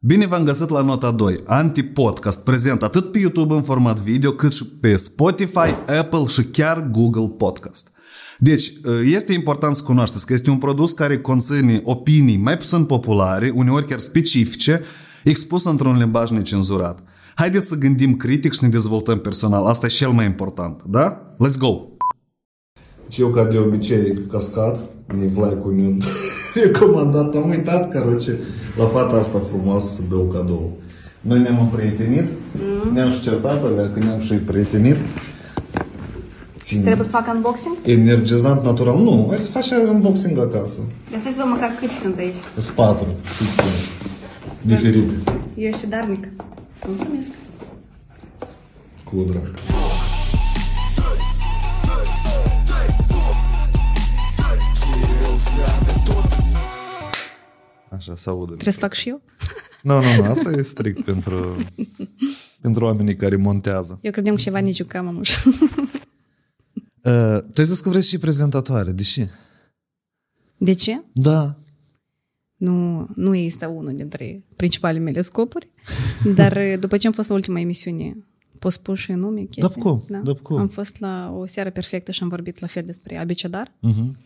Bine v-am găsit la nota 2, Anti-Podcast, prezent atât pe YouTube în format video, cât și pe Spotify, Apple și chiar Google Podcast. Deci, este important să cunoașteți că este un produs care conține opinii mai puțin populare, uneori chiar specifice, expus într-un limbaj necenzurat. Haideți să gândim critic și ne dezvoltăm personal. Asta e cel mai important, da? Let's go! Deci eu, ca de obicei, cascat, mi Vlad cu mi recomandat, am uitat, caroce, la fata asta frumoasă să dau cadou. Noi ne-am prietenit, mm. Mm-hmm. ne-am și certat că ne-am și prietenit. Ține. Trebuie să fac unboxing? Energizant natural. Nu, hai să faci unboxing acasă. Dar să văd măcar cât sunt aici. Sunt patru. Diferite. Eu ești darnic. Mulțumesc. Cu drag. Așa, să audă. Trebuie să fac și eu? Nu, nu, nu, asta e strict pentru, pentru oamenii care montează. Eu credeam că ceva nici jucam, nu știu. Uh, tu ai zis că vreți și prezentatoare, de ce? De ce? Da. Nu, nu este unul dintre principalele mele scopuri, dar uh, după ce am fost la ultima emisiune, poți spun și nume chestii? Da, cum? Da. da cum? Am fost la o seară perfectă și am vorbit la fel despre abecedar. Uh-huh.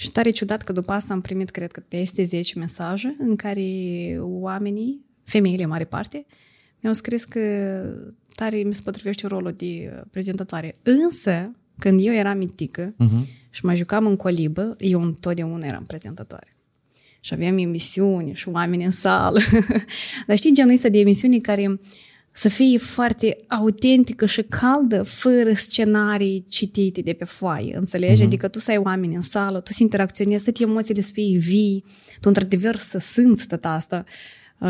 Și tare ciudat că după asta am primit, cred că peste 10 mesaje în care oamenii, femeile în mare parte, mi-au scris că tare mi se potrivește rolul de prezentatoare. Însă, când eu eram mitică uh-huh. și mă jucam în colibă, eu întotdeauna eram prezentatoare. Și aveam emisiuni și oameni în sală. Dar știi genul ăsta de emisiuni care să fie foarte autentică și caldă, fără scenarii citite de pe foaie, înțelegi? Uh-huh. Adică tu să ai oameni în sală, tu să interacționezi, să emoțiile să fie vii, tu într-adevăr să simți tot asta. Uh,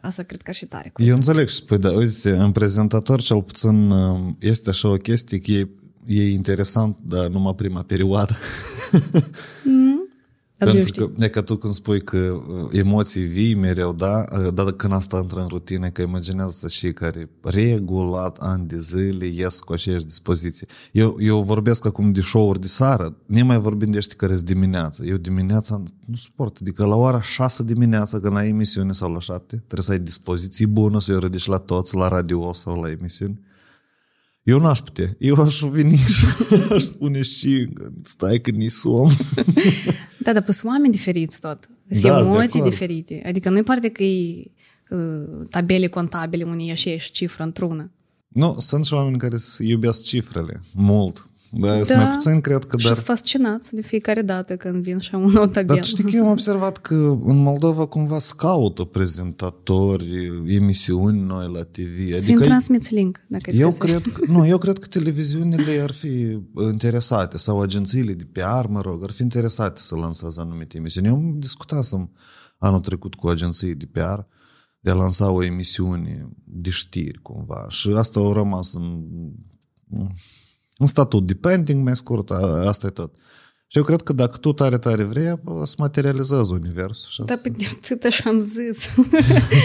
asta cred că și tare. Eu înțeleg și spui, dar uite, în prezentator cel puțin uh, este așa o chestie că e, e interesant, dar numai prima perioadă. Mm. Pentru că, e că tu când spui că uh, emoții vii mereu, da, uh, dar când asta intră în rutine, că imaginează și care regulat ani de zile ies cu aceeași dispoziție. Eu, eu vorbesc acum de show-uri de seară, ne mai vorbim de ăștia care sunt dimineața. Eu dimineața nu suport, adică la ora 6 dimineața când ai emisiune sau la 7, trebuie să ai dispoziții bună, să-i ridici la toți, la radio sau la emisiuni. Eu n-aș putea. Eu aș veni și aș spune și stai că ni som. da, dar sunt oameni diferiți tot. Sunt da, emoții de diferite. Adică nu e parte că e uh, tabele contabile unde ieși cifră într-una. Nu, sunt și oameni care iubesc cifrele mult. Da, da. mai puțin cred că... Și dar... fascinați de fiecare dată când vin și am un nou tabel. Dar știi că eu am observat că în Moldova cumva scaută prezentatori, emisiuni noi la TV. Adică Să-mi transmiți link, dacă eu cred că, Nu, eu cred că televiziunile ar fi interesate sau agențiile de PR, mă rog, ar fi interesate să lanseze anumite emisiuni. Eu am discutat anul trecut cu agenții de PR de a lansa o emisiune de știri cumva și asta a rămas în un statut de painting, mai scurt, asta e tot. Și eu cred că dacă tu tare, tare vrei, o să materializezi universul. Da, pe atât așa am zis.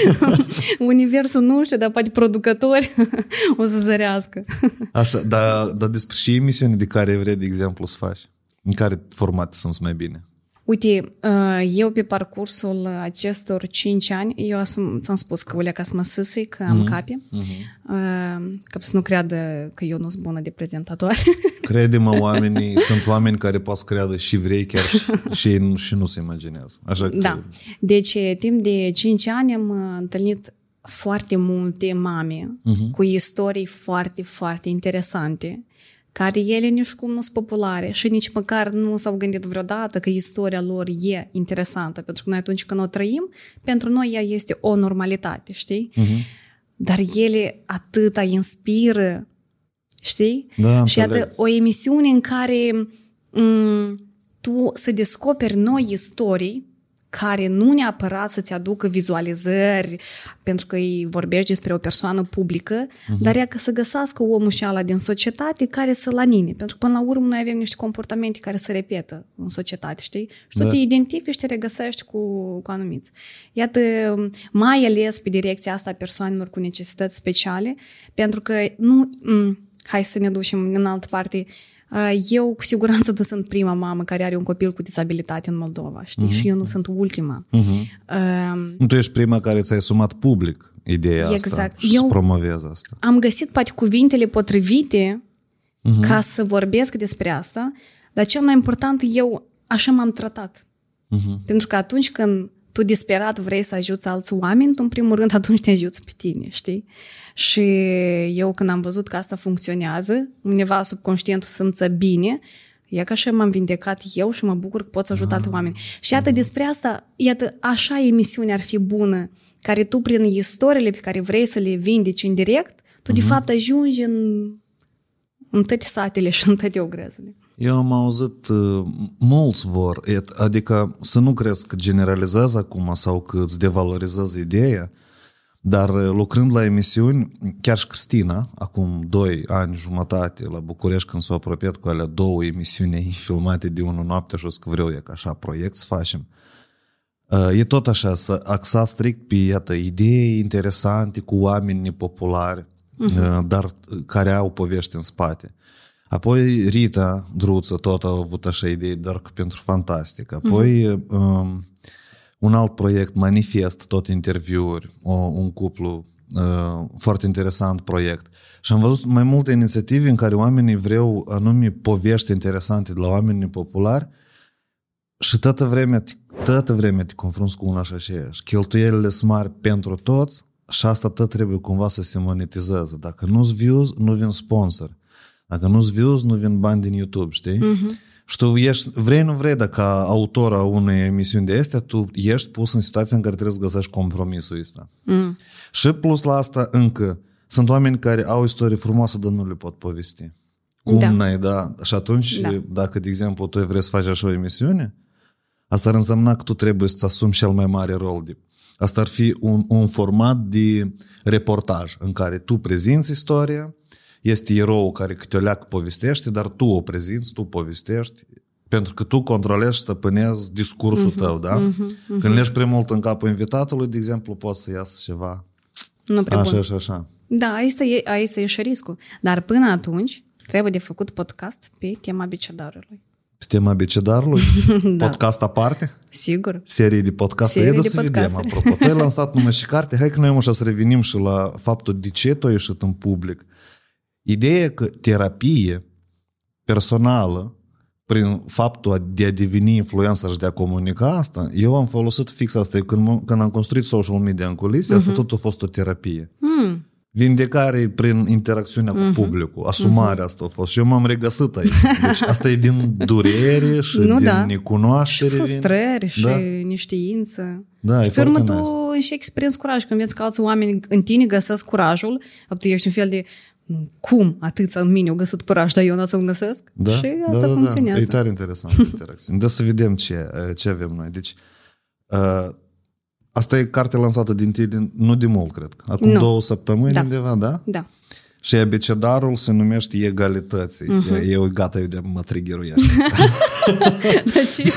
universul nu știu, dar poate producători o să zărească. Așa, dar, dar despre și emisiuni de care vrei, de exemplu, să faci? În care format sunt mai bine? Uite, uh, eu pe parcursul acestor 5 ani, eu ți-am spus că ulea ca să mă sâsui, că am mm-hmm. cape, mm-hmm. ca să nu creadă că eu nu sunt bună de prezentatoare. Crede-mă, oamenii, sunt oameni care pot să creadă și vrei chiar și, și, nu, și nu se imaginează. Așa că... Da. Deci, timp de 5 ani am întâlnit foarte multe mame uh-huh. cu istorii foarte, foarte interesante care ele nici cum nu sunt populare și nici măcar nu s-au gândit vreodată că istoria lor e interesantă, pentru că noi atunci când o trăim, pentru noi ea este o normalitate, știi? Uh-huh. Dar ele atâta inspiră, știi? Da, și iată o emisiune în care m- tu să descoperi noi istorii care nu neapărat să-ți aducă vizualizări, pentru că îi vorbești despre o persoană publică, uh-huh. dar ea că să găsească omul și ala din societate care să-l anine. Pentru că până la urmă noi avem niște comportamente care se repetă în societate, știi? Și tu da. te identifici, te regăsești cu, cu anumiți. Iată, mai ales pe direcția asta a persoanelor cu necesități speciale, pentru că nu... M- hai să ne ducem în altă parte, Eu cu siguranță nu sunt prima mamă care are un copil cu disabilitate în Moldova, știi? Uh-huh. Și eu nu sunt ultima. Uh-huh. Uh, tu ești prima care ți-ai asumat public ideea exact. asta și eu să promovezi asta. Am găsit poate cuvintele potrivite uh-huh. ca să vorbesc despre asta, dar cel mai important, eu așa m-am tratat. Uh-huh. Pentru că atunci când tu disperat vrei să ajuți alți oameni, tu în primul rând atunci te ajuți pe tine, știi? Și eu când am văzut că asta funcționează, undeva subconștientul simță bine, e ca așa m-am vindecat eu și mă bucur că pot să ajut ah. alte oameni. Și iată despre asta, iată, așa emisiunea ar fi bună, care tu prin istoriile pe care vrei să le vindeci în direct, tu uh-huh. de mhm. fapt ajungi în, în toate satele și în toate ogrezele. Eu am auzit, uh, mulți vor, adică să nu crezi că generalizează acum sau că îți devalorizează ideea, dar uh, lucrând la emisiuni, chiar și Cristina, acum doi ani jumătate la București, când s-a apropiat cu alea două emisiuni filmate de unul noapte și o să vreau e ca așa proiect să facem, uh, e tot așa, să axa strict pe, iată, idei interesante cu oameni nepopulari, uh-huh. dar care au povești în spate. Apoi Rita Druță tot a avut așa idei, dar pentru fantastic. Apoi mm-hmm. um, un alt proiect, Manifest, tot interviuri, o, un cuplu uh, foarte interesant proiect. Și am văzut mai multe inițiative în care oamenii vreau anume povești interesante de la oamenii populari și toată vremea, toată vremea te confrunți cu una și aceeași. Cheltuielile sunt mari pentru toți și asta tot trebuie cumva să se monetizeze. Dacă nu-ți views, nu vin sponsor. Dacă nu-ți views, nu vin bani din YouTube, știi? Uh-huh. Și tu ești, vrei, nu vrei, dacă autor a unei emisiuni de astea, tu ești pus în situația în care trebuie să găsești compromisul ăsta. Mm. Și plus la asta încă, sunt oameni care au istorie frumoasă, dar nu le pot povesti. Cum da. n-ai, da? Și atunci, da. dacă, de exemplu, tu vrei să faci așa o emisiune, asta ar însemna că tu trebuie să-ți asumi cel mai mare rol. De... Asta ar fi un, un format de reportaj în care tu prezinți istoria, este erou care câte o leacă povestește, dar tu o prezinți, tu povestești, pentru că tu controlezi și stăpânezi discursul uh-huh, tău, da? Uh-huh, uh-huh. Când leși prea mult în capul invitatului, de exemplu, poți să iasă ceva nu prea așa bun. și așa. Da, aici e, aici e și riscul. Dar până atunci trebuie de făcut podcast pe tema becedarului. Pe tema becedarului? da. Podcast aparte? Sigur. Serie de podcast. Serie de să vedem, apropo. Tu ai lansat numai și carte. Hai că noi așa să revenim și la faptul de ce tu ai ieșit în public. Ideea că terapie personală, prin faptul de a deveni influencer și de a comunica asta, eu am folosit fix asta. Când, când am construit social media în culise, uh-huh. asta mhm. tot a fost o terapie. Mm. Vindecare prin interacțiunea uh-huh. cu mhm. publicul, asumarea uh-huh. asta a fost. Și eu m-am regăsit aici. Deci asta e din durere și nu, din da. necunoaștere. Și frustrări și da. neștiință. Da, e foarte tu nice. și experienți curaj. Când vezi că alți oameni în tine găsesc curajul, tu ești un fel de cum atâția în mine au găsit păraș, dar eu nu să-l găsesc? Da, și asta da, da, funcționează. Da. E tare interesant interacțiune. Da să vedem ce, ce avem noi. Deci, uh, asta e carte lansată din tine, nu de mult, cred. Acum nu. două săptămâni da. undeva, da? Da. Și abecedarul se numește egalității. Uh-huh. Eu gata, eu de mă triggeruiesc. de ce?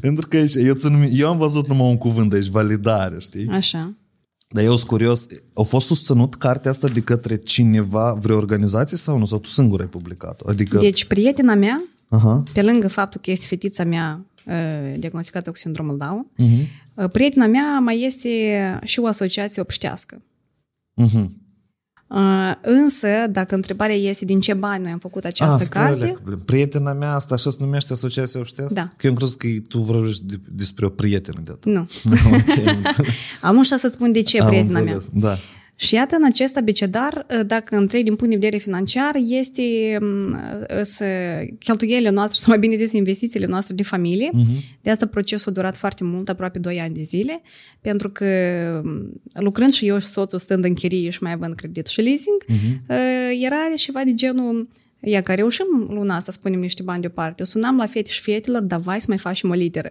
Pentru că eu, țin, eu am văzut numai un cuvânt aici, validare, știi? Așa. Dar eu sunt curios, a fost susținut cartea asta de către cineva, vreo organizație sau nu? Sau tu singur ai publicat-o? Adică... Deci prietena mea, uh-huh. pe lângă faptul că este fetița mea uh, diagnosticată cu sindromul Down, uh-huh. prietena mea mai este și o asociație obștească. Uh-huh. Uh, însă, dacă întrebarea este din ce bani noi am făcut această A, carte... Prietena mea, asta așa se numește Asociația Obștească? Da. Că eu am crezut că tu vorbești despre o prietenă de atât. Nu. okay, am ușa să spun de ce am prietena înțeles. mea. Da. Și iată, în acest abecedar, dacă întreb din punct de vedere financiar, este să cheltuielile noastre, sau mai bine zis, investițiile noastre de familie. Uh-huh. De asta procesul a durat foarte mult, aproape 2 ani de zile, pentru că lucrând și eu și soțul stând în chirie și mai având credit și leasing, uh-huh. era ceva de genul Ia că reușim luna asta să punem niște bani deoparte. Sunam la fete și fetelor, dar vai să mai facem o literă.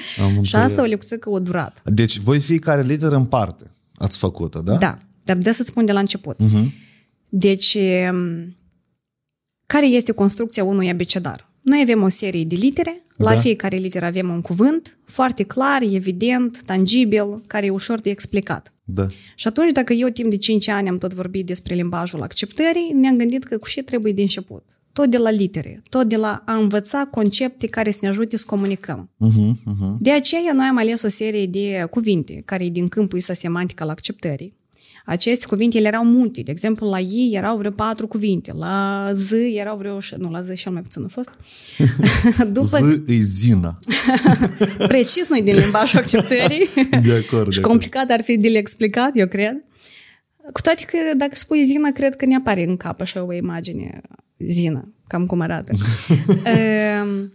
și asta o lecție o durat. Deci voi fiecare literă în parte ați făcut-o, da? Da. Dar de să spun de la început. Uh-huh. Deci, care este construcția unui abecedar? Noi avem o serie de litere, la da. fiecare literă avem un cuvânt foarte clar, evident, tangibil, care e ușor de explicat. Da. Și atunci, dacă eu timp de 5 ani am tot vorbit despre limbajul acceptării, ne-am gândit că cu ce trebuie de început. tot de la litere, tot de la a învăța concepte care să ne ajute să comunicăm. Uh-huh, uh-huh. De aceea noi am ales o serie de cuvinte care e din câmpul ăsta semantic al acceptării. Aceste cuvinte erau multe. De exemplu, la ei erau vreo patru cuvinte. La Z erau vreo... Nu, la Z cel mai puțin a fost. După... Z e zina. Precis nu din limbajul acceptării. De acord. Și complicat ar fi de le explicat, eu cred. Cu toate că dacă spui zina, cred că ne apare în cap așa o imagine zina, cam cum arată. um,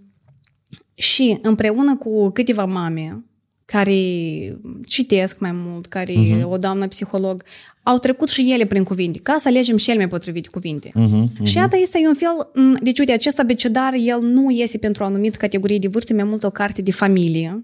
și împreună cu câteva mame care citesc mai mult, care uh-huh. o doamnă psiholog, au trecut și ele prin cuvinte, ca să alegem cele mai potrivite cuvinte. Uh-huh, uh-huh. Și iată, este un fel, deci uite, acest abecedar, el nu este pentru o anumită categorie de vârstă, mai mult o carte de familie,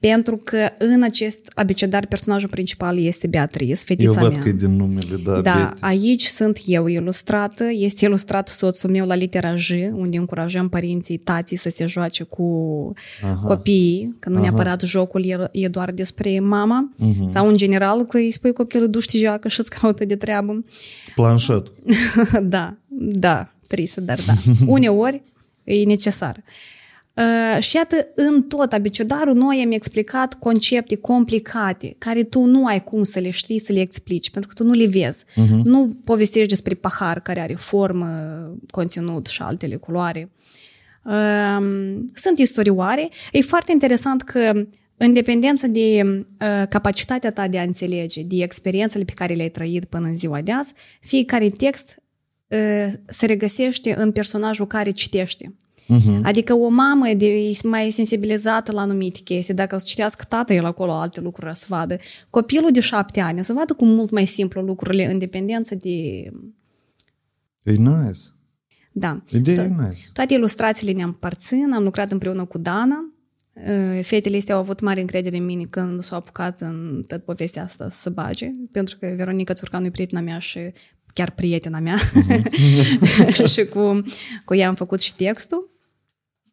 pentru că în acest abecedar personajul principal este Beatrice, fetița eu văd că e din numele, da. Da, Bete. aici sunt eu ilustrată, este ilustrat soțul meu la litera J, unde încurajăm părinții, tații să se joace cu Aha. copiii, că nu Aha. neapărat jocul e, e doar despre mama, uh-huh. sau în general că îi spui copilul duci te joacă și îți caută de treabă. Planșet. da, da, trisă, dar da. Uneori e necesar. Uh, și iată, în tot abecedarul noi am explicat concepte complicate, care tu nu ai cum să le știi, să le explici, pentru că tu nu le vezi. Uh-huh. Nu povestești despre pahar care are formă, conținut și altele culoare. Uh, sunt istorioare. E foarte interesant că în dependență de uh, capacitatea ta de a înțelege, de experiențele pe care le-ai trăit până în ziua de azi, fiecare text uh, se regăsește în personajul care citește. Uh-huh. Adică o mamă de, mai sensibilizată la anumite chestii, dacă o să citească tata el acolo alte lucruri să vadă. Copilul de șapte ani să vadă cum mult mai simplu lucrurile în dependență de... E nice. Da. Ideea to- e nice. Toate ilustrațiile ne împărțin, am lucrat împreună cu Dana. Fetele astea au avut mare încredere în mine când s-au apucat în tot povestea asta să bage, pentru că Veronica Țurcanu e prietena mea și chiar prietena mea uh-huh. și cu, cu ea am făcut și textul.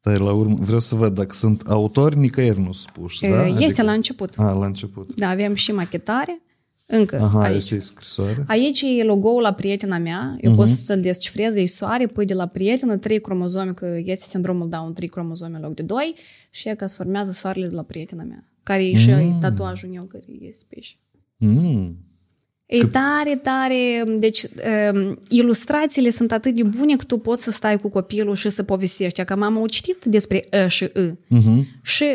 Stai la urmă, vreau să văd dacă sunt autori, nicăieri nu spuși, da? Este adică... la început. A, la început. Da, avem și machetare, încă Aha, aici. e scrisoare. Aici e logo-ul la prietena mea, eu uh-huh. pot să-l descifrez, e soare, pui de la prietenă, trei cromozome, că este sindromul Down, trei cromozome în loc de doi, și e că se formează soarele de la prietena mea, care e mm. și tatuajul meu care este pe aici. Mm. E tare, tare, deci um, ilustrațiile sunt atât de bune că tu poți să stai cu copilul și să povestești. Că mama a citit despre E și I. Uh-huh. Și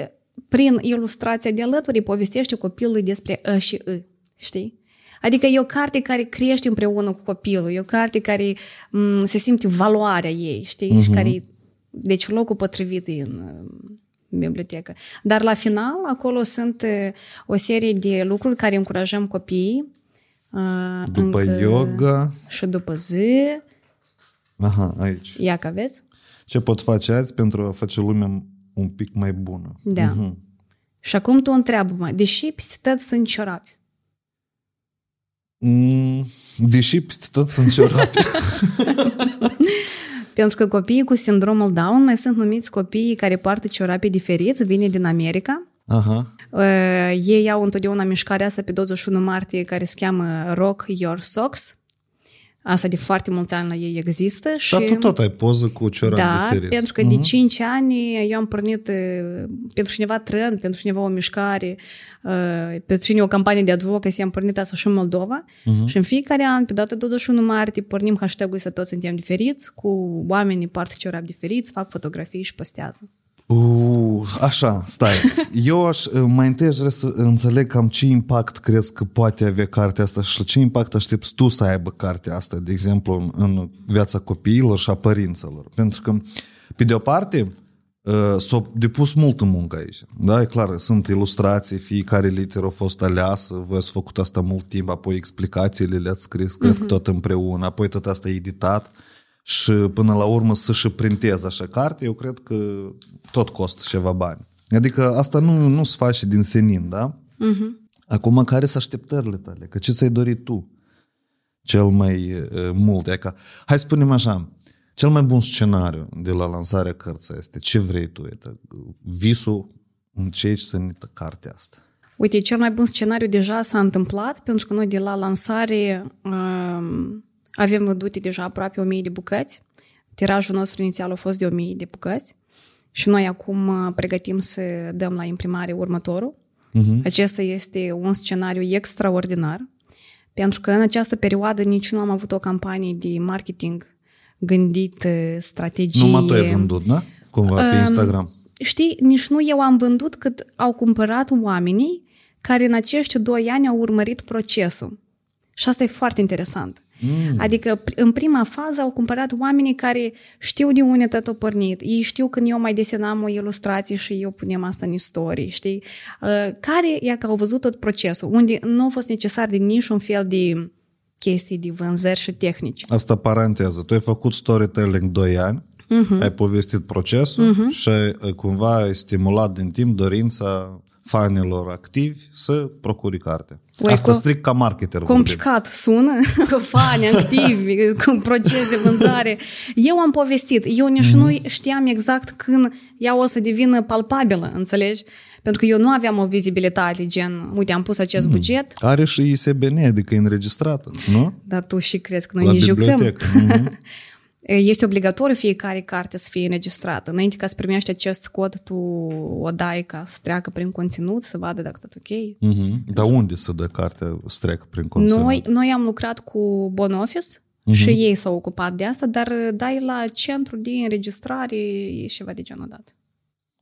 prin ilustrația de alături povestește copilului despre E și I. Știi? Adică e o carte care crește împreună cu copilul, e o carte care m- se simte valoarea ei, știi? Uh-huh. Și care, deci locul potrivit în bibliotecă. Dar la final, acolo sunt o serie de lucruri care încurajăm copiii după încă... yoga. Și după zi. Aha, aici. Ia că vezi? Ce pot face azi pentru a face lumea un pic mai bună. Da. Uh-huh. Și acum tu întreabă-mă, deși peste tot sunt ciorapi? Mm, deși peste tot sunt ciorapi. Pentru că copiii cu sindromul Down mai sunt numiți copiii care poartă ciorapi diferiți, vine din America. Aha. Uh, ei au întotdeauna mișcarea asta pe 21 martie care se cheamă Rock Your Socks. Asta de foarte mulți ani la ei există. Și... Dar tu tot ai poză cu cioran Da, diferit. pentru că uh-huh. de 5 ani eu am pornit uh, pentru cineva trend, pentru cineva o mișcare, uh, pentru cine o campanie de advocacy, am pornit asta și în Moldova. Uh-huh. Și în fiecare an, pe data 21 martie, pornim hashtag-ul să toți suntem diferiți, cu oamenii poartă ciorapi diferiți, fac fotografii și postează. Uh, așa, stai. Eu aș, mai întâi aș vrea să înțeleg cam ce impact crezi că poate avea cartea asta și ce impact aștepți tu să aibă cartea asta, de exemplu, în, în viața copiilor și a părinților. Pentru că, pe de o parte, s-a depus multă muncă aici. Da, e clar, sunt ilustrații, fiecare literă a fost aleasă, voi ați făcut asta mult timp, apoi explicațiile le-ați scris, cred uh-huh. că tot împreună, apoi tot asta editat și până la urmă să și printez așa carte, eu cred că tot costă ceva bani. Adică asta nu, nu se face din senin, da? Uh-huh. Acum, care sunt așteptările tale? Că ce ți-ai dorit tu cel mai uh, mult? Adică, hai să spunem așa, cel mai bun scenariu de la lansarea cărții este ce vrei tu? Este visul în ce să nită cartea asta. Uite, cel mai bun scenariu deja s-a întâmplat, pentru că noi de la lansare um, avem vădute deja aproape 1000 de bucăți Tirajul nostru inițial a fost de 1000 de bucăți și noi acum uh, pregătim să dăm la imprimare următorul. Uh-huh. Acesta este un scenariu extraordinar, pentru că în această perioadă nici nu am avut o campanie de marketing gândit, strategie. Numai tu ai vândut, da? Cumva pe Instagram. Știi, nici nu eu am vândut cât au cumpărat oamenii care în acești doi ani au urmărit procesul. Și asta e foarte interesant. Mm. Adică, în prima fază au cumpărat oamenii care știu de unde tot a pornit. Ei știu când eu mai desenam o ilustrație și eu punem asta în istorie, știi? Uh, care, ia că au văzut tot procesul, unde nu a fost necesar de niciun fel de chestii de vânzări și tehnici. Asta paranteză. Tu ai făcut storytelling 2 ani, uh-huh. ai povestit procesul uh-huh. și uh, cumva ai stimulat din timp dorința fanilor activi să procuri carte. Ui, Asta co- strict ca marketer. Complicat vorbim. sună, fani activi, cu proces de vânzare. Eu am povestit, eu nici mm. nu știam exact când ea o să devină palpabilă, înțelegi? Pentru că eu nu aveam o vizibilitate, gen, uite, am pus acest mm. buget. Are și ISBN, adică e înregistrată, nu? Dar tu și crezi că noi La ne jucăm. Mm-hmm. Este obligatoriu fiecare carte să fie înregistrată. Înainte ca să primești acest cod, tu o dai ca să treacă prin conținut, să vadă dacă tot ok. Uh-huh. Dar unde să dă cartea să treacă prin conținut? Noi, noi am lucrat cu Bon Office uh-huh. și ei s-au ocupat de asta, dar dai la centru de înregistrare și ceva de genul dat.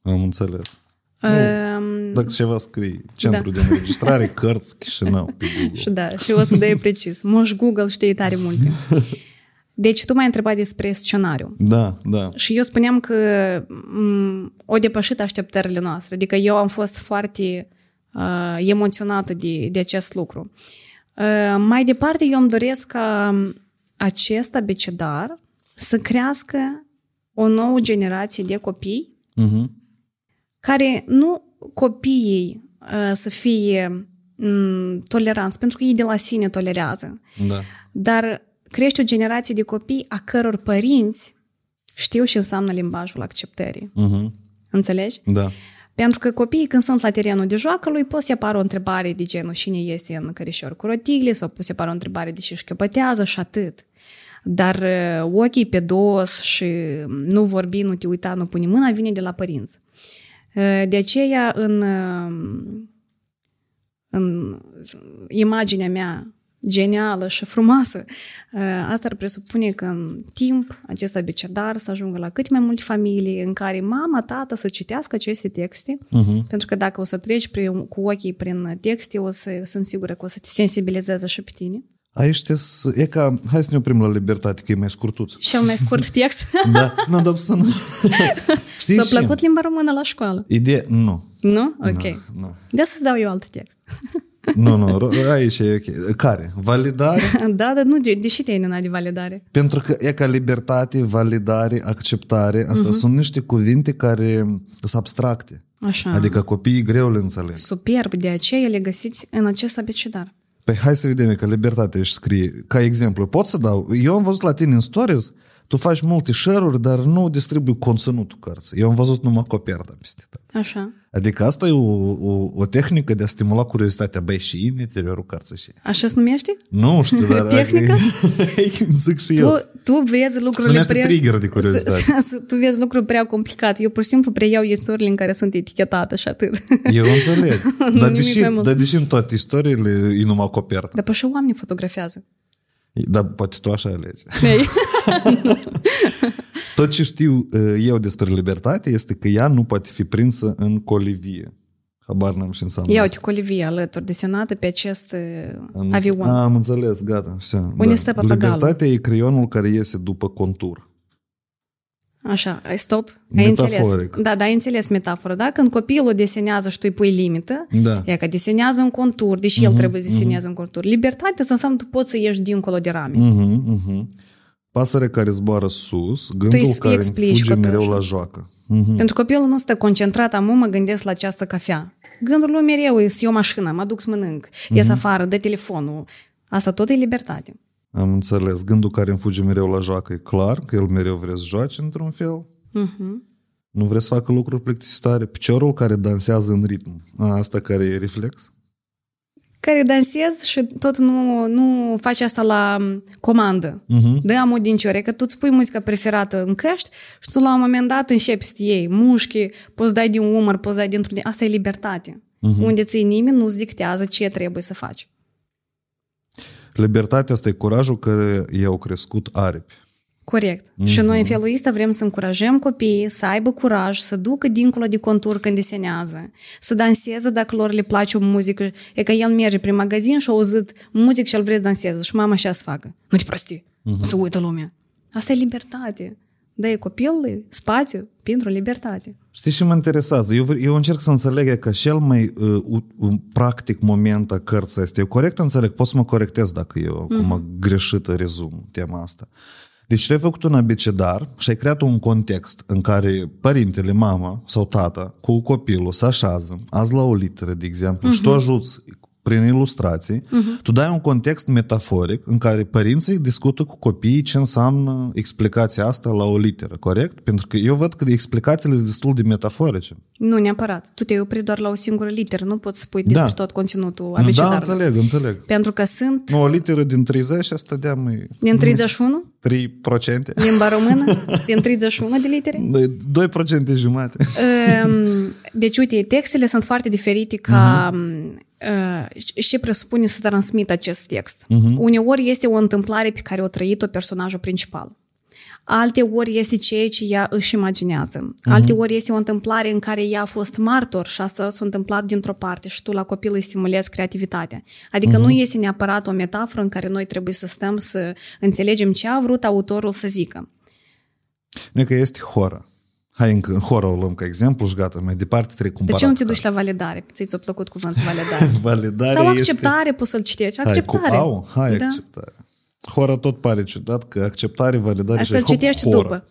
Am înțeles. Um, dacă ceva scrie, centru da. de înregistrare, cărți, Chișinău, pe Google. Și da, și o să dai precis. Moș Google știe tare multe. Deci tu m-ai întrebat despre scenariu. Da, da. Și eu spuneam că m- o depășit așteptările noastre. Adică eu am fost foarte uh, emoționată de, de acest lucru. Uh, mai departe, eu îmi doresc ca acest abecedar să crească o nouă generație de copii uh-huh. care nu copiii uh, să fie um, toleranți, pentru că ei de la sine tolerează. Da. Dar crește o generație de copii a căror părinți știu și înseamnă limbajul acceptării. Uh-huh. Înțelegi? Da. Pentru că copiii când sunt la terenul de joacă, lui poți să apară o întrebare de genul cine este în cărișor cu rotile sau poți să apară o întrebare de ce șchiopătează și atât. Dar uh, ochii pe dos și nu vorbi, nu te uita, nu pune mâna, vine de la părinți. Uh, de aceea, în, uh, în imaginea mea genială și frumoasă. Uh, asta ar presupune că în timp acest abecedar să ajungă la cât mai multe familii în care mama, tata să citească aceste texte, uh-huh. pentru că dacă o să treci prin, cu ochii prin texte, o să sunt sigură că o să te sensibilizeze și pe tine. Aici e ca, hai să ne oprim la libertate, că e mai scurtuț. Cel mai scurt text? da, nu, dar să nu... Știi S-a plăcut limba română la școală? Ideea, nu. Nu? Ok. Nu, nu. De să-ți dau eu alt text. Nu, nu, aici e ok. Care? Validare? da, dar nu, deși te-ai de validare. Pentru că e ca libertate, validare, acceptare, asta uh-huh. sunt niște cuvinte care sunt abstracte. Așa. Adică copiii greu le înțeleg. Superb, de aceea le găsiți în acest abecedar. Păi hai să vedem că libertate își scrie. Ca exemplu, pot să dau? Eu am văzut la tine în stories tu faci multe share-uri, dar nu distribui conținutul cărții. Eu am văzut numai coperta peste tot. Așa. Adică asta e o, o, o tehnică de a stimula curiozitatea, băi, și în interiorul cărții. Și... Așa se numește? Nu știu, dar... Tehnică? zic și eu. Tu, tu vezi lucrurile prea... trigger de curiozitate. tu vezi lucruri prea complicate. Eu pur și simplu preiau istoriile în care sunt etichetate și atât. Eu înțeleg. dar, deși, dar deși în toate istoriile e numai copertă. Dar pe și oamenii fotografiază. Dar poate tu așa alegi. Tot ce știu eh, eu despre libertate este că ea nu poate fi prinsă în colivie. Habar n-am și înseamnă Ia uite, colivie alături, desenată pe acest am, avion. Am înțeles, gata. Așa, Unde da. stă papagalul? Libertatea e creionul care iese după contur. Așa, stop, ai înțeles. Da, da, ai înțeles metafora, da? Când copilul desenează și tu îi pui limită, da. e că desenează în contur, deși uh-huh, el trebuie să desenează uh-huh. în contur. Libertatea înseamnă tu poți să ieși dincolo de rame. Uh-huh, uh-huh. Pasărea care zboară sus, gândul care fuge mereu la joacă. Uh-huh. Pentru copilul nu stă concentrat, am mă gândesc la această cafea. Gândul lui mereu e să iau mașină, mă duc să mănânc, uh-huh. ies afară, dă telefonul. Asta tot e libertate. Am înțeles. Gândul care îmi fuge mereu la joacă e clar, că el mereu vrea să joace într-un fel. Uh-huh. Nu vrea să facă lucruri plictisitoare. Piciorul care dansează în ritm. A, asta care e reflex? care dansezi și tot nu, nu faci asta la comandă. Uh-huh. Dă amul din ciore, că tu îți pui muzica preferată în căști și tu la un moment dat începi să iei mușchi, poți dai din umăr, poți dai dintr-un... Asta e libertate. Uh-huh. Unde ți nimeni nu-ți dictează ce trebuie să faci. Libertatea asta e curajul care i-au crescut aripi. Corect. Mm-hmm. Și noi în felul ăsta vrem să încurajăm copiii să aibă curaj, să ducă dincolo de contur când desenează, să danseze dacă lor le place o muzică. E că el merge prin magazin și a auzit muzică și el vrea să danseze și mama așa să facă. Nu te prosti, mm-hmm. să uită lumea. Asta e libertate. Da, e copilul spațiu pentru libertate. Știi ce mă interesează? Eu, eu încerc să înțeleg că cel mai uh, uh, practic moment a cărții este. Eu corect înțeleg, pot să mă corectez dacă eu mm-hmm. acum greșit rezum tema asta. Deci tu ai făcut un abecedar și ai creat un context în care părintele, mama sau tata cu copilul se așează, azi la o literă, de exemplu, uh-huh. și tu mhm. ajuți prin ilustrații, uh-huh. tu dai un context metaforic în care părinții discută cu copiii ce înseamnă explicația asta la o literă, corect? Pentru că eu văd că explicațiile sunt destul de metaforice. Nu neapărat. Tu te opri doar la o singură literă, nu poți spui despre da. tot conținutul abecedarului. Da, înțeleg, înțeleg. Pentru că sunt... Nu, o literă din 30, asta de mai... Din 31? 3%. Limba română? Din 31 de litere? 2% jumate. Ehm, deci, uite, textele sunt foarte diferite ca uh-huh și presupune să transmită acest text. Uh-huh. Uneori este o întâmplare pe care o trăit-o personajul principal. Alte ori este ceea ce ea își imaginează. Uh-huh. Alte ori este o întâmplare în care ea a fost martor și asta s-a întâmplat dintr-o parte și tu la copil îi stimulezi creativitatea. Adică uh-huh. nu este neapărat o metaforă în care noi trebuie să stăm să înțelegem ce a vrut autorul să zică. Nu că este horă. Hai încă în horă o luăm ca exemplu și gata, mai departe trebuie cumpărat. De ce nu te duci la validare? Ți-ți-a plăcut cuvântul validare? validare Sau acceptare este... poți să-l citești. Acceptare. Hai, cu, au, hai da? acceptare. Hora tot pare ciudat că acceptare, validare Asta și citești hora. după.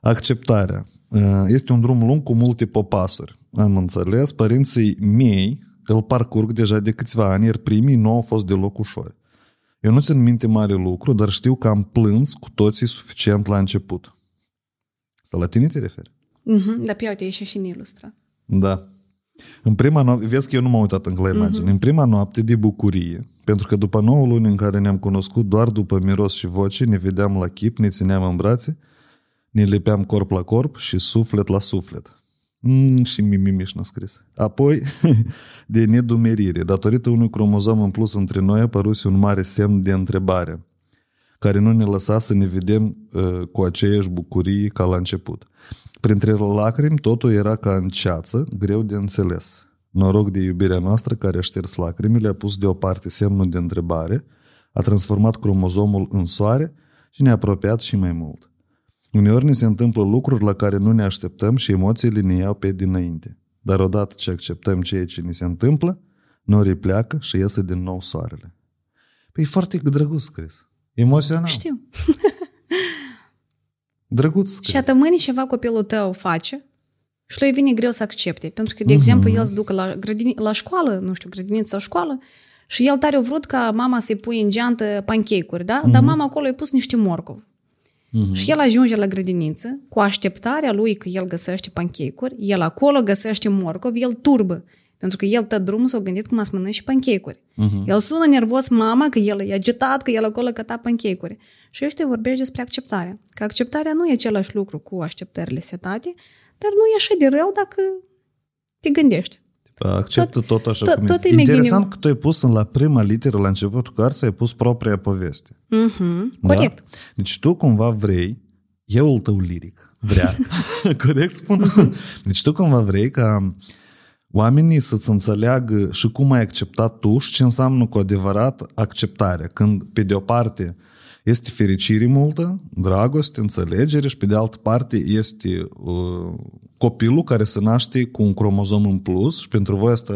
Acceptarea. Uh, este un drum lung cu multe popasuri. Am înțeles, părinții mei îl parcurg deja de câțiva ani, iar primii nu au fost deloc ușori. Eu nu țin minte mare lucru, dar știu că am plâns cu toții suficient la început. Asta la tine te referi? Mm-hmm. Da, pe uite, ești și în ilustrat. Da. În prima noapte, vezi că eu nu m-am uitat încă la imagine, mm-hmm. în prima noapte de bucurie, pentru că după 9 luni în care ne-am cunoscut, doar după miros și voce, ne vedeam la chip, ne țineam în brațe, ne lipeam corp la corp și suflet la suflet. Mm, și Mimimiș n-a scris. Apoi, de nedumerire, datorită unui cromozom în plus între noi, a apărut un mare semn de întrebare care nu ne lăsa să ne vedem uh, cu aceeași bucurie ca la început. Printre lacrimi, totul era ca în ceață, greu de înțeles. Noroc de iubirea noastră care a șters lacrimile, a pus deoparte semnul de întrebare, a transformat cromozomul în soare și ne-a apropiat și mai mult. Uneori ne se întâmplă lucruri la care nu ne așteptăm și emoțiile ne iau pe dinainte. Dar odată ce acceptăm ceea ce ni se întâmplă, norii pleacă și iese din nou soarele. Păi e foarte drăguț scris. Emoțional. Știu. Drăguț. Și atât mâine ceva copilul tău face și lui vine greu să accepte. Pentru că, de mm-hmm. exemplu, el se ducă la, grădini, la școală, nu știu, grădiniță sau școală, și el tare a vrut ca mama să-i pui în geantă pancake-uri, da? Mm-hmm. Dar mama acolo i-a pus niște morcov. Mm-hmm. Și el ajunge la grădiniță cu așteptarea lui că el găsește pancake-uri, el acolo găsește morcov, el turbă. Pentru că el tot drumul s-a gândit cum să mănânci și pancake-uri. Uh-huh. El sună nervos mama că el e agitat, că el acolo căta pancake-uri. Și ăștia vorbești despre acceptare. Că acceptarea nu e același lucru cu așteptările setate, dar nu e așa de rău dacă te gândești. Acceptă tot, tot așa tot, cum tot este. Interesant că tu ai pus în la prima literă, la începutul cărții, ai pus propria poveste. Mm-hmm. Da? Corect. Deci tu cumva vrei, eu tău liric, vrea, corect spun? Deci tu cumva vrei ca oamenii să-ți înțeleagă și cum ai acceptat tu și ce înseamnă cu adevărat acceptarea. Când, pe de o parte, este fericire multă, dragoste, înțelegere și pe de altă parte este uh, copilul care se naște cu un cromozom în plus și pentru voi asta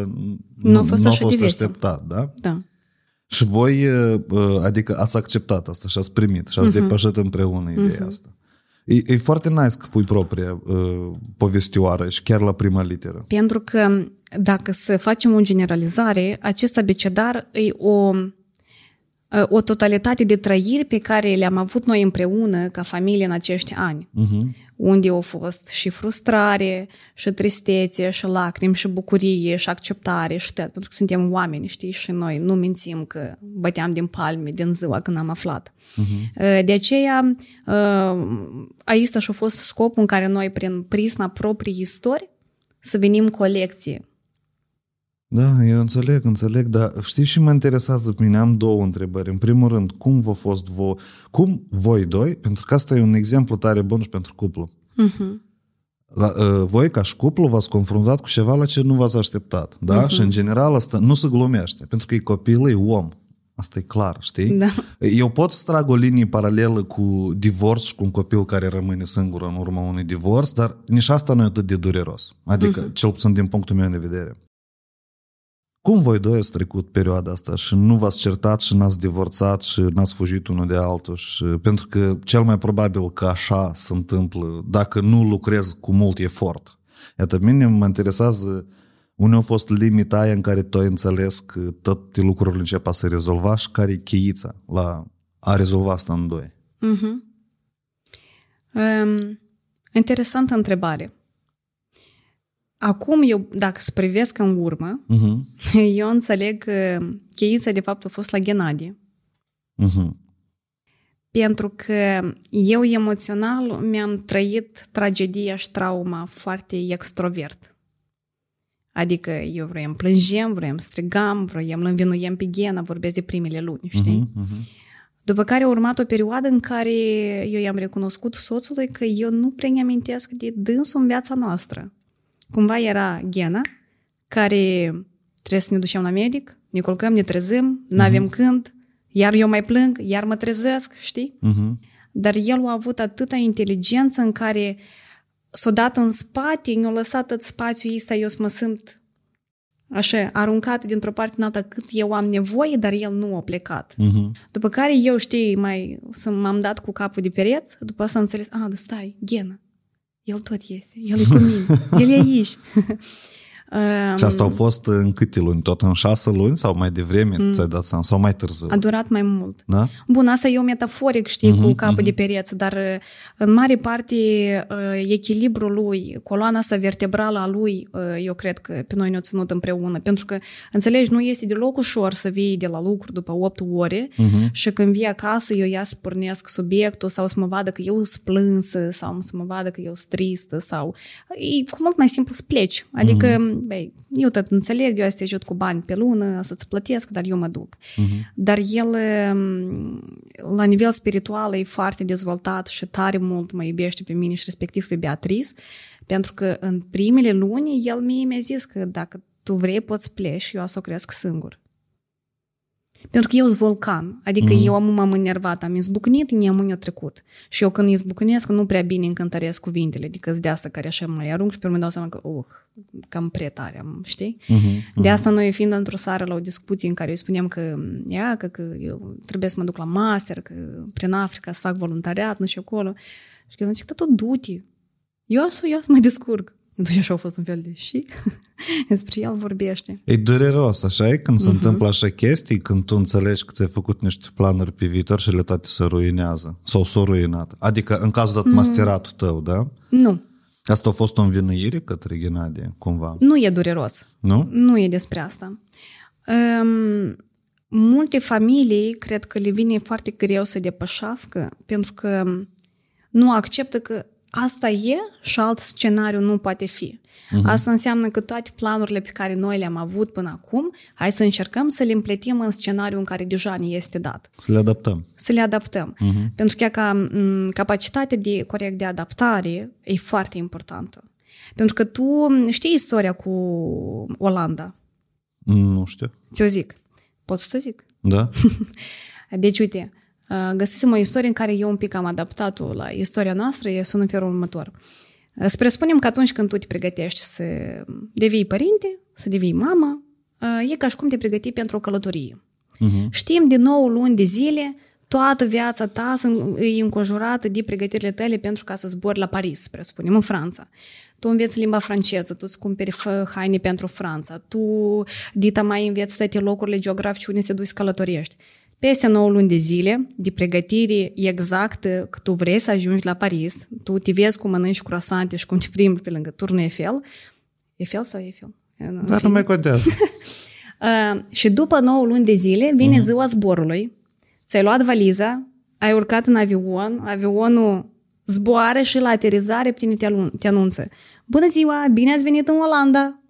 nu, nu a fost, nu a fost așteptat, da? Da. Și voi, uh, uh, adică ați acceptat asta și ați primit și ați uh-huh. depășit împreună ideea uh-huh. asta. E, e foarte nice că pui propria uh, povestioară și chiar la prima literă. Pentru că dacă să facem o generalizare, acest abecedar e o o totalitate de trăiri pe care le-am avut noi împreună ca familie în acești ani. Uh-huh. Unde au fost și frustrare, și tristețe, și lacrimi, și bucurie, și acceptare, și tot. Pentru că suntem oameni, știi, și noi nu mințim că băteam din palme din ziua când am aflat. Uh-huh. De aceea, aici și-a fost scopul în care noi, prin prisma proprii istorii, să venim cu o lecție da, eu înțeleg, înțeleg, dar știți și mă interesează pe mine, am două întrebări. În primul rând, cum v-a fost vo, cum voi doi, pentru că asta e un exemplu tare bun și pentru cuplu. Uh-huh. La, uh, voi, ca și cuplu, v-ați confruntat cu ceva la ce nu v-ați așteptat, da? Uh-huh. Și în general asta nu se glumește, pentru că e copil, e om. Asta e clar, știi? Da. Eu pot să trag o linie paralelă cu divorț și cu un copil care rămâne singur în urma unui divorț, dar nici asta nu e atât de dureros. Adică, uh-huh. cel puțin din punctul meu de vedere. Cum voi doi ați trecut perioada asta și nu v-ați certat și n-ați divorțat și n-ați fugit unul de altul? Și, pentru că cel mai probabil că așa se întâmplă dacă nu lucrez cu mult efort. Iată, mine mă interesează unde a fost limita aia în care tu ai înțeles că toate lucrurile încep a se rezolva și care e cheița la a rezolva asta în doi? Uh-huh. Um, interesantă întrebare. Acum eu, dacă să privesc în urmă, uh-huh. eu înțeleg că cheița de fapt a fost la Ghenadie. Uh-huh. Pentru că eu emoțional mi-am trăit tragedia și trauma foarte extrovert. Adică eu vroiam plângem, vroiam strigam, vroiam îl învinuiem pe Ghena, vorbesc de primele luni, știi? Uh-huh, uh-huh. După care a urmat o perioadă în care eu i-am recunoscut soțului că eu nu prea amintesc de dânsul în viața noastră cumva era Ghena, care trebuie să ne ducem la medic, ne culcăm, ne trezim, nu avem uh-huh. când, iar eu mai plâng, iar mă trezesc, știi? Uh-huh. Dar el a avut atâta inteligență în care s-a dat în spate, ne-a lăsat tot spațiul ăsta, eu să mă simt așa, aruncat dintr-o parte în alta cât eu am nevoie, dar el nu a plecat. Uh-huh. După care eu, știi, mai să m-am dat cu capul de pereți, după asta am înțeles, a, da stai, Ghena, el tot este, el e cu mine, el e aici. Și asta au fost în câte luni? Tot în șase luni sau mai devreme mm. ți-ai dat seama? Sau mai târziu? A durat mai mult. Da? Bun, asta e o metaforic, știi, uh-huh, cu capul uh-huh. de pereți, dar în mare parte echilibrul lui, coloana asta vertebrală a lui, eu cred că pe noi ne-a ținut împreună. Pentru că, înțelegi, nu este deloc ușor să vii de la lucru după 8 ore uh-huh. și când vii acasă, eu ia să pornesc subiectul sau să mă vadă că eu sunt plânsă sau să mă vadă că eu sunt tristă sau... E cu mult mai simplu să pleci. Adică uh-huh băi, eu tot înțeleg, eu să te ajut cu bani pe lună, să-ți plătesc, dar eu mă duc. Uh-huh. Dar el, la nivel spiritual, e foarte dezvoltat și tare mult mă iubește pe mine și respectiv pe Beatrice, pentru că în primele luni el mie mi-a zis că dacă tu vrei poți pleci eu o să o cresc singur. Pentru că eu sunt vulcan, adică mm. eu am m-am enervat, am izbucnit, ne-am trecut. Și eu când izbucnesc, nu prea bine încântăresc cuvintele, adică de asta care așa mai arunc și pe urmă dau seama că, uh, cam prea tare am, știi? Mm-hmm. De asta noi fiind într-o seară la o discuție în care eu spuneam că, ia, că, că eu trebuie să mă duc la master, că prin Africa să fac voluntariat, nu știu acolo. Și eu zic, tot du-te. Eu, eu să mă descurc. Atunci așa a fost un fel de și despre el vorbește. E dureros, așa e? Când uh-huh. se mhm. întâmplă așa chestii, când tu înțelegi că ți-ai făcut niște planuri pe viitor și le toate se ruinează. Sau s-au ruinat. Adică în cazul dat uh-huh. masteratul tău, da? Nu. Asta a fost o învinuire către Ghenadie, cumva? Nu e dureros. Nu? Nu e despre asta. Um, multe familii cred că le vine foarte greu să depășească pentru că nu acceptă că asta e și alt scenariu nu poate fi. Uh-huh. Asta înseamnă că toate planurile pe care noi le-am avut până acum, hai să încercăm să le împletim în scenariul în care deja ne este dat. Să le adaptăm. Să le adaptăm. Uh-huh. Pentru că ca m, capacitatea de corect de adaptare e foarte importantă. Pentru că tu știi istoria cu Olanda? Nu știu. Ți-o zic. Pot să o zic? Da. deci, uite, Uh, găsisem o istorie în care eu un pic am adaptat-o la istoria noastră, e sună în felul următor. Uh, să presupunem că atunci când tu te pregătești să devii părinte, să devii mamă, uh, e ca și cum te pregăti pentru o călătorie. Uh-huh. Știm de 9 luni de zile, toată viața ta e înconjurată de pregătirile tale pentru ca să zbori la Paris, presupunem, în Franța. Tu înveți limba franceză, tu îți cumperi haine pentru Franța, tu, dita mai înveți toate locurile geografice unde se duci să călătorești peste 9 luni de zile de pregătire exactă că tu vrei să ajungi la Paris, tu te vezi cum mănânci croissante și cum te plimbi pe lângă turnul Eiffel, Eiffel sau Eiffel? Dar nu mai contează. uh, și după 9 luni de zile vine uh-huh. ziua zborului, ți-ai luat valiza, ai urcat în avion, avionul zboară și la aterizare tine te, te anunță. Bună ziua, bine ați venit în Olanda!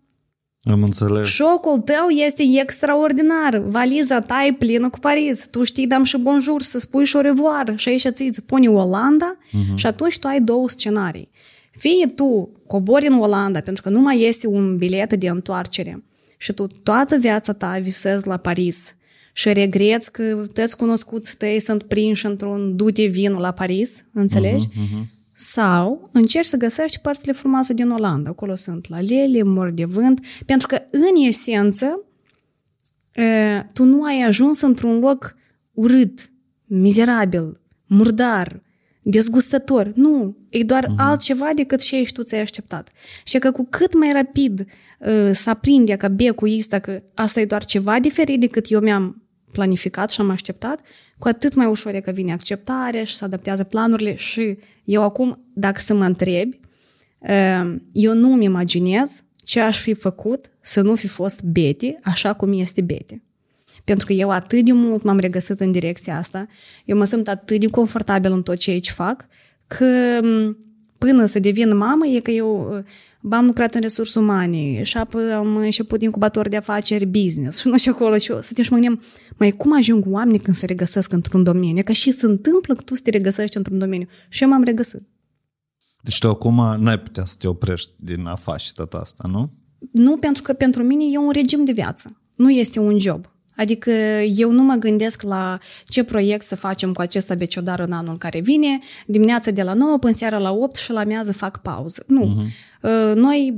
Am înțeles. Șocul tău este extraordinar. Valiza ta e plină cu Paris. Tu știi, dăm și bonjour, să spui și o revoar. Și aici ți îți pune Olanda uh-huh. și atunci tu ai două scenarii. Fie tu cobori în Olanda pentru că nu mai este un bilet de întoarcere și tu toată viața ta visezi la Paris și regreți că toți cunoscuți tăi sunt prinși într-un dute vinul la Paris, înțelegi? Uh-huh, uh-huh. Sau încerci să găsești părțile frumoase din Olanda. Acolo sunt lalele, mor de vânt, pentru că în esență tu nu ai ajuns într-un loc urât, mizerabil, murdar, dezgustător. Nu, e doar uh-huh. altceva decât ce ești tu ți-ai așteptat. Și că cu cât mai rapid uh, să aprinde ca becul ăsta că asta e doar ceva diferit decât eu mi-am planificat și am așteptat, cu atât mai ușor e că vine acceptarea și se adaptează planurile și eu acum, dacă să mă întrebi, eu nu îmi imaginez ce aș fi făcut să nu fi fost Betty așa cum este Betty. Pentru că eu atât de mult m-am regăsit în direcția asta, eu mă simt atât de confortabil în tot ce aici fac, că până să devin mamă e că eu am lucrat în resurse umane și apoi am început incubator de afaceri business și nu știu acolo și eu să te și mă gândeam, mai cum ajung oamenii când se regăsesc într-un domeniu? Că și se întâmplă că tu să te regăsești într-un domeniu. Și eu m-am regăsit. Deci tu acum n-ai putea să te oprești din a face tot asta, nu? Nu, pentru că pentru mine e un regim de viață. Nu este un job. Adică eu nu mă gândesc la ce proiect să facem cu acest abeciodar în anul care vine, dimineața de la 9 până seara la 8 și la mează fac pauză. Nu. Uh-huh. Noi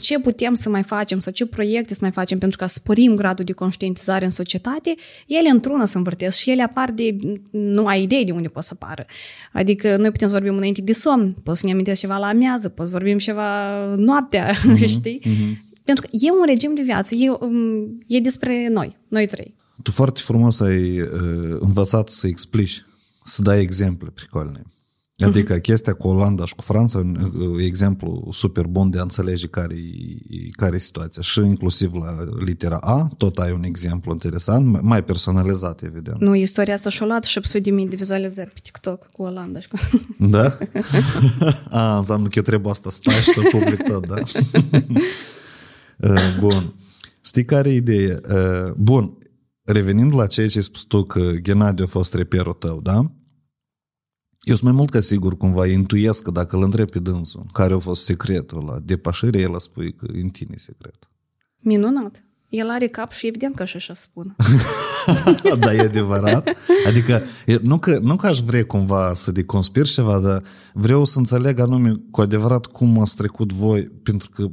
ce putem să mai facem sau ce proiecte să mai facem pentru ca să sporim gradul de conștientizare în societate, ele într-una se învârtesc și ele apar de, nu ai idei de unde pot să apară. Adică noi putem să vorbim înainte de somn, poți să ne amintesc ceva la amiază, poți să vorbim ceva noaptea, uh-huh. știi? Uh-huh. Pentru că e un regim de viață, e, um, e despre noi, noi trei. Tu foarte frumos ai uh, învățat să explici, să dai exemple pricolne. Adică uh-huh. chestia cu Olanda și cu Franța, un uh, exemplu super bun de a înțelege care e, care e situația. Și inclusiv la litera A, tot ai un exemplu interesant, mai personalizat, evident. Nu, istoria asta și-a luat 800 de mii de vizualizări pe TikTok cu Olanda. Da? A, înseamnă că eu trebuie asta să stași și să public tot, da? Uh, bun. Știi care e ideea? Uh, bun. Revenind la ceea ce ai spus tu că Gennady a fost reperul tău, da? Eu sunt mai mult ca sigur cumva intuiesc că dacă îl întreb pe dânsul care a fost secretul la depășire, el a spui că în tine secretul. Minunat. El are cap și evident că așa spun. da, e adevărat. Adică, nu că, nu că aș vrea cumva să deconspir ceva, dar vreau să înțeleg anume cu adevărat cum ați trecut voi, pentru că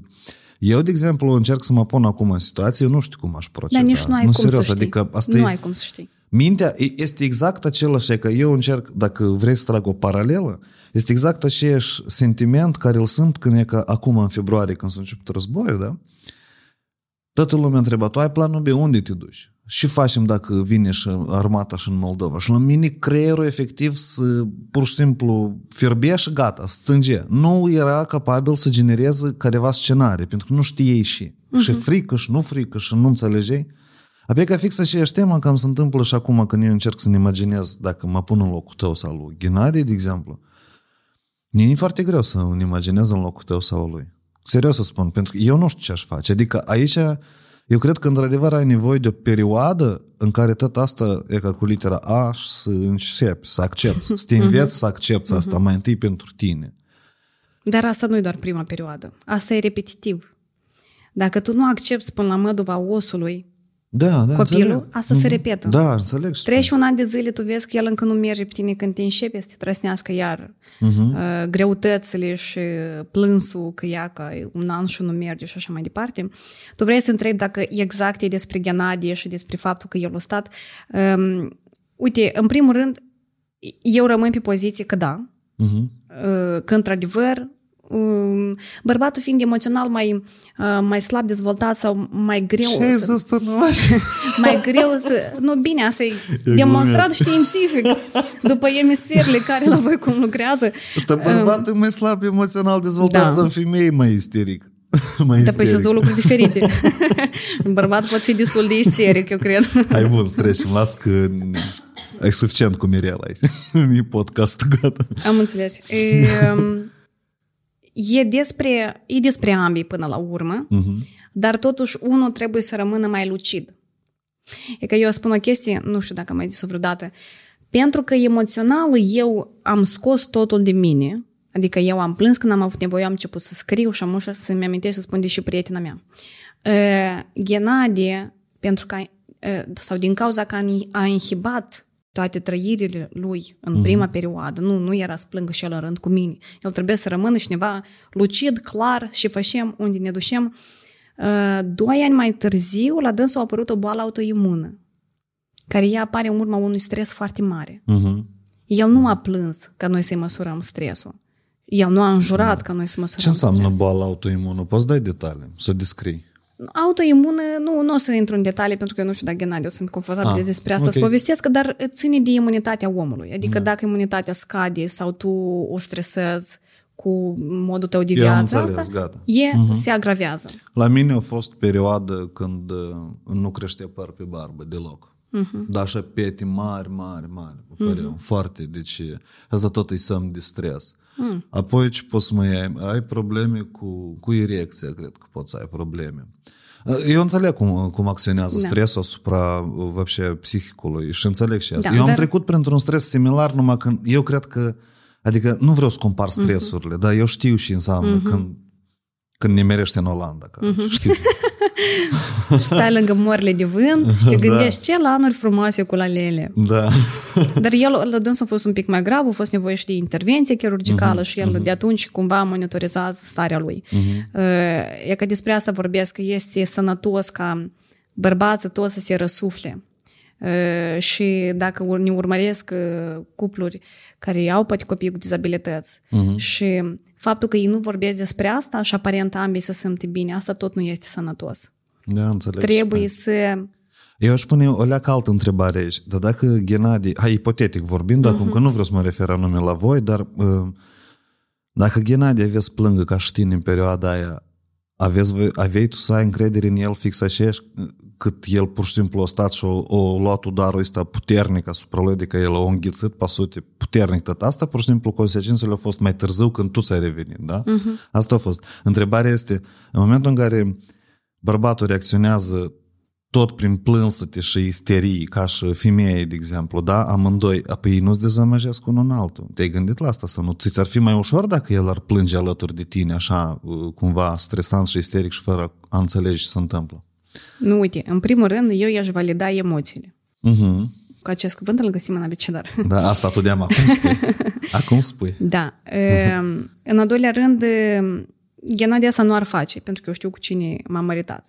eu, de exemplu, încerc să mă pun acum în situație, eu nu știu cum aș proceda. Dar nici nu ai nu, cum serios, să știi. Adică asta nu e, ai cum să știi. Mintea este exact același, că eu încerc, dacă vrei să trag o paralelă, este exact același sentiment care îl simt când e că acum în februarie, când s-a început războiul, da? Toată lumea întreba, tu ai planul B, unde te duci? Și facem dacă vine și armata și în Moldova. Și la mine creierul efectiv să pur și simplu fierbea și gata, stânge. Nu era capabil să genereze careva scenarii, pentru că nu știei și. Uh-huh. Și frică și nu frică și nu înțelegei. Apoi ca fix așa ești tema cam se întâmplă și acum când eu încerc să-mi imaginez dacă mă pun în locul tău sau lui Ghenadie, de exemplu. E foarte greu să-mi imaginez în locul tău sau lui. Serios să spun, pentru că eu nu știu ce aș face. Adică aici eu cred că într-adevăr ai nevoie de o perioadă în care tot asta e ca cu litera A și să începi, să accepti, să te înveți să accepti asta mai întâi pentru tine. Dar asta nu e doar prima perioadă. Asta e repetitiv. Dacă tu nu accepti până la măduva osului da, da, copilul, înțeleg. asta se mhm. repetă. Da, înțeleg. Treci un an de zile, tu vezi că el încă nu merge pe tine când te începe să te trăsnească iar uh-huh. greutățile și plânsul că ia că un an și nu merge și așa mai departe. Tu vrei să întrebi dacă exact e despre Ghenadie și despre faptul că el a stat. Um, uite, în primul rând, eu rămân pe poziție că da, uh-huh. că într-adevăr Um, bărbatul fiind emoțional mai, uh, mai slab dezvoltat sau mai greu Ce să, să mai greu să... Nu, bine, asta e, demonstrat științific după emisferile care la voi cum lucrează. Asta bărbatul um, mai slab emoțional dezvoltat da. sau femeie mai isteric. mai da, păi sunt două lucruri diferite. Bărbatul poate fi destul de isteric, eu cred. Hai bun, să trecem. Las că ai suficient cu Mirela aici. e podcastul gata. Am înțeles. E, um, e, despre, e despre ambii până la urmă, uh-huh. dar totuși unul trebuie să rămână mai lucid. E că eu spun o chestie, nu știu dacă mai zis-o vreodată, pentru că emoțional eu am scos totul de mine, Adică eu am plâns când am avut nevoie, am început să scriu și am ușa să-mi amintesc să spun de și prietena mea. Uh, Ghenadie, pentru că, uh, sau din cauza că a inhibat toate trăirile lui în mm-hmm. prima perioadă, nu, nu era să plângă și el în rând cu mine. El trebuie să rămână cineva lucid, clar și facem unde ne ducem. Uh, doi ani mai târziu, la dânsul a apărut o boală autoimună, care ea apare în urma unui stres foarte mare. Mm-hmm. El nu a plâns ca noi să-i măsurăm stresul. El nu a înjurat ca noi să măsurăm Ce înseamnă stres. boala autoimună? Poți dai detalii, să descrii. Autoimună, nu, nu o să intru în detalii pentru că eu nu știu dacă Gennady o sunt confortabil ah, despre asta okay. să povestesc, dar ține de imunitatea omului. Adică da. dacă imunitatea scade sau tu o stresezi cu modul tău de viață, înțeles, asta gata. E, uh-huh. se agravează. La mine a fost perioadă când uh, nu crește păr pe barbă deloc. Uh-huh. Dar așa pete mari, mari, mari, uh-huh. foarte, deci asta tot e semn de stres. Mm. Apoi ce poți să mai ai? Ai probleme cu, cu erecția, cred că poți să ai probleme. Eu înțeleg cum, cum acționează da. stresul asupra uh, vopșe psihicului și înțeleg și asta. Da, eu am dar... trecut printr-un stres similar, numai că eu cred că Adică nu vreau să compar mhm. stresurile, mm-hmm. dar eu știu și înseamnă mm-hmm. când când nimerești în Olanda, că uh-huh. știu. și stai lângă morile de vânt și te da. gândești da. ce lanuri frumoase cu lalele. Da. Dar el, la dânsul a fost un pic mai grav, a fost nevoie și de intervenție chirurgicală uh-huh. și el uh-huh. de atunci cumva monitorizează starea lui. Uh-huh. E că despre asta vorbesc, că este sănătos ca bărbații toți să se răsufle. Și dacă ne urmăresc cupluri care au poate copii cu dizabilități uh-huh. și faptul că ei nu vorbesc despre asta și aparent ambii să simte bine, asta tot nu este sănătos. Da, înțeleg. Trebuie să... Eu aș pune o leacă altă întrebare aici. Dar dacă Ghenadi, hai ipotetic vorbind, uh-huh. acum că nu vreau să mă refer anume la voi, dar uh, dacă Ghenadi avea să plângă ca și tine în perioada aia, aveți, aveai tu să ai încredere în el fix așa cât el pur și simplu a stat și o, o luat udarul ăsta puternic asupra lui, adică el a înghițit pasute puternic tot asta, pur și simplu consecințele au fost mai târziu când tu ți-ai revenit, da? Uh-huh. Asta a fost. Întrebarea este, în momentul în care bărbatul reacționează tot prin plânsăte și isterii, ca și femeie, de exemplu, da? Amândoi, apoi ei nu-ți dezamăgesc unul în altul. Te-ai gândit la asta sau nu? Ți-ar fi mai ușor dacă el ar plânge alături de tine, așa, cumva stresant și isteric și fără a înțelege ce se întâmplă? Nu, uite, în primul rând, eu i-aș valida emoțiile. Uh-huh. Cu acest cuvânt îl găsim în abecedar. Da, asta tu de-am acum spui. Acum spui. Da. Uh-huh. În al doilea rând, Ghenadie asta nu ar face, pentru că eu știu cu cine m-am măritat.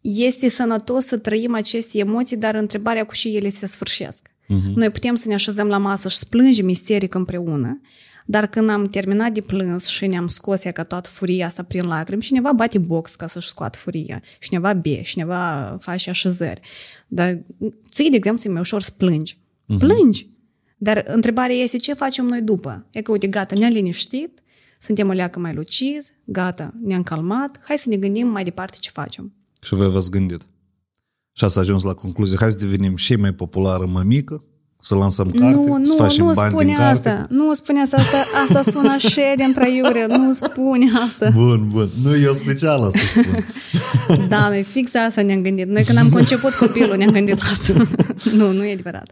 Este sănătos să trăim aceste emoții, dar întrebarea cu și ele se sfârșesc. Uh-huh. Noi putem să ne așezăm la masă și să plângem isteric împreună, dar când am terminat de plâns și ne-am scos ea ca toată furia asta prin lacrimi, cineva bate box ca să-și scoată furia, cineva be, cineva face așezări. Dar ții, de exemplu, e mai ușor să plângi. Uh-huh. Plângi! Dar întrebarea este ce facem noi după? E că, uite, gata, ne-am liniștit, suntem o leacă mai lucizi, gata, ne-am calmat, hai să ne gândim mai departe ce facem. Și voi v-ați gândit. Și ați ajuns la concluzie, hai să devenim și mai populară mămică, să lansăm carte, nu, nu, să facem nu bani spune din asta. carte? Nu spune asta, asta, asta sună așa din traiure, nu spune asta. Bun, bun. Nu, eu special asta spun. da, noi fix asta ne-am gândit. Noi când am conceput copilul ne-am gândit la asta. nu, nu e adevărat.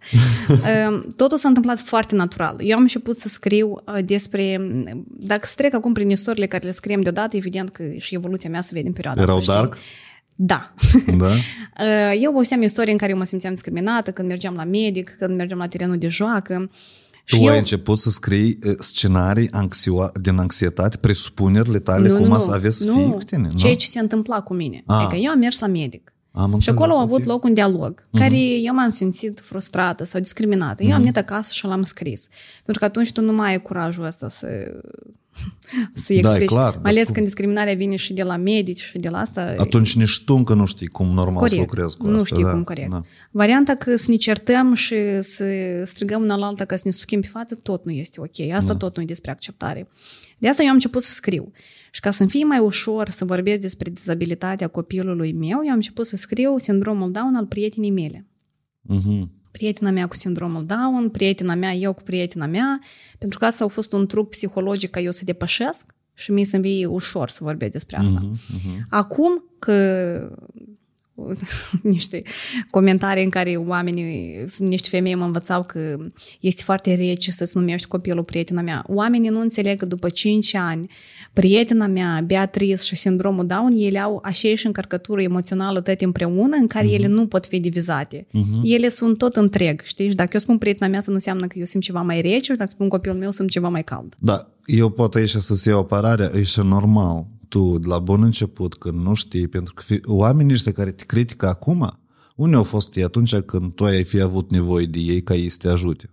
Ehm, totul s-a întâmplat foarte natural. Eu am început să scriu uh, despre, dacă trec acum prin istoriile care le scriem deodată, evident că și evoluția mea se vede în perioada Erau asta. dark? Știi? Da. da. Eu povesteam istorie în care eu mă simțeam discriminată când mergeam la medic, când mergeam la terenul de joacă. Tu și ai eu... început să scrii scenarii anxio- din anxietate, presupunerile tale, nu, cum nu, să aveți nu. fii cu tine? Ceea ce se întâmpla cu mine. Ah. Adică eu am mers la medic. Am și acolo a avut okay. loc un dialog, uh-huh. care eu m-am simțit frustrată sau discriminată. Eu uh-huh. am venit acasă și l-am scris. Pentru că atunci tu nu mai ai curajul ăsta să să explici. Da, clar, mai ales când discriminarea vine și de la medici și de la asta. Atunci nici tu încă nu știi cum normal corect. să lucrezi cu nu asta. știi da, cum corect. Da. Varianta că să ne certăm și să strigăm una la alta ca să ne stuchim pe față, tot nu este ok. Asta da. tot nu e despre acceptare. De asta eu am început să scriu. Și ca să-mi fie mai ușor să vorbesc despre dizabilitatea copilului meu, eu am început să scriu sindromul Down al prietenii mele. Uh-huh. Prietena mea cu sindromul Down, prietena mea, eu cu prietena mea, pentru că asta a fost un truc psihologic ca eu să depășesc și mie să-mi fie ușor să vorbesc despre asta. Uh-huh, uh-huh. Acum că niște comentarii în care oamenii, niște femei mă învățau că este foarte rece să-ți numești copilul prietena mea. Oamenii nu înțeleg că după 5 ani prietena mea, Beatrice și sindromul Down, ele au aceeași încărcătură emoțională tot împreună în care uh-huh. ele nu pot fi divizate. Uh-huh. Ele sunt tot întreg, știi? Și dacă eu spun prietena mea, să nu înseamnă că eu simt ceva mai rece și dacă spun copilul meu, simt ceva mai cald. Da, eu pot aici să-ți iau apărarea, e și normal tu, de la bun început, când nu știi, pentru că fi, oamenii ăștia care te critică acum, unde au fost ei atunci când tu ai fi avut nevoie de ei ca ei să te ajute?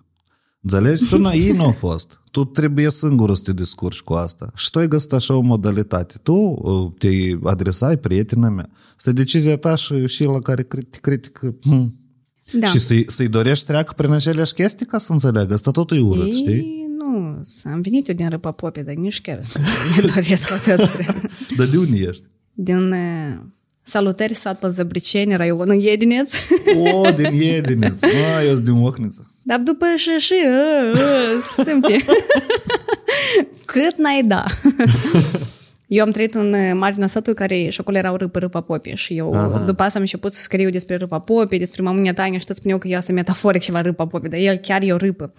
Înțelegi? Tu n ei nu au fost. Tu trebuie singur să te descurci cu asta. Și tu ai găsit așa o modalitate. Tu te adresai prietena mea. Asta decizia ta și, și la care te critică. Hmm. Da. Și să-i, să-i dorești treacă prin aceleași chestii ca să înțeleagă. Asta totul e urât, Ei, știi? Nu, am venit eu din Râpa Popie, dar nici chiar să ne doresc atât. Dar de unde ești? Din uh, Salutări, sat pe Zăbriceni, raionul Iedineț. O, din Iedineț. A, eu sunt din Ocniță. Dar după și și, simte. Cât n-ai da. Eu am trăit în marginea satului care și acolo erau râpă, râpa popie și eu Aha. după asta am început să scriu despre râpa popie, despre mamunia Tania și tot spuneau că ea se metaforic ceva râpa popie, dar el chiar e o râpă.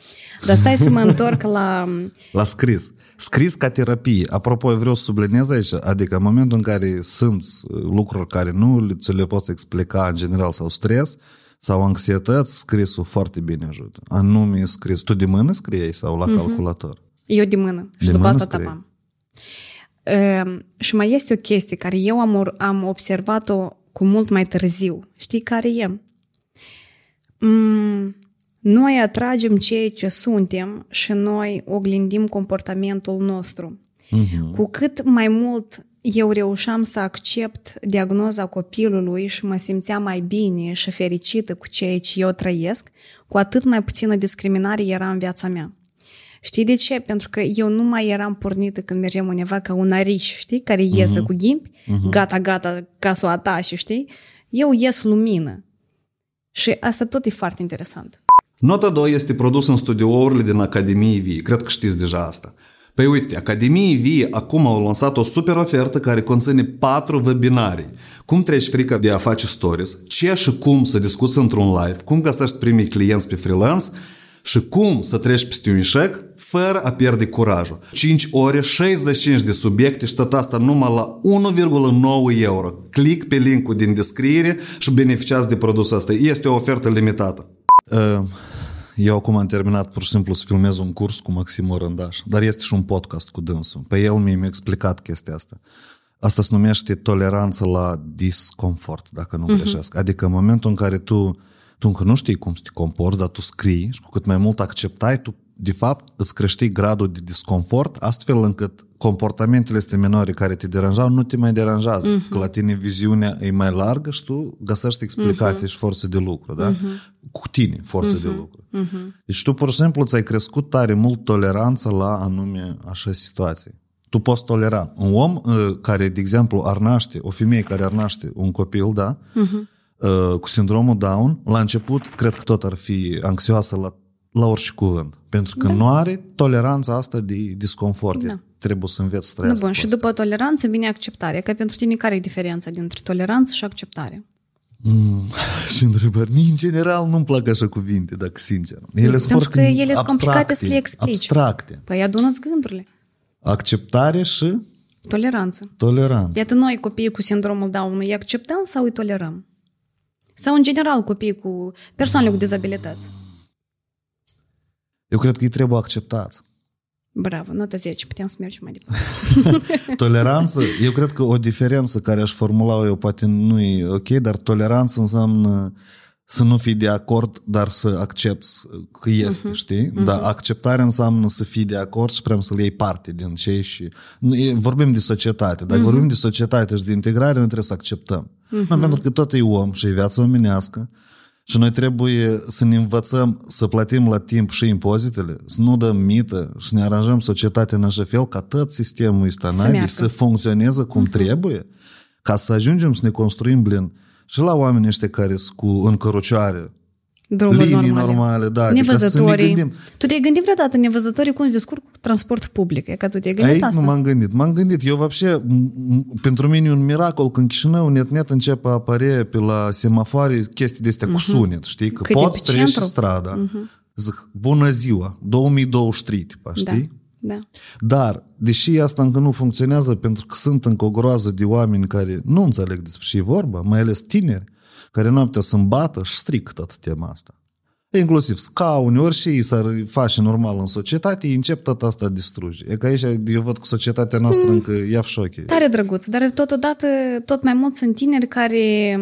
Dar stai să mă întorc la... La scris. Scris ca terapie. Apropo, eu vreau să subliniez aici, adică în momentul în care simți lucruri care nu ți le poți explica în general sau stres, sau anxietăți, scrisul foarte bine ajută. Anume scris. Tu de mână scriei sau la mm-hmm. calculator? Eu de mână. Și De după mână asta scrii? tapam. Uh, și mai este o chestie care eu am, am observat-o cu mult mai târziu. Știi care e? Mm, noi atragem ceea ce suntem și noi oglindim comportamentul nostru. Mm-hmm. Cu cât mai mult eu reușeam să accept diagnoza copilului și mă simțeam mai bine și fericită cu ceea ce eu trăiesc, cu atât mai puțină discriminare era în viața mea. Știi de ce? Pentru că eu nu mai eram pornită când mergem undeva ca un ariș, știi? Care iese uh-huh. cu ghimpi, uh-huh. gata, gata, ca să o atași, știi? Eu ies lumină. Și asta tot e foarte interesant. Nota 2 este produs în studiourile din Academiei Vie. Cred că știți deja asta. Păi uite, Academiei Vie acum au lansat o super ofertă care conține patru webinarii. Cum treci frica de a face stories, ce și cum să discuți într-un live, cum găsești primii clienți pe freelance și cum să treci peste un eșec fără a pierde curajul. 5 ore, 65 de subiecte și tot asta numai la 1,9 euro. Click pe linkul din descriere și beneficiați de produsul ăsta. Este o ofertă limitată. Uh, Eu acum am terminat pur și simplu să filmez un curs cu Maxim Orândaș, dar este și un podcast cu dânsul. Pe el mi-a explicat chestia asta. Asta se numește toleranță la disconfort, dacă nu greșesc. Adică în momentul în care tu, tu încă nu știi cum să te comporți, dar tu scrii și cu cât mai mult acceptai, tu de fapt îți crești gradul de disconfort astfel încât comportamentele astea minore care te deranjau nu te mai deranjează. Uh-huh. Că la tine viziunea e mai largă și tu găsești explicații uh-huh. și forțe de lucru, da? Uh-huh. Cu tine, forțe uh-huh. de lucru. Uh-huh. Deci tu pur și simplu ți-ai crescut tare mult toleranță la anume așa situații. Tu poți tolera. Un om uh, care, de exemplu, ar naște, o femeie care ar naște un copil, da? Uh-huh. Uh, cu sindromul Down, la început, cred că tot ar fi anxioasă la la orice cuvânt. Pentru că da. nu are toleranța asta de disconfort. Da. Trebuie să înveți să Nu trăiască bun, cu și asta. după toleranță vine acceptarea. Că pentru tine care e diferența dintre toleranță și acceptare? Mm, și întrebări. Mie, în general, nu-mi plac așa cuvinte, dacă sincer. Ele sunt Pentru că foarte ele sunt complicate să le explici. Abstracte. Păi adună-ți gândurile. Acceptare și Toleranță. toleranță. Iată noi copiii cu sindromul Down îi acceptăm sau îi tolerăm? Sau în general copiii cu persoanele cu dizabilități? Eu cred că îi trebuie acceptați. Bravo, notă 10, putem să mergem mai departe. toleranță, eu cred că o diferență care aș formula eu poate nu e ok, dar toleranță înseamnă să nu fii de acord, dar să accepti că este, uh-huh. știi? Uh-huh. Dar acceptarea înseamnă să fii de acord și vrem să-l iei parte din cei și... Vorbim de societate. Dacă uh-huh. vorbim de societate și de integrare, noi trebuie să acceptăm. Uh-huh. Nu, pentru că tot e om și e viața omenească și noi trebuie să ne învățăm să plătim la timp și impozitele, să nu dăm mită și să ne aranjăm societatea în așa fel ca tot sistemul ăsta să, să funcționeze cum uh-huh. trebuie, ca să ajungem să ne construim blin. Și la oamenii ăștia care sunt cu încărucioare, Drumuri linii normale. normale da. Adică nevăzătorii. Adică ne tu te-ai gândit vreodată nevăzătorii cum descurc cu transport public? E că tu te-ai gândit Ei, asta? nu m-am gândit. M-am gândit. Eu, вообще, pentru mine e un miracol când Chișinău net-net începe a apare pe la semafoare chestii de astea uh-huh. cu mhm. sunet, știi? Că Cât poți trece strada. Uh-huh. Zic, bună ziua, 2023, tipa, știi? Da. Da. Dar, deși asta încă nu funcționează pentru că sunt încă o groază de oameni care nu înțeleg despre ce e vorba, mai ales tineri, care noaptea să îmbată și stric toată tema asta. Inclusiv scaune, orice ei s-ar face normal în societate, ei încep tot asta a distruge. E că aici eu văd că societatea noastră mm. încă ia șoche. Tare drăguț, dar totodată tot mai mult sunt tineri care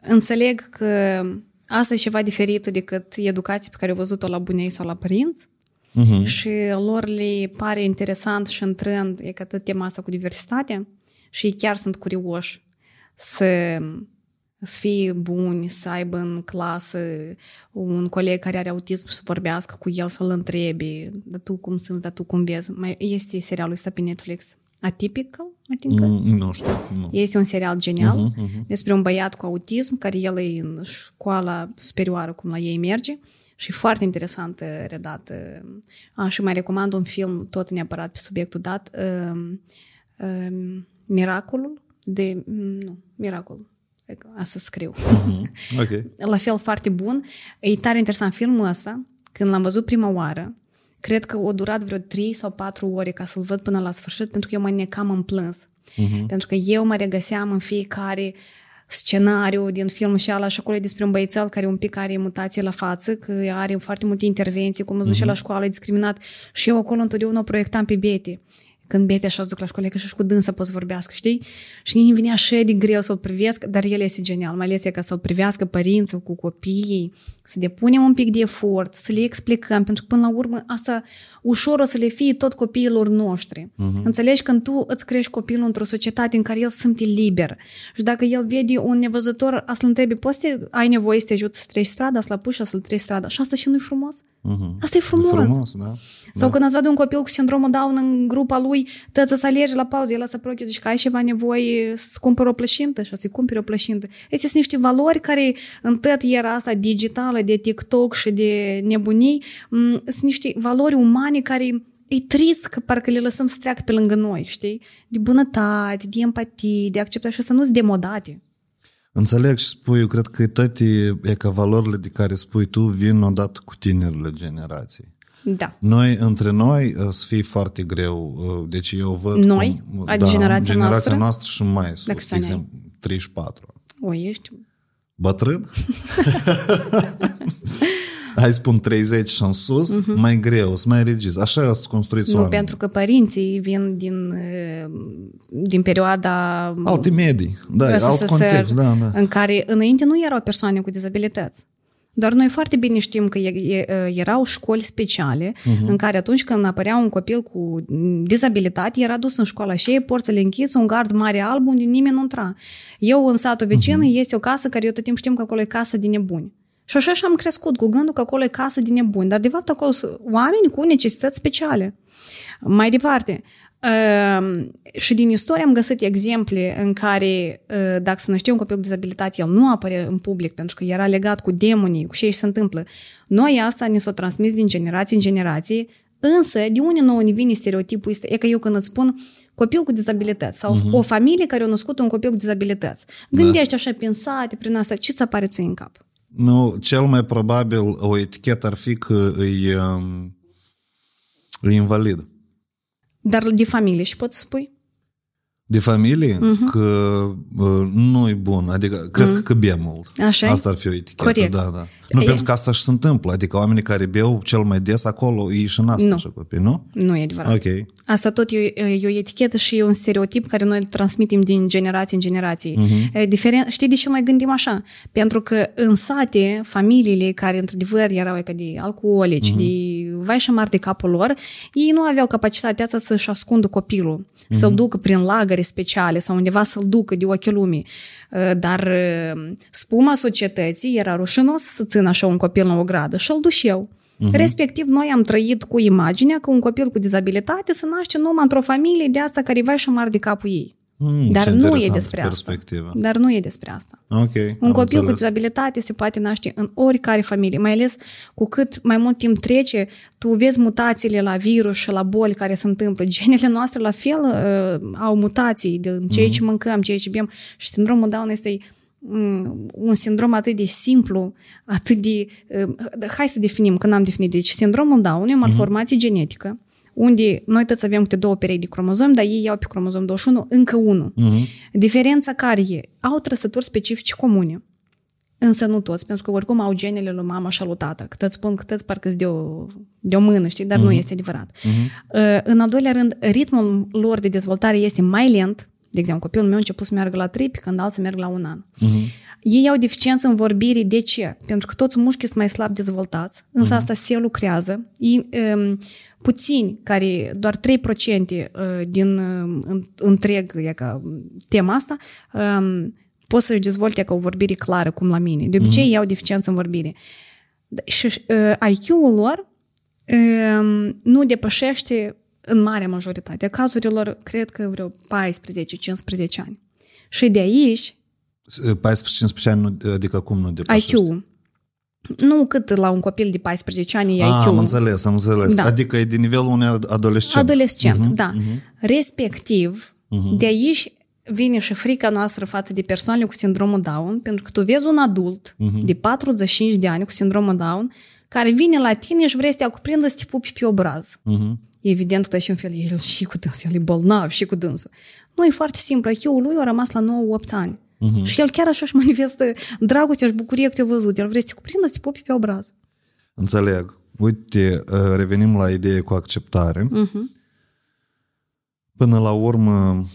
înțeleg că asta e ceva diferit decât educația pe care au văzut-o la bunei sau la părinți uh-huh. și lor le pare interesant și în trend e că tot tema asta cu diversitatea și ei chiar sunt curioși să, să fie buni, să aibă în clasă un coleg care are autism să vorbească cu el, să-l întrebe, dar tu cum sunt, dar tu cum vezi. Mai este serialul ăsta pe Netflix, Atypical, adică? Mm, nu știu. Nu. Este un serial genial uh-huh, uh-huh. despre un băiat cu autism care el e în școala superioară, cum la ei merge, și foarte interesant redat. A, și mai recomand un film tot neapărat pe subiectul dat, uh, uh, Miracolul, de, nu, Miracolul, asta scriu. Uh-huh. Okay. La fel foarte bun. E tare interesant filmul ăsta, când l-am văzut prima oară, cred că o durat vreo 3 sau 4 ore ca să-l văd până la sfârșit, pentru că eu mă necam în plâns. Uh-huh. Pentru că eu mă regăseam în fiecare uh, scenariu din filmul și ala și acolo e despre un băiețel care un pic are mutație la față, că are foarte multe intervenții, cum îți duce uh-huh. la școală, e discriminat. Și eu acolo întotdeauna o proiectam pe Betty când Bete așa duc la școală, că și cu dânsa poți vorbească, știi? Și îmi venea așa de greu să-l privesc, dar el este genial, mai ales e ca să-l privească părinții cu copiii, să depunem un pic de efort, să le explicăm, pentru că până la urmă asta ușor o să le fie tot copiilor noștri. Uh-huh. Înțelegi când tu îți crești copilul într-o societate în care el se simte liber și dacă el vede un nevăzător, asta îl întrebe, poți să ai nevoie să te ajut să treci strada, să-l apuci să-l treci strada. Și asta și nu-i frumos? Uh-huh. Asta e frumos. E frumos da. Sau da. când ați văzut un copil cu sindromul Down în grupa lui, tăță să alerge la pauză, el să proche, zice că ai ceva nevoie să cumpăr o plășintă și să cumperi o plășintă. Astea sunt niște valori care în tot era asta digitală, de TikTok și de nebunii, sunt niște valori umane care e trist că parcă le lăsăm să treacă pe lângă noi, știi? De bunătate, de empatie, de acceptare și să nu-ți demodate. Înțeleg și spui, eu cred că toate e ca valorile de care spui tu vin odată cu tinerile generații. Da. Noi, între noi, uh, să fie foarte greu. Uh, deci eu văd... Noi? Cum, adică da, generația, generația noastră? noastră și mai sus. De exemplu, 34. O, ești... Bătrân? hai spun 30 și în sus, uh-huh. mai greu, să mai regiz. Așa să construiți Nu, oameni. pentru că părinții vin din, din perioada... Alte medii, da, alt context, da, da. În care înainte nu erau persoane cu dizabilități. Doar noi foarte bine știm că erau școli speciale uh-huh. în care atunci când apărea un copil cu dizabilitate, era dus în școala și porțile închise, un gard mare alb unde nimeni nu intra. Eu în satul vecin uh-huh. este o casă care eu tot timpul știm că acolo e casă de nebuni. Și așa și am crescut cu gândul că acolo e casă de nebuni, dar de fapt acolo sunt oameni cu necesități speciale. Mai departe, Uh, și din istorie am găsit exemple în care uh, dacă se năște un copil cu dizabilitate, el nu apare în public pentru că era legat cu demonii, cu ce se întâmplă. Noi asta ne s-o transmis din generație în generație, însă de unde nouă ne vine stereotipul ăsta? E că eu când îți spun copil cu dizabilități sau uh-huh. o familie care a născut un copil cu dizabilități. Gândești da. așa pensate prin asta, ce ți apare ție în cap? Nu, cel mai probabil o etichetă ar fi că e, e invalid. Dar de familie și poți spui? de familie, uh-huh. că uh, nu e bun, adică cred uh-huh. că bea mult. Așa Asta ar fi o etichetă, Corect. da, da. Nu, E- pentru că asta și se întâmplă, adică oamenii care beau cel mai des acolo, ei și în asta Nu. așa copii, nu? Nu e adevărat. Ok. Asta tot e, e o etichetă și e un stereotip care noi îl transmitem din generație în generație. Uh-huh. Diferen... Știi de ce noi gândim așa? Pentru că în sate, familiile care într-adevăr erau ca de alcoolici, uh-huh. de vai și mari de capul lor, ei nu aveau capacitatea asta să-și ascundă copilul, uh-huh. să-l ducă prin lagăre speciale sau undeva să-l ducă de ochii lumii. Uh, Dar uh, spuma societății era rușinos să țină așa un copil în o gradă și îl dușeau. Uh-huh. Respectiv, noi am trăit cu imaginea că un copil cu dizabilitate se naște numai într-o familie de asta care vai și mari de capul ei. Mm, Dar ce nu e interesant despre asta. perspectivă. Dar nu e despre asta. Ok, Un am copil cu înțeles. dizabilitate se poate naște în oricare familie, mai ales cu cât mai mult timp trece, tu vezi mutațiile la virus și la boli care se întâmplă. Genele noastre la fel uh, au mutații de ceea ce mâncăm, ceea ce bem și sindromul Down este mm, un sindrom atât de simplu, atât de... uh, Hai să definim, că n-am definit. Deci sindromul Down e o malformație genetică unde noi toți avem câte două perechi de cromozomi, dar ei iau pe cromozom 21 încă unul. Diferența care e? Au trăsături specifice comune. Însă nu toți, pentru că oricum au genele lui mama și al lui tată. Cât îți spun, cât îți parcă de o, de o mână, știi? Dar nu este adevărat. Uh, În al doilea rând, ritmul lor de dezvoltare este mai lent. De exemplu, copilul meu a început să meargă la 3, pe când alții merg la un an. Ei au deficiență în vorbire. De ce? Pentru că toți mușchii sunt mai slab dezvoltați, însă asta se lucrează. Ei, um, puțini, care doar 3% uh, din um, în- întreg e ca, tema asta, um, pot să-și dezvolte ca o vorbire clară, cum la mine. De obicei, ei au deficiență în vorbire. D- Și uh, IQ-ul lor um, nu depășește în marea majoritate a cazurilor, cred că vreo 14-15 ani. Și de aici, 14-15 ani, nu- adică cum nu depășește? IQ. Nu cât la un copil de 14 ani e Ah, IQ. am înțeles, am înțeles. Da. Adică e de nivelul unui adolescent. Adolescent, da. Respectiv, de aici vine și frica noastră față de persoanele cu sindromul Down, pentru că tu vezi un adult de 45 de ani cu sindromul Down care vine la tine și vrei să te cuprindă să te pupi pe obraz. Evident, tu și un fel, el și cu dânsul, el e bolnav și cu dânsul. Nu, e foarte simplu. IQ-ul lui a rămas la 9-8 ani. Și el chiar așa își manifestă dragostea și bucurie că te-a văzut. El vrea să te cuprindă, să te pupi pe obraz. Înțeleg. Uite, uh, revenim la ideea cu acceptare. Până la urmă,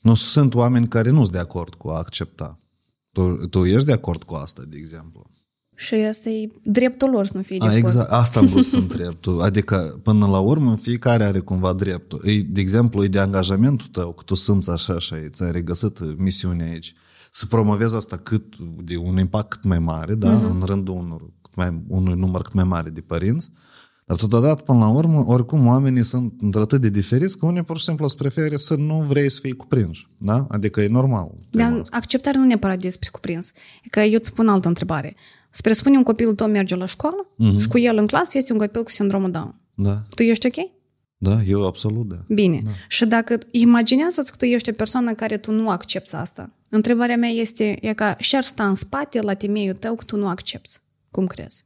nu sunt oameni care nu sunt de acord cu a accepta. Tu, tu ești de acord cu asta, de exemplu? Și asta e dreptul lor să nu fie de A, acord. exact, asta am vrut să întreb tu. Adică, până la urmă, fiecare are cumva dreptul. E, de exemplu, e de angajamentul tău, că tu simți așa și ți-ai regăsit misiunea aici, să promovezi asta cât, de un impact cât mai mare, da? Mhm. în rândul unor, cât mai, unui număr cât mai mare de părinți, dar totodată, până la urmă, oricum oamenii sunt într-atât de diferiți că unii pur și simplu îți preferă să nu vrei să fii cuprinși. Da? Adică e normal. tema Dar asta. acceptarea nu neapărat despre cuprins. E că eu îți spun altă întrebare. Să presupunem copilul tău merge la școală Mhm. și cu el în clasă este un copil cu sindromul Down. Da, Tu ești ok? da, eu absolut da. Bine. Da. Și dacă imaginează-ți că tu ești o persoană care tu nu accepti asta. Întrebarea mea este, e ca și ar sta în spate la temeiul tău că tu nu accepti. Cum crezi?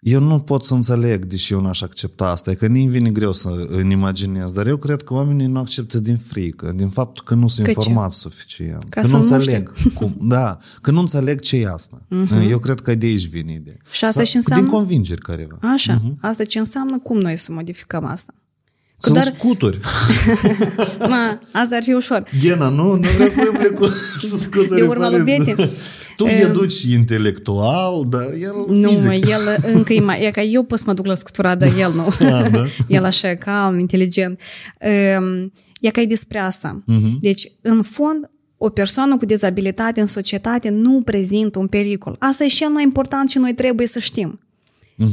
Eu nu pot să înțeleg de ce eu n-aș accepta asta, e că nici vine greu să îmi imaginez, dar eu cred că oamenii nu acceptă din frică, din faptul că nu sunt Că ce? informați suficient. Ca că să nu nu înțeleg. Cum, da, că nu înțeleg ce e asta. Eu cred că de aici vine ideea. Și asta Sau și înseamnă- Din convingeri careva. Așa. Asta ce înseamnă cum noi să modificăm asta? Că Sunt doar, scuturi. mă, asta ar fi ușor. Ghena, nu? Nu vrea să umble cu cu scuturi. De urma lui părinți. Betty. Tu educi intelectual, dar el Nu, fizic. mă, el încă e mai... E ca eu pot să mă duc la scutura, dar el nu. Ah, da? el așa, calm, inteligent. Um, E ca e despre asta. Deci, în fond, o persoană cu dizabilitate în societate nu prezintă un pericol. Asta e cel mai important și noi trebuie să știm.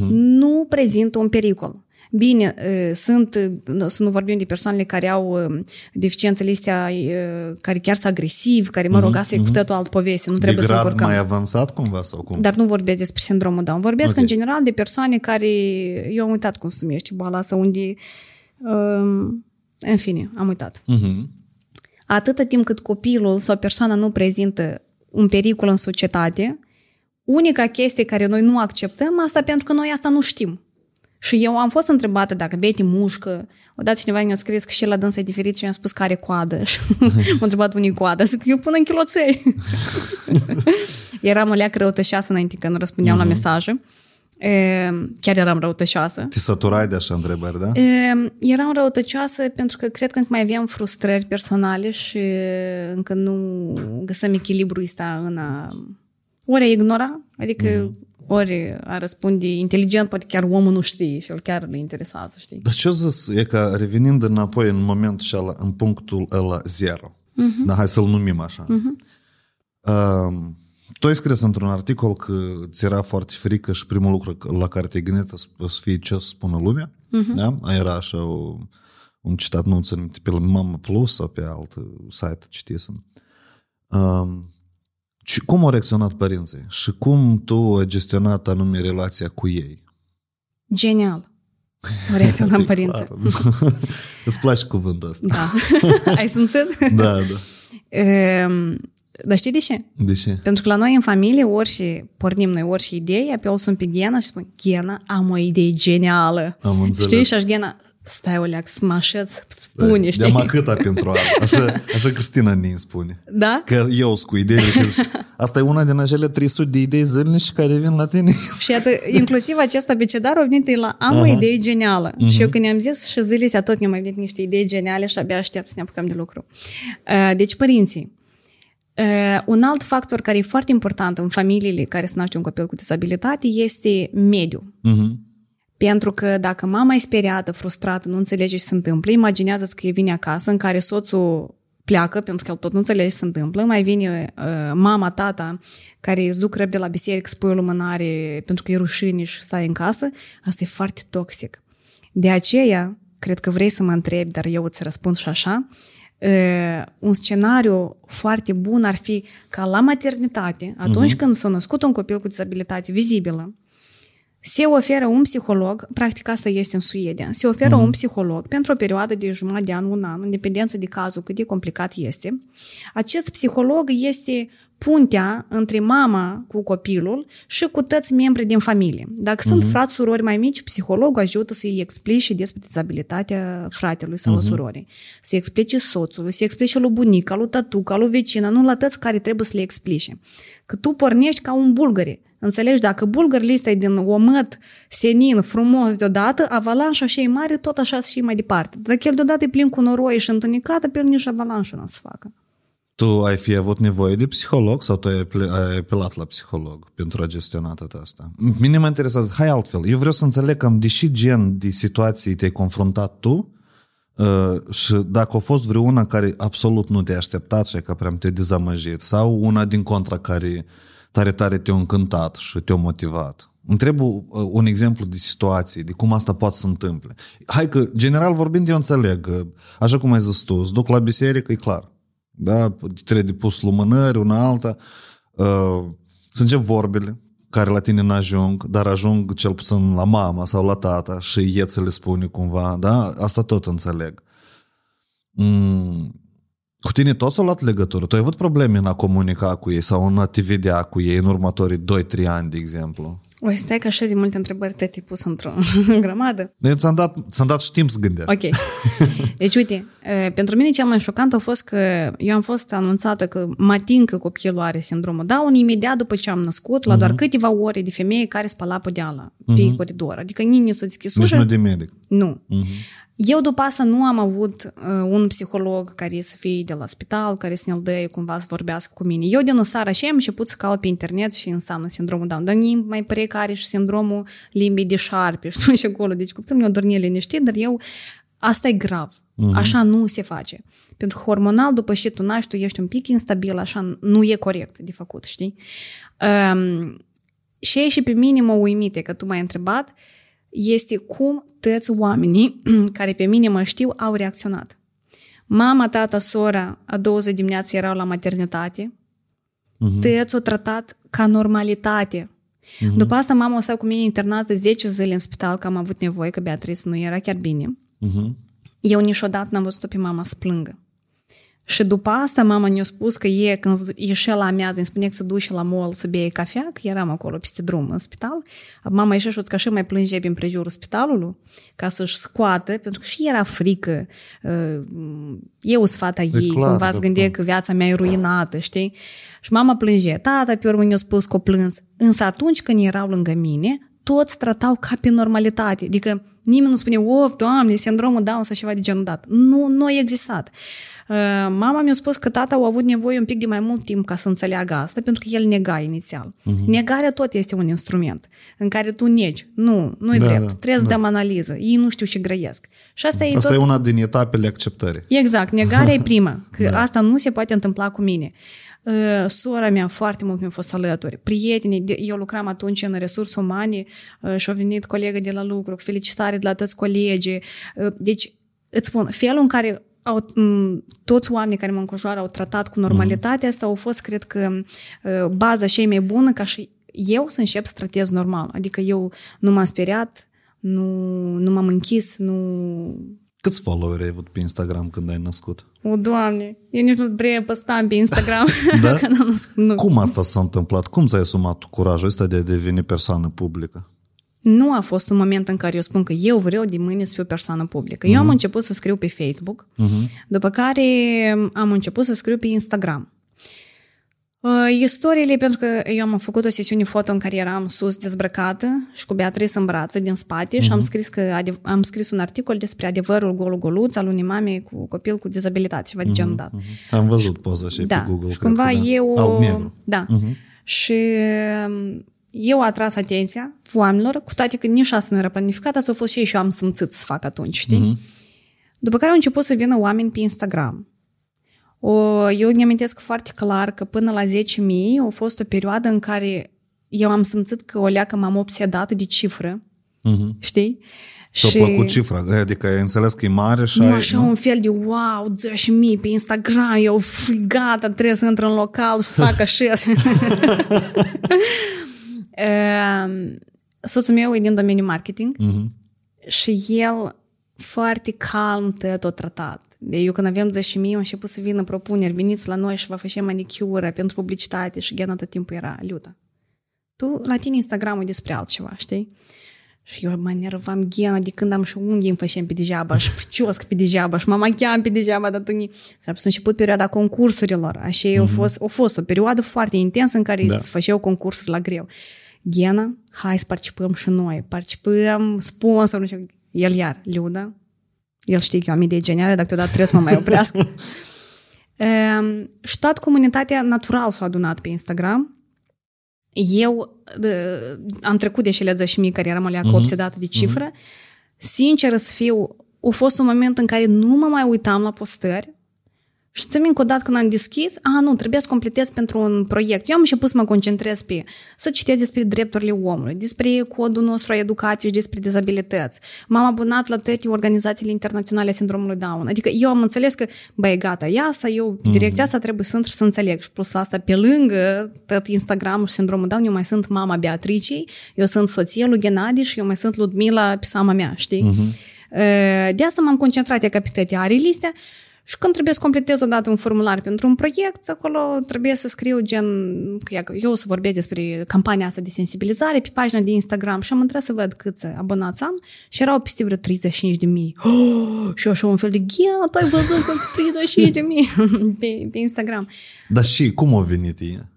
Nu prezintă un pericol. Bine, uh, sunt, uh, să nu vorbim de persoanele care au uh, deficiențele astea, uh, care chiar sunt agresivi, care, mă rog, asta e cu totul alt poveste, nu De trebuie să grad încurcăm. mai avansat cumva sau cum? Dar nu vorbesc despre sindromul Down. Vorbesc Ok. în general de persoane care... Eu am uitat cum se numește boala asta, unde... Um, în fine, am uitat. Mhm. Atâta timp cât copilul sau persoana nu prezintă un pericol în societate, unica chestie care noi nu acceptăm, asta pentru că noi asta nu știm. Și eu am fost întrebată dacă Betty mușcă. Odată cineva mi-a scris că și la dânsa e diferit și mi-a spus care coadă. Și m-a întrebat unii coadă. Zic că eu pun în kiloței. eram o leacă răutășoasă înainte când nu răspundeam uh-huh. la mhm. mesaje. E, chiar eram răutăcioasă. Te săturai de așa întrebări, da? E, eram răutăcioasă pentru că cred că încă mai aveam frustrări personale și încă nu găsăm echilibru ăsta în a ori a ignora, adică mm. Ori a răspunde inteligent, poate chiar omul nu știe și el chiar le interesează, știi? Dar ce zis? E că revenind înapoi în momentul și ala, în punctul ăla zero, mm-hmm. da, hai să-l numim așa. Mm-hmm. Uh, tu ai scris într-un articol că ți era foarte frică și primul lucru la care te-ai gândit să fie ce o să spună lumea. Uh-huh. Da? Era așa o, un citat, nu țin pe la Mama Plus sau pe alt site citisem. Um, și cum au reacționat părinții? Și cum tu ai gestionat anume relația cu ei? Genial. Au reacționat părinții. Îți place cuvântul ăsta. Da. Ai simțit? da, da. Um, dar știi de ce? De ce? Pentru că la noi în familie, ori și pornim noi ori și idee, apoi o sunt pe Ghena și spun, Ghena, am o idee genială. Am înțeles. Știi? Și aș Ghena, stai o leac, să mă așez, spune, da, știi? De câta pentru asta. Așa, așa Cristina ne spune. Da? Că eu sunt cu idei și asta e una din acele 300 de idei zilnice care vin la tine. și atât, inclusiv acest abecedar a venit la am Aha. o idee genială. Uh-huh. Și eu când i-am zis și zilele tot ne mai venit niște idei geniale și abia aștept să ne apucăm de lucru. Uh, deci, părinții, Uh, un alt factor care e foarte important în familiile care se naște un copil cu dizabilitate este mediul. Uh-huh. Pentru că dacă mama e speriată, frustrată, nu înțelege ce se întâmplă, imaginează-ți că e vine acasă în care soțul pleacă, pentru că el tot nu înțelege ce se întâmplă, mai vine uh, mama, tata, care îți duc răb de la biserică, spui o lumânare pentru că e rușine și stai în casă, asta e foarte toxic. De aceea, cred că vrei să mă întrebi, dar eu îți răspund și așa, uh, un scenariu foarte bun ar fi ca la maternitate, atunci uh-huh. când s-a născut un copil cu dizabilitate vizibilă, se oferă un psiholog, practic asta este în Suedia, se oferă uh-huh. un psiholog pentru o perioadă de jumătate de an, un an, în dependență de cazul cât de complicat este. Acest psiholog este puntea între mama cu copilul și cu toți membrii din familie. Dacă uh-huh. sunt mhm. frați, surori mai mici, psihologul ajută să-i explice despre dizabilitatea fratelui sau uh-huh. surorii. Să-i explice soțului, să-i explice lui bunica, lui tătuca, lui vecina, nu la toți care trebuie să le explice. Că tu pornești ca un bulgăre. Înțelegi? Dacă bulgările ăsta e din omăt, senin, frumos deodată, avalanșa așa e mare, tot așa și mai departe. Dacă el deodată e plin cu noroi și întunecată, pe el nici avalanșa nu să facă. Tu ai fi avut nevoie de psiholog sau tu ai, ai apelat la psiholog pentru a gestiona tot asta? Mine mă interesează, hai altfel, eu vreau să înțeleg cam de și gen de situații te-ai confruntat tu uh, și dacă a fost vreuna care absolut nu te-a așteptat și că prea te-a dezamăgit sau una din contra care tare tare te-a încântat și te-a motivat. Întreb uh, un exemplu de situație, de cum asta poate să întâmple. Hai că, general vorbind, eu înțeleg, așa cum ai zis tu, îți duc la biserică, e clar da? trebuie de pus lumânări, una alta. Uh, să încep vorbele care la tine n-ajung, dar ajung cel puțin la mama sau la tata și e ți le spune cumva, da? Asta tot înțeleg. Mm. Cu tine tot s-a luat legătură? Tu ai avut probleme în a comunica cu ei sau în a te vedea cu ei în următorii 2-3 ani, de exemplu? O, stai că așa de multe întrebări te ai pus într-o grămadă. Eu ți-am dat, ți-am dat și timp să gândești. Ok. Deci, uite, pentru mine cel mai șocant a fost că eu am fost anunțată că mă ating că copilul are sindromul Down imediat după ce am născut, la doar uh-huh. câteva ore de femeie care spăla podeala uh-huh. pe coridor. Adică nimeni nu s-a deschis Deci nu de medic. Nu. Uh-huh. Eu după asta nu am avut uh, un psiholog care să fie de la spital, care să ne-l dă cumva să vorbească cu mine. Eu din seara și am început să caut pe internet și înseamnă sindromul Down. Dar nimeni mai pare că are și sindromul limbii de șarpe și și acolo. Deci copilul meu dormit liniștit, dar eu asta e grav. Uh-huh. Așa nu se face. Pentru că hormonal, după ce tu naști, tu ești un pic instabil, așa nu e corect de făcut, știi? Um, și și pe mine mă uimite că tu m-ai întrebat uh, este cum toți oamenii care pe mine mă știu au reacționat. Mama, tata, sora a 20 dimineață erau la maternitate. Uh-huh. Tăți o tratat ca normalitate. Uh-huh. După asta mama o să cu mine internată 10 zile în spital, că am avut nevoie, că Beatrice nu era chiar bine. Uh-huh. Eu niciodată n-am văzut-o pe mama să plângă. Și după asta mama ne-a spus că e când ieșea la amiază, îmi spune că se duce la mall să bea cafea, că eram acolo peste drum în spital. Mama ieșea și ca și mai plânge prin prejurul spitalului ca să-și scoată, pentru că și era frică. Eu sunt fata ei, clar, cumva să gândea că viața mea e ruinată, știi? Și mama plânge. Tata pe urmă ne-a spus că o plâns. Însă atunci când erau lângă mine, toți tratau ca pe normalitate. Adică nimeni nu spune, of, doamne, sindromul Down sau ceva de genul dat. Nu, nu a existat. Uh, mama mi-a spus că tata a avut nevoie un pic de mai mult timp ca să înțeleagă asta, pentru că el nega inițial. Uh-huh. Negarea tot este un instrument în care tu negi. Nu, nu e da, drept. Da, Trebuie să da. dăm analiză. Ei nu știu ce grăiesc. Și asta, e, asta tot... e una din etapele acceptării. Exact. Negarea e prima. Că da. asta nu se poate întâmpla cu mine. Uh, sora mea foarte mult mi-a fost alături. Prietenii, eu lucram atunci în resurse umane uh, și au venit colegă de la lucru, felicitare de la toți colegii. Deci, îți spun, felul în care au, toți oamenii care mă înconjoară au tratat cu normalitate, asta au fost, cred că, baza cea mai bună ca și eu să încep să tratez normal. Adică eu nu m-am speriat, nu, nu m-am închis, nu... Câți followeri ai avut pe Instagram când ai născut? O, Doamne, eu nici nu vreau păstam pe Instagram da? când am născut. Nu. Cum asta s-a întâmplat? Cum ți-ai asumat curajul ăsta de a deveni persoană publică? Nu a fost un moment în care eu spun că eu vreau de mâine să fiu persoană publică. Uh-huh. Eu am mhm. început să scriu pe Facebook, uh-huh. după care am început să scriu pe Instagram. Uh, istoriile, pentru că eu am făcut o sesiune foto în care eram sus dezbrăcată și cu Beatrice în brațe din spate uh-huh. și am mhm. scris, că am scris un articol despre adevărul gol goluț al unei mame cu copil cu dizabilitate, ceva uh-huh. de genul dat. Uh-huh. Am văzut poza și da. pe Google. Și cumva că, da. eu... Da. Uh-huh. Și eu atras atenția oamenilor, cu toate că nici asta nu era planificat, asta a fost și eu am simțit să fac atunci, știi? Uh-huh. După care au început să vină oameni pe Instagram. O, eu îmi amintesc foarte clar că până la 10.000 a fost o perioadă în care eu am simțit că o leacă m-am obsedat de cifră, uh-huh. știi? Și și... plăcut cifra, adică ai înțeles că e mare și nu, ai... așa nu? un fel de wow, 10.000 pe Instagram, eu gata, trebuie să intru în local și să fac așa. Ehm, soțul meu e din domeniul marketing uh-huh. și el foarte calm tot tratat. De eu când avem 10 mii, am început să vină propuneri, veniți la noi și vă facem manicură pentru publicitate și Ghena tot timpul era, Liuta, tu la tine Instagramul e despre altceva, știi? Și eu mă nervam Ghena de când am și unghii îmi făceam pe degeaba și priciosc pe degeaba și mă machiam pe degeaba, dar tu ni... S-a început perioada concursurilor, așa mm-hmm. a, fost, a fost o perioadă foarte intensă în care da. se făceau concursuri la greu. Ghena, hai să participăm și noi, participăm, sponsor, nu știu, el iar, Liuda, el știe că eu am idei geniale, dacă deodată trebuie să mă mai oprească. um, și toată comunitatea natural s-a adunat pe Instagram. Eu de, am trecut de cele 10.000 care eram alea uh-huh. obsedată de cifră. Uh-huh. Sincer să fiu, a fost un moment în care nu mă mai uitam la postări, și ți minte că odată când am deschis, a, nu, trebuie să completez pentru un proiect. Eu am început să mă concentrez pe să citesc despre drepturile omului, despre codul nostru a educației și despre dizabilități. M-am abonat la toate organizațiile internaționale a sindromului Down. Adică eu am înțeles că, băi, gata, ia asta, eu, mm-hmm. direcția asta trebuie să intru să înțeleg. Și plus asta, pe lângă tot Instagram și sindromul Down, eu mai sunt mama Beatricei, eu sunt soția lui Gennady și eu mai sunt Ludmila, pisama mea, știi? Mm-hmm. De asta m-am concentrat ca pe toate ariliste și când trebuie să completez odată un formular pentru un proiect, acolo trebuie să scriu gen, eu o să vorbesc despre campania asta de sensibilizare pe pagina de Instagram și am întrebat să văd câți abonați am și erau peste vreo 35 de mii. Oh, și eu așa un fel de, ghea, tu ai văzut că 35 de mii pe, pe Instagram. Dar și cum a venit ea?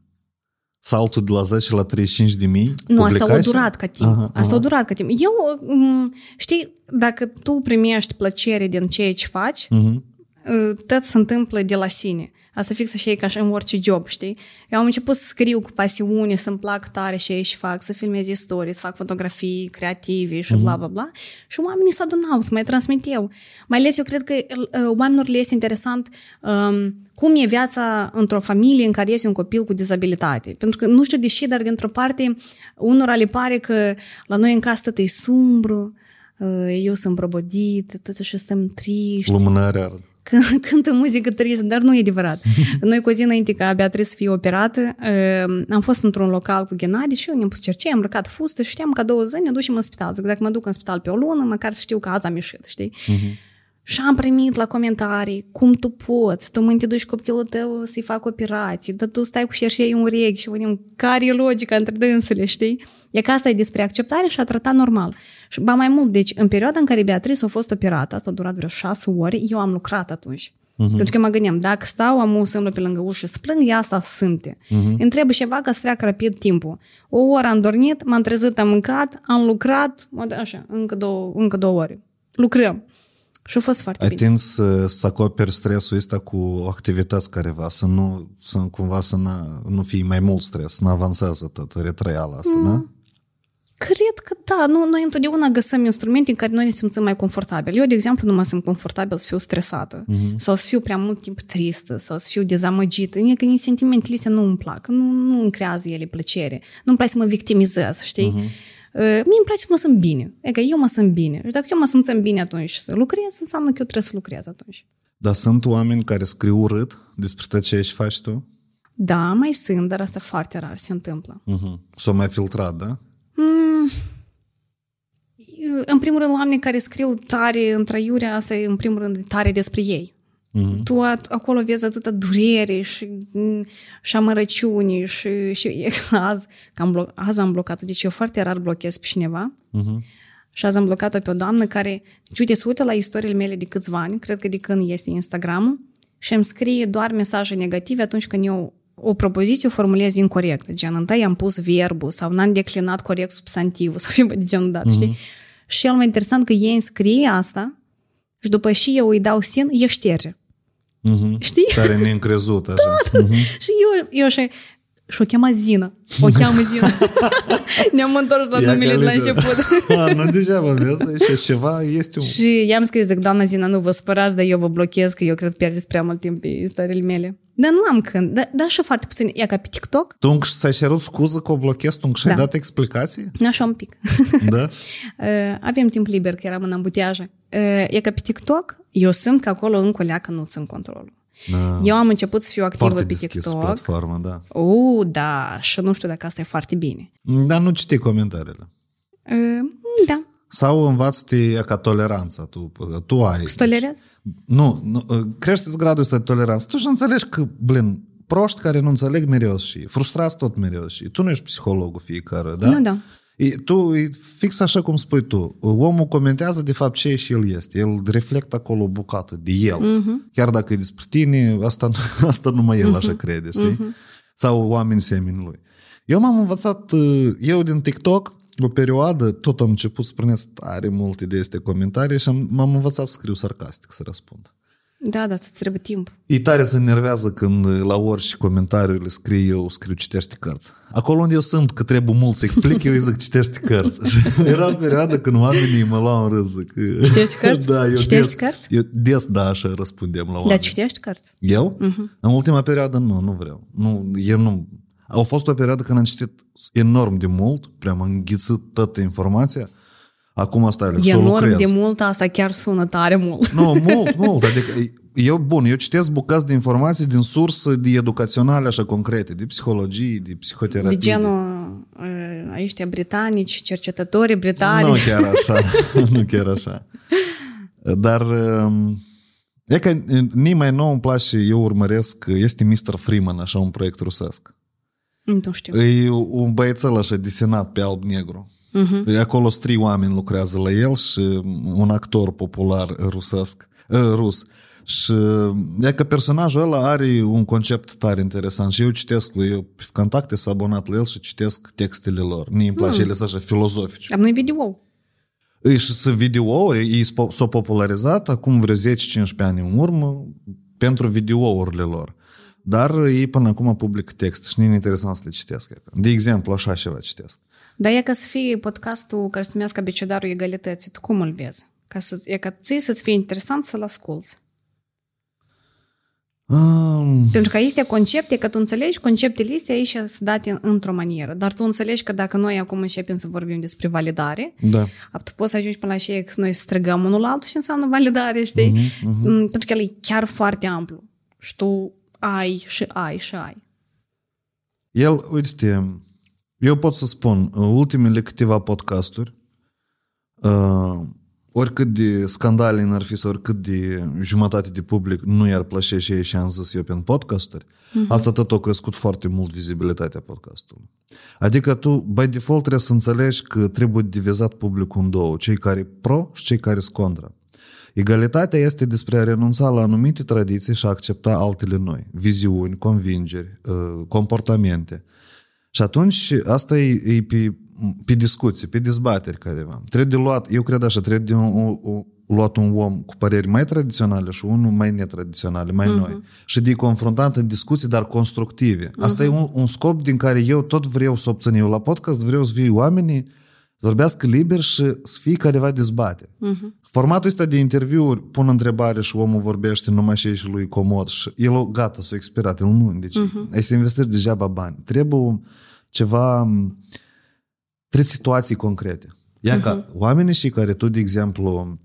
Saltul de la 10 la 35 de mii? Nu, asta a durat ca timp. Aha, asta aha. a durat ca timp. Eu, știi, dacă tu primești plăcere din ceea ce faci, uh-huh tot se întâmplă de la sine. Asta fix așa e ca și în orice job, știi? Eu am început să scriu cu pasiune, să-mi plac tare și și fac, să filmez istorii, să fac fotografii creative și bla, bla, bla. Și oamenii se adunau, să mai transmit eu. Mai ales eu cred că oamenilor le este interesant um, cum e viața într-o familie în care este un copil cu dizabilitate. Pentru că nu știu de ce, dar dintr-o parte unora le pare că la noi în casă tot e sumbru, eu sunt probodit, tot și stăm triști. Lumânarea cântă muzică tristă, dar nu e adevărat. Noi cu o zi înainte ca Beatrice să fie operată, ehm, am fost într-un local cu Ghenadi și eu ne-am pus cercei, am răcat fustă și știam că două zile ne ducem în spital. Zic, dacă mă duc în spital pe o lună, măcar să știu că azi am ieșit, știi? Uh-huh. Și am primit la comentarii cum tu poți, tu mâine te duci copilul tău să-i fac operații, dar tu stai cu șerșei în urechi și unim care e logica între dânsele, știi? E că asta e despre acceptare și a tratat normal. Și ba mai mult, deci în perioada în care Beatrice a fost operată, a durat vreo șase ore, eu am lucrat atunci. Uh-huh. Pentru că mă gândeam, dacă stau, am o sâmnă pe lângă ușă, să plâng, ea asta simte. Uh-huh. Îmi trebuie ceva ca să treacă rapid timpul. O oră am dormit, m-am trezit, am mâncat, am lucrat, așa, încă două, încă două ore. Lucrăm. Și a fost foarte Ai bine. tins să, să acoperi stresul ăsta cu activități careva, să nu, să cumva să nu, nu fie mai mult stres, să nu avansează tot retrăiala asta, mm. da? Cred că da. Nu, noi întotdeauna găsim instrumente în care noi ne simțim mai confortabil. Eu, de exemplu, nu mă simt confortabil să fiu stresată mm-hmm. sau să fiu prea mult timp tristă sau să fiu dezamăgită. E că sentimentele astea nu îmi plac, nu, nu îmi creează ele plăcere. Nu-mi place să mă victimizez, știi? Mm-hmm. Uh, mie îmi place să mă simt bine. E că eu mă simt bine. Și dacă eu mă simt bine atunci să lucrez, înseamnă că eu trebuie să lucrez atunci. Dar sunt oameni care scriu urât despre tot ce ești faci tu? Da, mai sunt, dar asta foarte rar se întâmplă. Uh-huh. S-o mai filtrat, da? Mm. În primul rând, oamenii care scriu tare în trăiurea asta e în primul rând tare despre ei. Mm-hmm. Tu acolo vezi atâta durere și, și amărăciuni și, și azi, că am, blo- azi am blocat-o. Deci eu foarte rar blochez pe cineva. Mm-hmm. Și azi am blocat-o pe o doamnă care, deci uite, se uită la istoriile mele de câțiva ani, cred că de când este Instagram și îmi scrie doar mesaje negative atunci când eu o propoziție o formulez incorrect. Gen, întâi am pus verbul sau n-am declinat corect substantivul sau ceva de genul dat, mm-hmm. știi? Și el mai interesant că ei îmi scrie asta și după și eu îi dau sin, e șterge. Mm-hmm. Știi? Care neîncrezut așa. Da, da. Mm-hmm. Și eu, eu și, și o cheamă Zina. O cheamă Zina. Ne-am întors la numele de la început. A, nu degeaba, vezi? Și ceva este un... Și i-am scris, zic, doamna Zina, nu vă spărați, dar eu vă blochez, că eu cred pierdeți prea mult timp pe istoriile mele. Dar nu am când. Dar da, și foarte puțin. E ca pe TikTok. Tu încă ți-ai cerut scuză că o blochezi? Tu încă și-ai Da. dat explicații? Așa un pic. Da? Uh, Avem timp liber, că eram în ambutiaje. Uh, E ca pe TikTok, eu simt că acolo încă o leacă nu țin controlul. Da. Eu am început să fiu activă Foarte pe deschis TikTok. platforma, da. Uh, da, și nu știu dacă asta e foarte bine. Dar nu citi comentariile. Uh, Da, Sau învață-te ca toleranța. Tu, tu ai... să tolerez. Nu, nu, creșteți gradul ăsta de toleranță. Tu și înțelegi că, blin, proști care nu înțeleg mereu și frustrați tot mereu și tu nu ești psihologul fiecare, da? Nu, da. E, tu, e fix așa cum spui tu, omul comentează de fapt ce și el este. El reflectă acolo o bucată de el. Uh-huh. Chiar dacă e despre tine, asta, asta numai el uh-huh. așa crede, știi? Uh-huh. Sau oameni semeni lui. Eu m-am învățat, eu din TikTok, o perioadă, tot am început să primesc tare multe de este comentarii și am, m-am învățat să scriu sarcastic, să răspund. Da, da, îți trebuie timp. E tare să nervează când la orice comentariu le scriu eu, scriu citește cărți. Acolo unde eu sunt că trebuie mult să explic, eu îi zic citește cărți. Și era o perioadă când oamenii mă luau în râs. Că... Citești cărți? Da, eu Citești des, cărți? Eu des, da, așa răspundeam la oameni. Da, citești cărți? Eu? Uh-huh. În ultima perioadă nu, nu vreau. Nu, eu nu... A fost o perioadă când am citit enorm de mult, prea am înghițit toată informația. Acum asta e, să Enorm lucrez. de mult, asta chiar sună tare mult. Nu, mult, mult. Adică eu, bun, eu citesc bucăți de informații din surse de educaționale așa concrete, de psihologie, de psihoterapie. De genul uh, ăștia britanici, cercetătorii britanici. Nu chiar așa, nu chiar așa. Dar um, e că nimeni mai nou îmi place, eu urmăresc, este Mr. Freeman, așa un proiect rusesc. Nu știu. E un băiețel așa desenat pe alb-negru. Uh-huh. Acolo trei oameni lucrează la el și un actor popular rusesc, rus. Și e că personajul ăla are un concept tare interesant și eu citesc lui, eu pe contacte s-a abonat la el și citesc textele lor. Mie îmi place, mm. ele sunt așa filozofice. Dar nu-i video. E și să video ei s-au popularizat acum vreo 10-15 ani în urmă pentru videourile lor. Dar ei până acum public text și nu e interesant să le citesc. De exemplu, așa ceva citesc. Dar e ca să fie podcastul care se numească Abecedarul Egalității. Tu cum îl vezi? Ca să, e ca ție să-ți fie interesant să-l asculți. Um, Pentru că este concepte, că tu înțelegi conceptele astea aici sunt date într-o manieră, dar tu înțelegi că dacă noi acum începem să vorbim despre validare, da. tu poți să ajungi până la și că noi strigăm unul la altul și înseamnă validare, știi? Uh-huh, uh-huh. Pentru că el e chiar foarte amplu și tu ai și ai și ai. El, uite, eu pot să spun, ultimele câteva podcasturi, uh, oricât de scandale n-ar fi sau oricât de jumătate de public nu i-ar plăcea și ei și am zis eu prin podcasturi, uh-huh. asta tot a crescut foarte mult vizibilitatea podcastului. Adică tu, by default, trebuie să înțelegi că trebuie divizat publicul în două, cei care pro și cei care sunt contra. Egalitatea este despre a renunța la anumite tradiții și a accepta altele noi, viziuni, convingeri, uh, comportamente. Și atunci asta e, e pe, pe discuții, pe dezbateri careva. Trebuie de luat, eu cred așa, trebuie de un, un, luat un om cu păreri mai tradiționale și unul mai netradiționale, mai uh-huh. noi. Și de confruntat în discuții, dar constructive. Asta uh-huh. e un, un scop din care eu tot vreau să obțin. Eu la podcast vreau să fiu oamenii să vorbească liber și să fie careva dezbate. Uh-huh. Formatul ăsta de interviuri pun întrebare și omul vorbește numai și și lui comod și el gata, s-a expirat, el nu. Deci uh-huh. ai să investești degeaba bani. Trebuie ceva, trebuie situații concrete. Ia uh-huh. ca oamenii și care tu, de exemplu,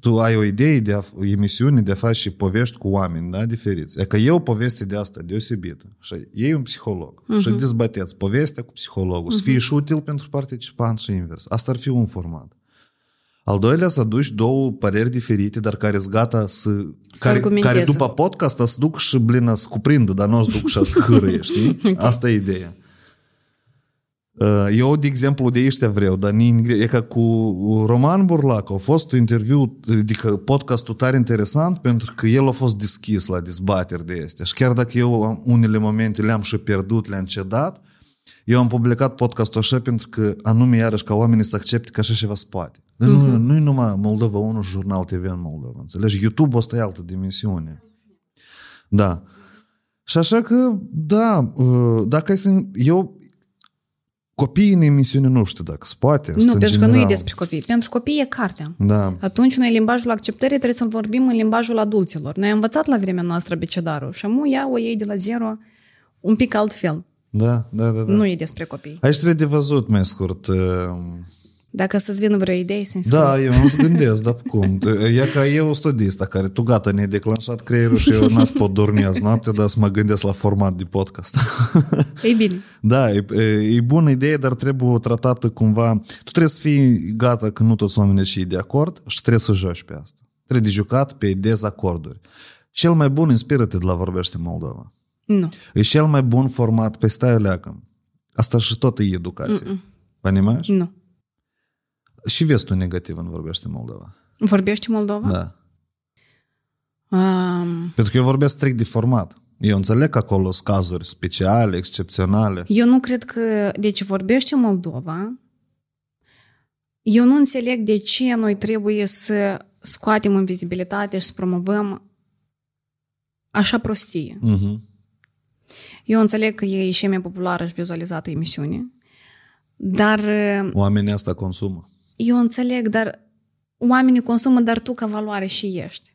tu ai o idee de a, o emisiune de a face și povești cu oameni, da, diferiți. E că e o poveste de asta deosebită. Și e un psiholog. Uh-huh. Și dezbateți povestea cu psihologul. Uh-huh. Să fie și util pentru participant și invers. Asta ar fi un format. Al doilea să aduci două păreri diferite, dar care sunt gata să... să care, care după podcast să duc și blină să cuprindă, dar nu o să duc și să hârâie, știi? okay. Asta e ideea. Uh, eu, de exemplu, de ăștia vreau, dar e ca cu Roman Burlac a fost interviu, adică podcastul tare interesant pentru că el a fost deschis la dezbateri de astea. Și chiar dacă eu unele momente le-am și pierdut, le-am cedat, eu am publicat podcastul așa pentru că anume iarăși ca oamenii să accepte că așa ceva se poate. Dar uh-huh. nu, nu-i numai Moldova 1 și Jurnal TV în Moldova, înțelegi? YouTube ăsta e altă dimensiune. Da. Și așa că, da, uh, dacă ai să... Eu, copiii în emisiune nu știu dacă se poate. Nu, pentru general. că nu e despre copii. Pentru copii e cartea. Da. Atunci noi limbajul acceptării trebuie să vorbim în limbajul adulților. Noi am învățat la vremea noastră becedarul și amu ea o iei de la zero un pic altfel. Da, da, da. da. Nu e despre copii. Aici trebuie de văzut, mai scurt, uh, dacă să-ți vină vreo idee, să Da, eu nu să gândesc, dar cum? E ca eu studista care tu gata ne-ai declanșat creierul și eu n-ați pot dormi azi noapte, dar să mă gândesc la format de podcast. E bine. Da, e, e bună idee, dar trebuie tratată cumva... Tu trebuie să fii gata că nu toți oamenii și de acord și trebuie să joci pe asta. Trebuie de jucat pe dezacorduri. Cel mai bun inspiră-te de la Vorbește Moldova. Nu. E cel mai bun format pe stai leacă. Asta și tot e educație. Понимаешь? Nu. Și vezi tu negativ în Vorbește Moldova. Vorbește Moldova? Da. Um... Pentru că eu vorbesc strict de format. Eu înțeleg că acolo sunt cazuri speciale, excepționale. Eu nu cred că... Deci vorbește Moldova. Eu nu înțeleg de ce noi trebuie să scoatem în vizibilitate și să promovăm așa prostie. Uh-huh. Eu înțeleg că e și mai populară și vizualizată emisiune, dar... Oamenii asta consumă. Eu înțeleg, dar oamenii consumă, dar tu ca valoare și ești.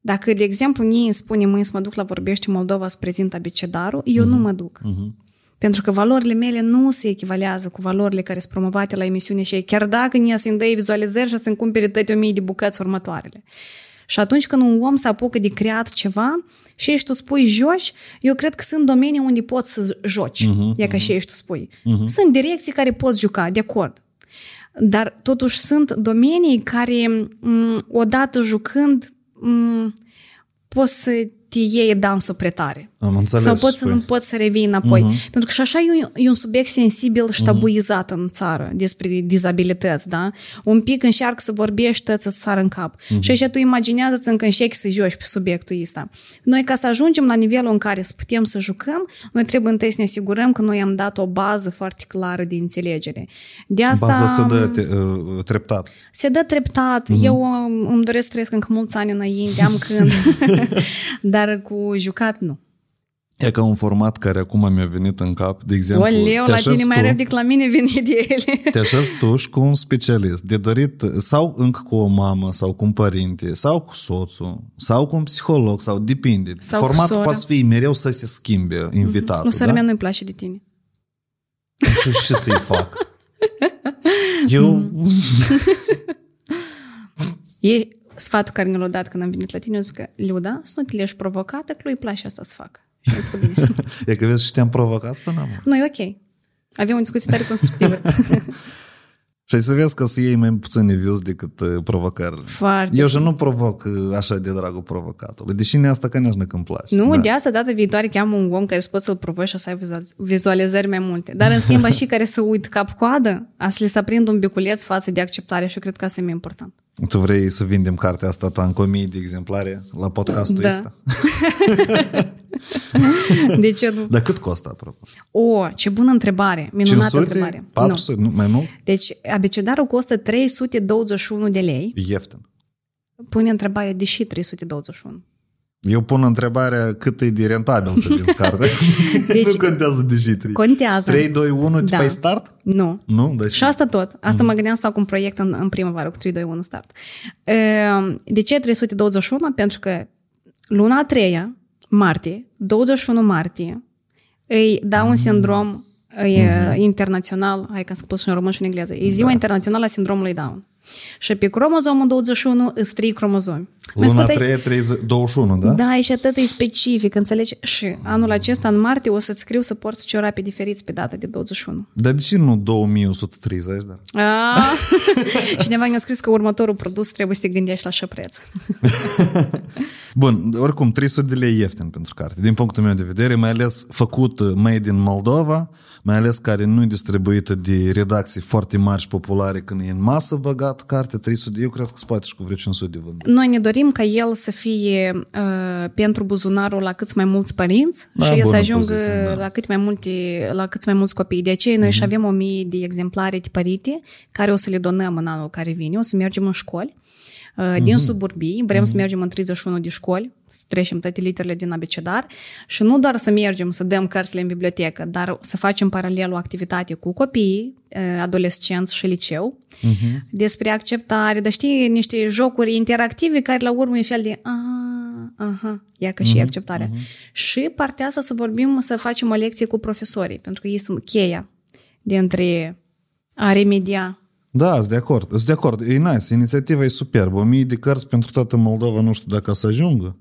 Dacă, de exemplu, nie îmi spune mâine să mă duc la Vorbește Moldova să prezint abecedarul, eu uh-huh. nu mhm. mă duc. Uh-huh. Pentru că valorile mele nu se echivalează cu valorile care sunt promovate la emisiune și chiar dacă nie să-mi dai vizualizări și să-mi cumpere toate o mii de bucăți următoarele. Și atunci când un om se apucă de creat ceva și ești tu spui joci, eu cred că sunt domenii unde poți să joci, uh-huh, e ca uh-huh. și ești tu spui. Uh-huh. Sunt direcții care poți juca, de acord. Dar totuși sunt domenii care, odată jucând, poți să te iei dansul pretare. Am înțeles. Sau poți să nu poți să revii înapoi. Uh-huh. Pentru că și așa e un, e un subiect sensibil și mhm. tabuizat uh-huh. în țară despre dizabilități, da? Un pic încearcă să vorbești, să-ți sară în cap. Uh-huh. Și așa tu imaginează-ți încă încerci să joci pe subiectul ăsta. Noi ca să ajungem la nivelul în care să putem să jucăm, noi trebuie întâi să ne asigurăm că noi am dat o bază foarte clară de înțelegere. De asta... Baza se dă te, uh, treptat. Se dă treptat. Uh-huh. Eu um, îmi doresc să trăiesc încă mulți ani înainte, am când. Dar cu jucat, nu. E ca un format care acum mi-a venit în cap, de exemplu... Oleu, la tine mai rău decât la mine vin ideile. Te așezi tu și cu un specialist de dorit, sau încă cu o mamă, sau cu un părinte, sau cu soțul, sau cu un psiholog, sau depinde. Sau Formatul poate fi mereu să se schimbe invitatul. Nu, sora da? mea nu-i place de tine. Și ce să-i fac? Eu... e sfatul care ne l-a dat când am venit la tine, eu zic că, Luda, să nu te leși provocată, că lui place asta să facă. e că vezi și te-am provocat până acum. Nu, e ok. Avem o discuție tare constructivă. Și să vezi că să iei mai puține views decât uh, provocările. Foarte. Eu și nu provoc uh, așa de dragul provocatul. Deși ne asta că nici nu-mi place. Nu, da. de asta data viitoare cheamă un om care să poți să-l provoci și să ai vizualizări mai multe. Dar în schimb și care să uit cap-coadă, a să le să aprind un biculeț față de acceptare și eu cred că asta e mai important. Tu vrei să vindem cartea asta ta în comii de exemplare la podcastul Da. ăsta? De ce nu? Dar cât costă, apropo? O, ce bună întrebare. Minunată 500? întrebare. 400? Nu. Mai mult? Deci, abecedarul costă 321 de lei. Ieftin. Pune întrebarea, de și 321? Eu pun întrebarea cât e de rentabil să vinzi carte. Deci- nu contează de și 3. Contează. 3, 2, 1, Da. da. start? Nu. Nu? Deci, Și asta tot. Asta mă gândeam să fac un proiect în, în primăvară cu 3, 2, 1 start. Ehm, De ce 321? Pentru că luna a treia, martie, 21 martie, îi dau un sindrom e, internațional, hai că am spus și în român și în engleză, e ziua internațională a sindromului Down. Și pe cromozomul 21 îți trei cromozomi. Mi-a luna spus, 3, 30, 21, da? Da, e și atât e specific, înțelegi? Și anul acesta, în martie, o să-ți scriu să porți ciorapi diferiți pe data de 21. Dar de ce nu 2130, da? Ah, cineva mi-a scris că următorul produs trebuie să te gândești la așa preț. Bun, oricum, 300 de lei ieftin pentru carte. Din punctul meu de vedere, mai ales făcut uh, made in Moldova, mai ales care nu e distribuită de redacții foarte mari și populare când e în masă băgat carte, 300 de eu cred că se poate și cu vreo 500 de vândut. Noi ne dorim ca el să fie uh, pentru buzunarul la cât mai mulți părinți Da, și el să bună ajungă poziție, da. la, cât mai multe, la cât mai mulți copii. De aceea noi și avem o mie de exemplare tipărite care o să le donăm în anul care vine. O să mergem în școli uh, din suburbii, vrem să mergem în 31 de școli, să trecem toate literele din abecedar și nu doar să mergem să dăm cărțile în bibliotecă, dar să facem paralel o activitate cu copiii, uh, adolescenți și liceu, despre acceptare, dar știi, niște jocuri interactive care la urmă e fel de "Ah, aha, ia că și acceptarea. Și partea asta să vorbim, să facem o lecție cu profesorii, pentru că ei sunt cheia dintre a remedia Da, sunt de acord. Sunt de acord. E nice. Inițiativa e superbă. O mie de cărți pentru toată Moldova, nu știu dacă să ajungă.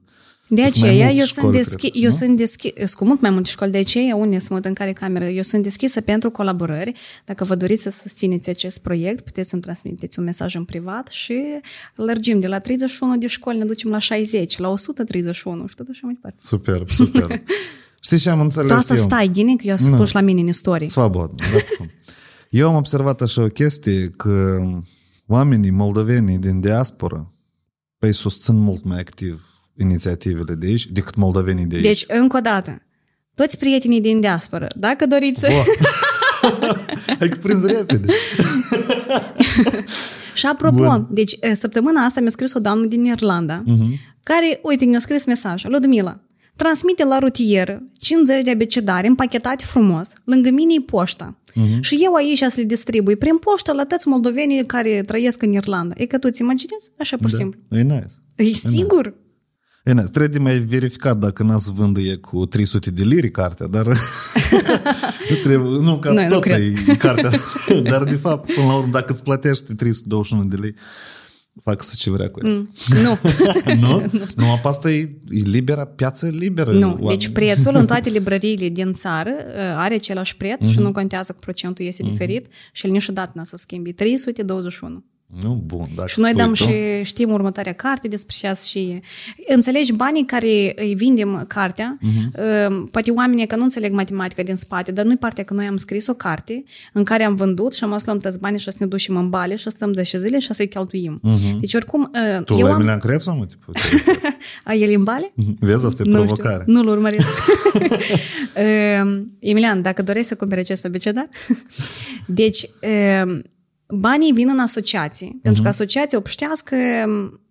De Sunt mai aceea, multe eu sunt, școli, deschi- cred, eu nu? sunt deschis, sunt cu mult mai multe școli, de aceea unde să mă uit în care cameră. Eu sunt deschisă pentru colaborări. Dacă vă doriți să susțineți acest proiect, puteți să-mi transmiteți un mesaj în privat și lărgim de la 31 de școli, ne ducem la 60, la 131 și tot așa mai departe. Superb, superb. Știți ce am înțeles Tu asta eu? stai, Ghine, că eu am spus la mine în istorie. Svobodno. Da. Eu am observat așa o chestie că oamenii moldoveni din diaspora păi susțin mult mai activ inițiativele de aici decât moldovenii de aici. Deci, încă o dată, toți prietenii din diasporă, dacă doriți să... Bă. Hai că prins repede. Și apropo, Bun. deci e, săptămâna asta mi-a scris o doamnă din Irlanda, uh-huh. care, uite, mi-a scris mesaj, Ludmila, transmite la rutieră 50 de abecedare împachetate frumos, lângă mine e poșta. Uh-huh. Și eu aici să le distribui prin poștă la toți moldovenii care trăiesc în Irlanda. E că tu ți imaginezi? Așa pur și simplu. E nice. E sigur? E nice. Trebuie de mai verificat dacă n-a să vândă e cu 300 de liri cartea, dar nu trebuie, nu, că Noi nu tot cred. e cartea. dar de fapt, până la urmă, dacă îți plătești 321 de lei, fac să ce vrea cu ea. Mm, nu. nu? Nu, apa asta e, e libera, piață liberă. Nu, oameni. deci prețul în toate librăriile din țară uh, are același preț Mhm. și nu contează că procentul este diferit și el niciodată n-a să schimbi. 321. Nu, bun, dacă Și noi spui dăm tu, și știm următoarea carte despre ce azi și... Înțelegi, banii care îi vindem cartea, uh-huh. poate oamenii că nu înțeleg matematica din spate, dar nu-i partea că noi am scris o carte în care am vândut și am să luăm toți banii și să ne ducem în bale și să stăm 10 zile și să-i cheltuim. Uh-huh. Deci oricum... uh, Tu eu la am... Emilian Crețu, mă, tipu, A, el e în bale? Vezi, asta e Nu provocare. știu, nu-l urmăresc. Ehm, Emilian, dacă dorești să cumperi acest abecedar. Deci, ehm, banii vin în asociații, pentru că asociația obștească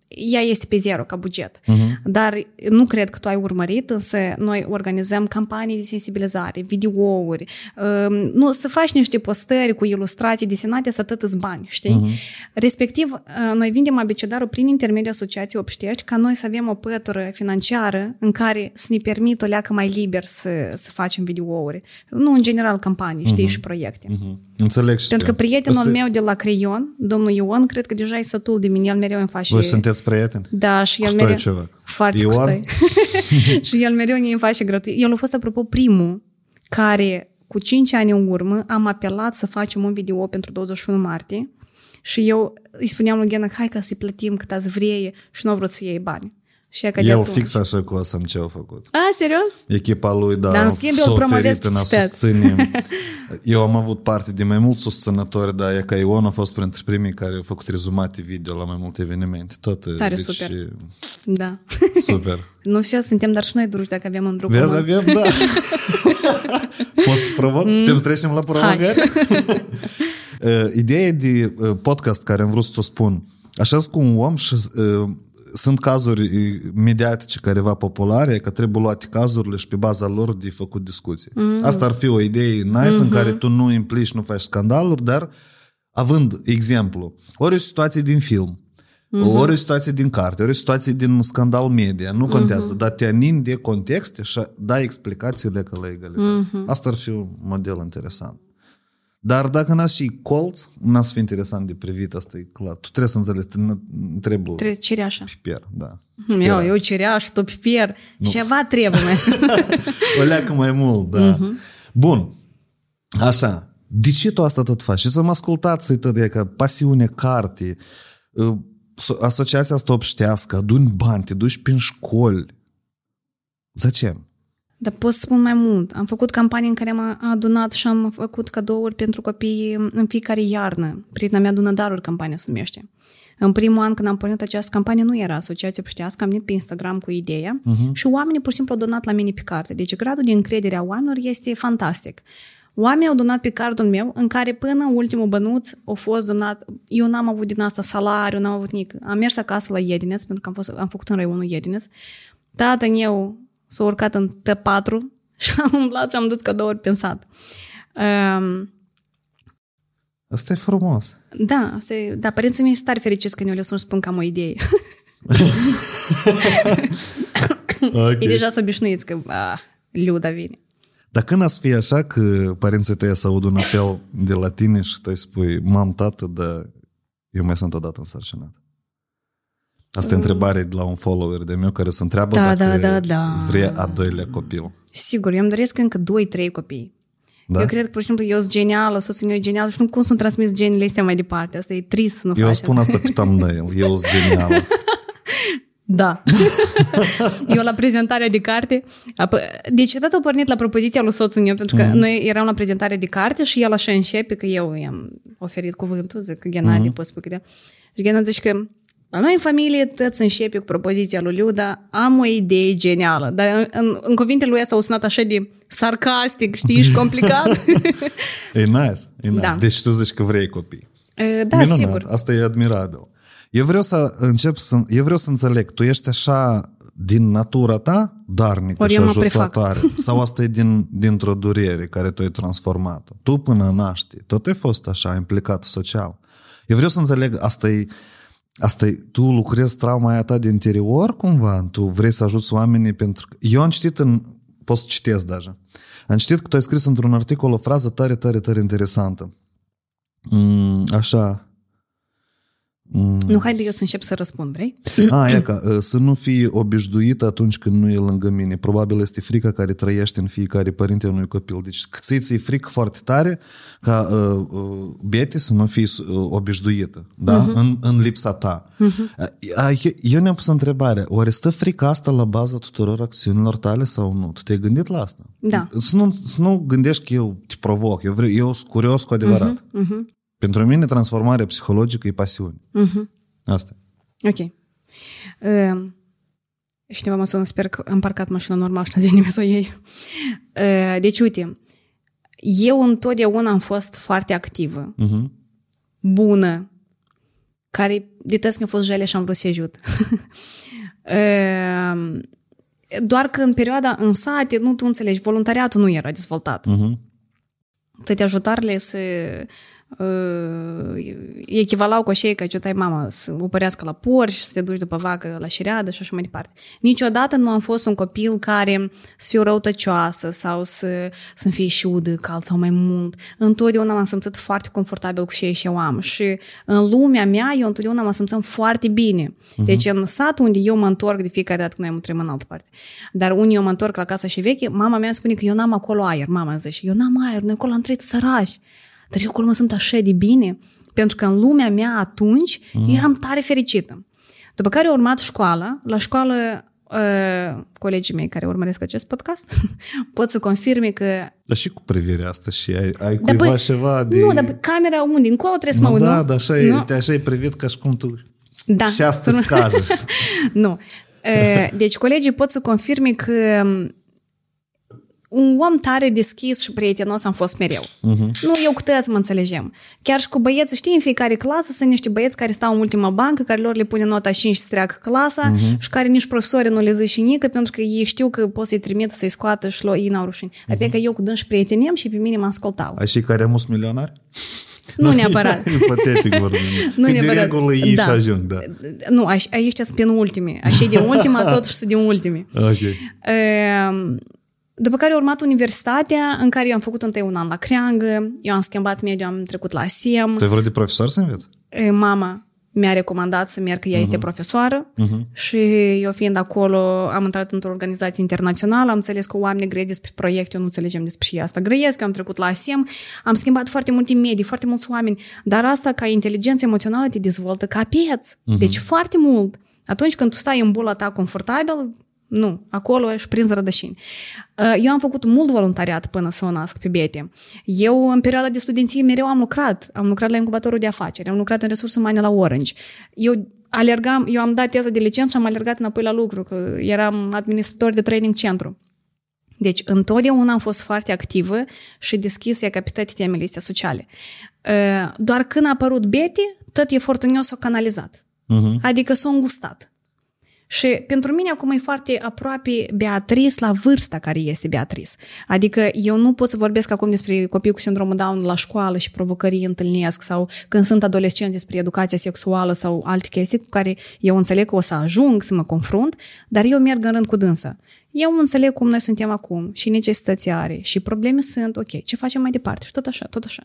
ea este pe zero ca buget. Dar nu cred că tu ai urmărit, însă noi organizăm campanii de sensibilizare, videouri, ehm, nu, să faci niște postări cu ilustrații desenate să atât îți bani, știi? Respectiv, eh, noi vindem abecedarul prin intermediul asociației Obștești ca noi să avem o pătură financiară în care să ne permită o leacă mai liber să, să facem videouri. Nu, în general, campanii, știi, și proiecte. Mhm. Înțeleg și Pentru că eu. prietenul Asta e- meu de la Creion, domnul Ion, cred că deja e sătul de mine, el mereu îmi face... Voi sunteți prieteni? Da, și el Custoi mereu... ceva. Foarte Ioan? custoi. și el mereu îmi face gratuit. El a fost, apropo, primul care, cu 5 ani în urmă, am apelat să facem un video pentru 21 martie Și eu îi spuneam lui Ghena, hai ca să-i plătim cât ați vrei și nu au vrut să iei bani. Și ea că de El atunci. fix așa cu Asam ce au făcut. A, serios? Echipa lui, da, Dar, în schimb, eu s-a promovez oferit în a psihic. susține. Eu am avut parte de mai mulți susținători, dar e ca Ion a fost printre primii care au făcut rezumate video la mai multe evenimente. Tot, Tare deci, super. Da. Super. nu știu, suntem dar și noi druși dacă avem un drup Vezi, comun. avem, da. Poți să provoc? Putem să trecem la provocări? Uh, Ideea de uh, podcast care am vrut să o spun, așa cu un om și uh, sunt cazuri uh, mediatice careva populare, că trebuie luate cazurile și pe baza lor de făcut discuții. Mm. Asta ar fi o idee nice mm-hmm. în care tu nu implici, nu faci scandaluri, dar având exemplu, ori o situație din film, Mm-hmm. Ori o situație din carte, ori o situație din scandal media, nu contează, mm-hmm. dar te anin de contexte și dai explicațiile că la egalitate. Mm-hmm. Asta ar fi un model interesant. Dar dacă n-ați și colț, n-ați fi interesant de privit, asta e clar. Tu trebuie să înțelegi, te- trebuie Trebuie cireașa. piper, da. Eu, eu cireaș, tu piper. Ceva trebuie mai. O leacă mai mult, da. Mm-hmm. Bun. Așa. De ce tu asta tot faci? Și să mă ascultați tot de că pasiune, carte, uh, so- asociația asta obștească, aduni bani, te duci prin școli. Zăcem? Dar pot să spun mai mult. Am făcut campanii în care am adunat și am făcut cadouri pentru copii în fiecare iarnă. Prietena mea adună daruri, campania se numește. În primul an când am pornit această campanie nu era asociație obștească, am venit pe Instagram cu ideea uh-huh. și oamenii pur și simplu au donat la mine pe carte. Deci gradul de încredere a oamenilor este fantastic. Oamenii au donat pe cardul meu, în care până ultimul bănuț a fost donat. Eu n-am avut din asta salariu, n-am avut nimic. Am mers acasă la Iedineț, pentru că am, fost, am făcut în raionul Iedineț. Tatăl meu s-a urcat în T4 și am umblat și am dus cadouri pe sat. Um, Asta e frumos. da, asta e, da, părinții mei sunt tare fericiți când eu le sun și spun că am o idee. Ok. Ei deja s-au obișnuiți că a, Liuda vine. Dar când ați fi așa că părinții tăi să aud un apel de la tine și tu îi spui, mam, tată, dar eu mai sunt odată însărcinat. Asta e întrebare de la un follower de meu care se întreabă Da, dacă da, da, da. vrea a doilea copil. Sigur, eu îmi doresc încă 2-3 copii. Da? Eu cred că, pur și simplu, eu sunt genială, soțul meu e genial și nu cum să-mi transmis genile astea mai departe. Asta e trist să nu Eu faci spun asta. asta pe thumbnail. Eu sunt genial. Da. eu la prezentarea de carte... ap- Deci, tot a pornit la propoziția lui soțul meu, pentru că Mhm. mm-hmm. noi eram la prezentare de carte și el așa începe, că eu i-am oferit cuvântul, zic că Ghenadie, Mhm. mm-hmm. poți spune că de... Și Ghenadie zice că la noi în familie toți începe cu propoziția lui Liuda, am o idee genială, dar în, în, în cuvintele lui s-au sunat așa de sarcastic, știi, și complicat. E nice. E nice. Da. Deci tu zici că vrei copii. E, da, Minunat. sigur. Asta e admirabil. Eu vreau să încep să... Eu vreau să înțeleg. Tu ești așa din natura ta darnică Ori și eu mă prefac. ajutătoare? Sau asta e din, dintr-o durere care tu ai transformat-o? Tu până naști, tot ai fost așa implicat social. Eu vreau să înțeleg, asta e, asta e, tu lucrezi trauma aia ta de interior cumva? Tu vrei să ajuți oamenii pentru că... Eu am citit în... Pot să citesc deja. Am citit că tu ai scris într-un articol o frază tare, tare, tare interesantă. Mm, așa, Nu, haide eu să încep să răspund, vrei? a, e ca, uh, să nu fii obișnuit atunci când nu e lângă mine. Probabil este frica care trăiește în fiecare părinte a unui copil. Deci ți ți frică foarte tare ca uh, uh, Bete să nu fii uh, obișnuită da? uh-huh. în, în lipsa ta. Uh-huh. Uh, eu ne-am pus întrebarea, oare stă frica asta la baza tuturor acțiunilor tale sau nu? Tu te-ai gândit la asta? Da. Să nu, să nu gândești că eu te provoc, eu, vreau, eu sunt curios cu adevărat. Uh-huh. Mhm. Pentru mine transformarea psihologică e pasiune. Mhm. Asta. Ok. Uh, cineva mă sună, sper că am parcat mașina normal și n-a nimeni să o iei. Uh, deci, uite, eu întotdeauna am fost foarte activă, Uh-huh. bună, care de tăți mi-a fost jale și am vrut să ajut. uh, doar că în perioada în sate, nu tu înțelegi, voluntariatul nu era dezvoltat. Uh-huh. toate ajutoarele se uh, echivalau cu așa că ajutai mama să upărească la porci, să te duci după vacă la șireadă și așa mai departe. Niciodată nu am fost un copil care să fiu răutăcioasă sau să, să-mi fie șudă, cald sau mai mult. Întotdeauna m-am simțit foarte confortabil cu ce și eu am. Și în lumea mea, eu întotdeauna m-am simțit foarte bine. Deci în sat unde eu mă întorc de fiecare dată când noi trăim în altă parte, dar unde eu mă întorc la casa și veche, mama mea spune că eu n-am acolo aer. Mama zice, eu n-am aer, noi acolo am trăit sărași. Dar eu acolo mă simt așa de bine, pentru că în lumea mea atunci mm. eram tare fericită. După care a urmat școala. La școală, uh, colegii mei care urmăresc acest podcast pot să confirme că... Dar și cu privirea asta și ai, ai cuiva băi, ceva de... Nu, dar camera unde? Încolo trebuie să mă uit, da, nu? dar așa, nu? E, așa e privit ca și cum tu... Da. Și asta scajă. nu. Deci colegii pot să confirme că un om tare deschis și prietenos am fost mereu. Uh-huh. Nu eu cu tăți mă înțelegem. Chiar și cu băieți, știi, în fiecare clasă sunt niște băieți care stau în ultima bancă, care lor le pune nota 5 și treacă clasa uh-huh. și care nici profesorii nu le zic și nică, pentru că ei știu că pot să-i trimită, să-i scoată și ei n-au rușini. Uh-huh. Adică că eu cu dânși prietenem și pe mine mă ascultau. Ai și care mus milionari? Nu neapărat. Ipotetic vorbim. nu neapărat. De regulă ei da. și ajung, da. Nu, aici sunt penultimi. Așa de ultima, totuși sunt de ultimi. Ok. Uh, după care a urmat universitatea, în care eu am făcut întâi un an la creangă, eu am schimbat mediu, am trecut la SIEM. Tu ai vrut de profesor să înveți? Mama mi-a recomandat să merg, că ea uh-huh. este mhm. profesoară uh-huh. și eu fiind acolo am intrat într-o organizație internațională, am înțeles că oamenii grei despre proiecte, eu nu înțelegem despre asta. Grăiesc, eu am trecut la SIEM, am schimbat foarte multe medii, foarte mulți oameni, dar asta ca inteligență emoțională te dezvoltă ca pieț. Uh-huh. Deci foarte mult. Atunci când tu stai în bula ta confortabil, nu, acolo ești prins rădășini. Uh, eu am făcut mult voluntariat până să o nasc pe Bete. Eu, în perioada de studenție, mereu am lucrat. Am lucrat la incubatorul de afaceri, am lucrat în resurse umane la Orange. Eu alergam, eu am dat teza de licență și am alergat înapoi la lucru, că eram administrator de training centru. Deci, întotdeauna am fost foarte activă și deschisă ca pe toate temele astea sociale. Uh, doar când a apărut Bete, tot efortul meu s-a canalizat. Uh-huh. Adică s-a îngustat. Și pentru mine acum e foarte aproape Beatrice la vârsta care este Beatrice. Adică eu nu pot să vorbesc acum despre copii cu sindromul Down la școală și provocării întâlnesc sau când sunt adolescenți despre educația sexuală sau alte chestii cu care eu înțeleg că o să ajung să mă confrunt, dar eu merg în rând cu dânsa. Eu înțeleg cum noi suntem acum și necesități are și probleme sunt, ok, ce facem mai departe și tot așa, tot așa.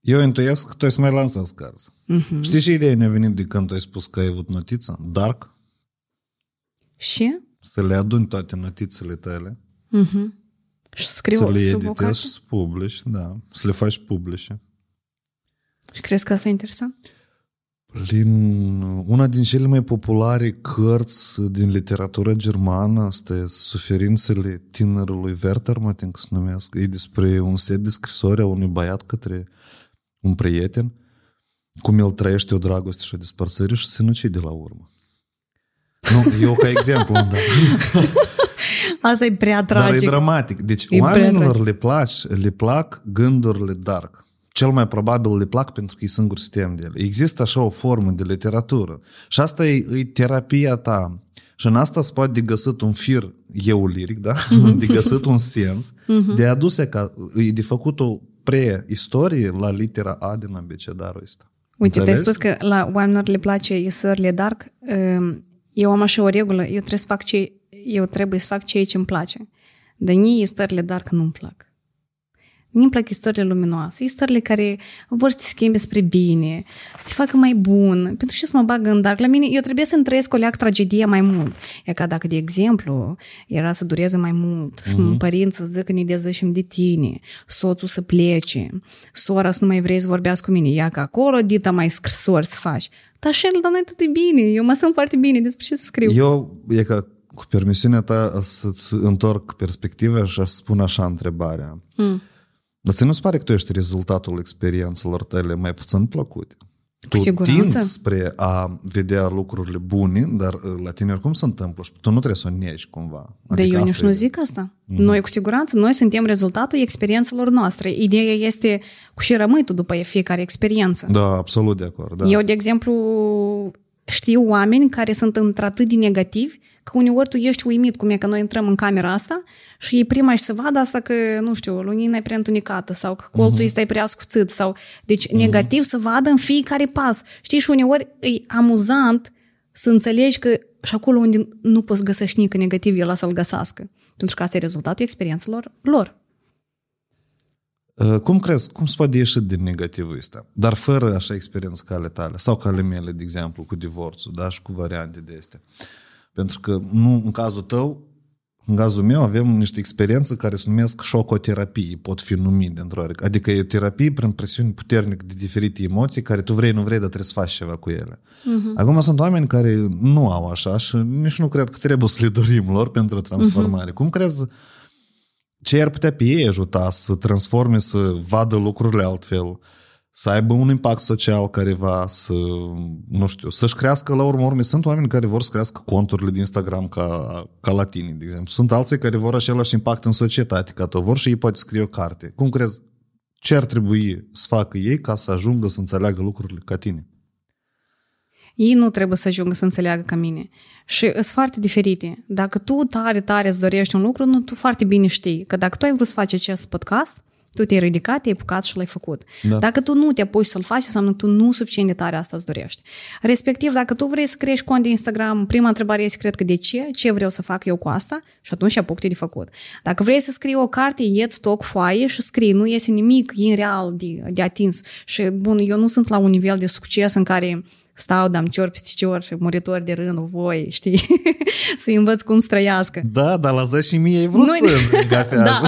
Eu intuiesc că tu ai să mai lansați cărți. Uh-huh. Știi ce idee ne-a venit de când tu ai spus că ai avut notiță? Dark? Și? Să le aduni toate notițele tale. Uh-huh. Și scriu să le editezi și să publici, da. Să le faci publice. Și crezi că asta e interesant? Prin una din cele mai populare cărți din literatura germană, este Suferințele tinerului Werther, mă tin că se numesc. E despre un set de scrisori a unui băiat către un prieten, cum el trăiește o dragoste și o despărțire și se sinucide la urmă. Nu, eu ca exemplu, da. Asta e prea tragic. Dar e dramatic. Deci e oamenilor le, plac, le plac gândurile dark. Cel mai probabil le plac pentru că e singur sistem de ele. Există așa o formă de literatură. Și asta e, e terapia ta. Și în asta se poate de găsit un fir eu liric, da? Mm-hmm. De găsit un sens, mm-hmm. de aduse ca, de făcut o pre-istorie la litera A din abecedarul ăsta. Uite, te-ai spus că la oamenilor le place istoriile dark. Ehm, eu am așa o regulă, eu trebuie să fac ce, eu trebuie să fac ceea ce îmi place. Dar nici istoriile dark nu-mi plac mi îmi plac istoriile luminoase, istoriile care vor să te schimbe spre bine, să te facă mai bun. Pentru ce să mă bag în dark? La mine, eu trebuie să-mi trăiesc o leac tragedie mai mult. E ca dacă, de exemplu, era să dureze mai mult, mm-hmm. părinți să zică ne dezășim de tine, soțul să plece, sora să nu mai vrei să vorbească cu mine, ia că acolo dita mai scrisori să faci. Dar așa, dar noi tot e bine, eu mă sunt foarte bine, despre ce să scriu. Eu, e că cu permisiunea ta să-ți întorc perspectiva și să spun așa întrebarea. Mm dar ți nu se pare că tu ești rezultatul experiențelor tale mai puțin plăcute? Tu siguranță. tinzi spre a vedea lucrurile bune, dar uh, la tine oricum se întâmplă și tu nu trebuie să o negi cumva. Adică de eu nici nu zic asta. Mm-hmm. Noi cu siguranță, noi suntem rezultatul experiențelor noastre. Ideea este cu și rămâi tu după fiecare experiență. Da, absolut de acord. Da. Eu, de exemplu, știu oameni care sunt într-atât de negativi că uneori tu ești uimit cum e că noi intrăm în camera asta și ei prima și să vadă asta că, nu știu, lunina e prea întunicată sau că colțul uh-huh. este prea ascuțit sau... Deci uh-huh. negativ să vadă în fiecare pas. Știi, și uneori e amuzant să înțelegi că și acolo unde nu poți găsești nică negativ, el să-l găsească. Pentru că asta e rezultatul experiențelor lor. Uh, cum crezi, cum se poate ieși din negativul ăsta? Dar fără așa experiență ca ale tale, sau ca ale mele, de exemplu, cu divorțul, da, și cu variante de astea. Pentru că nu, în cazul tău, în cazul meu avem niște experiențe care se numesc șocoterapii, pot fi numite într-o Adică e terapie prin presiuni puternic de diferite emoții care tu vrei, nu vrei, dar trebuie să faci ceva cu ele. Uh-huh. Acum sunt oameni care nu au așa și nici nu cred că trebuie să le dorim lor pentru transformare. Uh-huh. Cum crezi ce ar putea pe ei ajuta să transforme, să vadă lucrurile altfel, să aibă un impact social careva, să, nu știu, să-și crească la urmă urme. Sunt oameni care vor să crească conturile de Instagram ca, ca latinii, de exemplu. Sunt alții care vor același impact în societate ca tu. Vor și ei poate scrie o carte. Cum crezi? Ce ar trebui să facă ei ca să ajungă să înțeleagă lucrurile ca tine? Ei nu trebuie să ajungă să înțeleagă ca mine. Și sunt foarte diferite. Dacă tu tare, tare îți dorești un lucru, nu, tu foarte bine știi că dacă tu ai vrut să faci acest podcast, tu te-ai ridicat, te-ai apucat și l-ai făcut. Da. Dacă tu nu te apuci să-l faci, înseamnă că tu nu suficient de tare asta îți dorești. Respectiv, dacă tu vrei să crești cont de Instagram, prima întrebare este, cred că de ce? Ce vreau să fac eu cu asta? Și atunci apuc de făcut. Dacă vrei să scrii o carte, ieți toc foaie și scrii. Nu iese nimic în real de, de atins. Și, bun, eu nu sunt la un nivel de succes în care stau, dam cior peste cior și muritori de rând voi, știi? să învăț cum să trăiască. Da, dar la 10 mii ai vrut Noi... să da.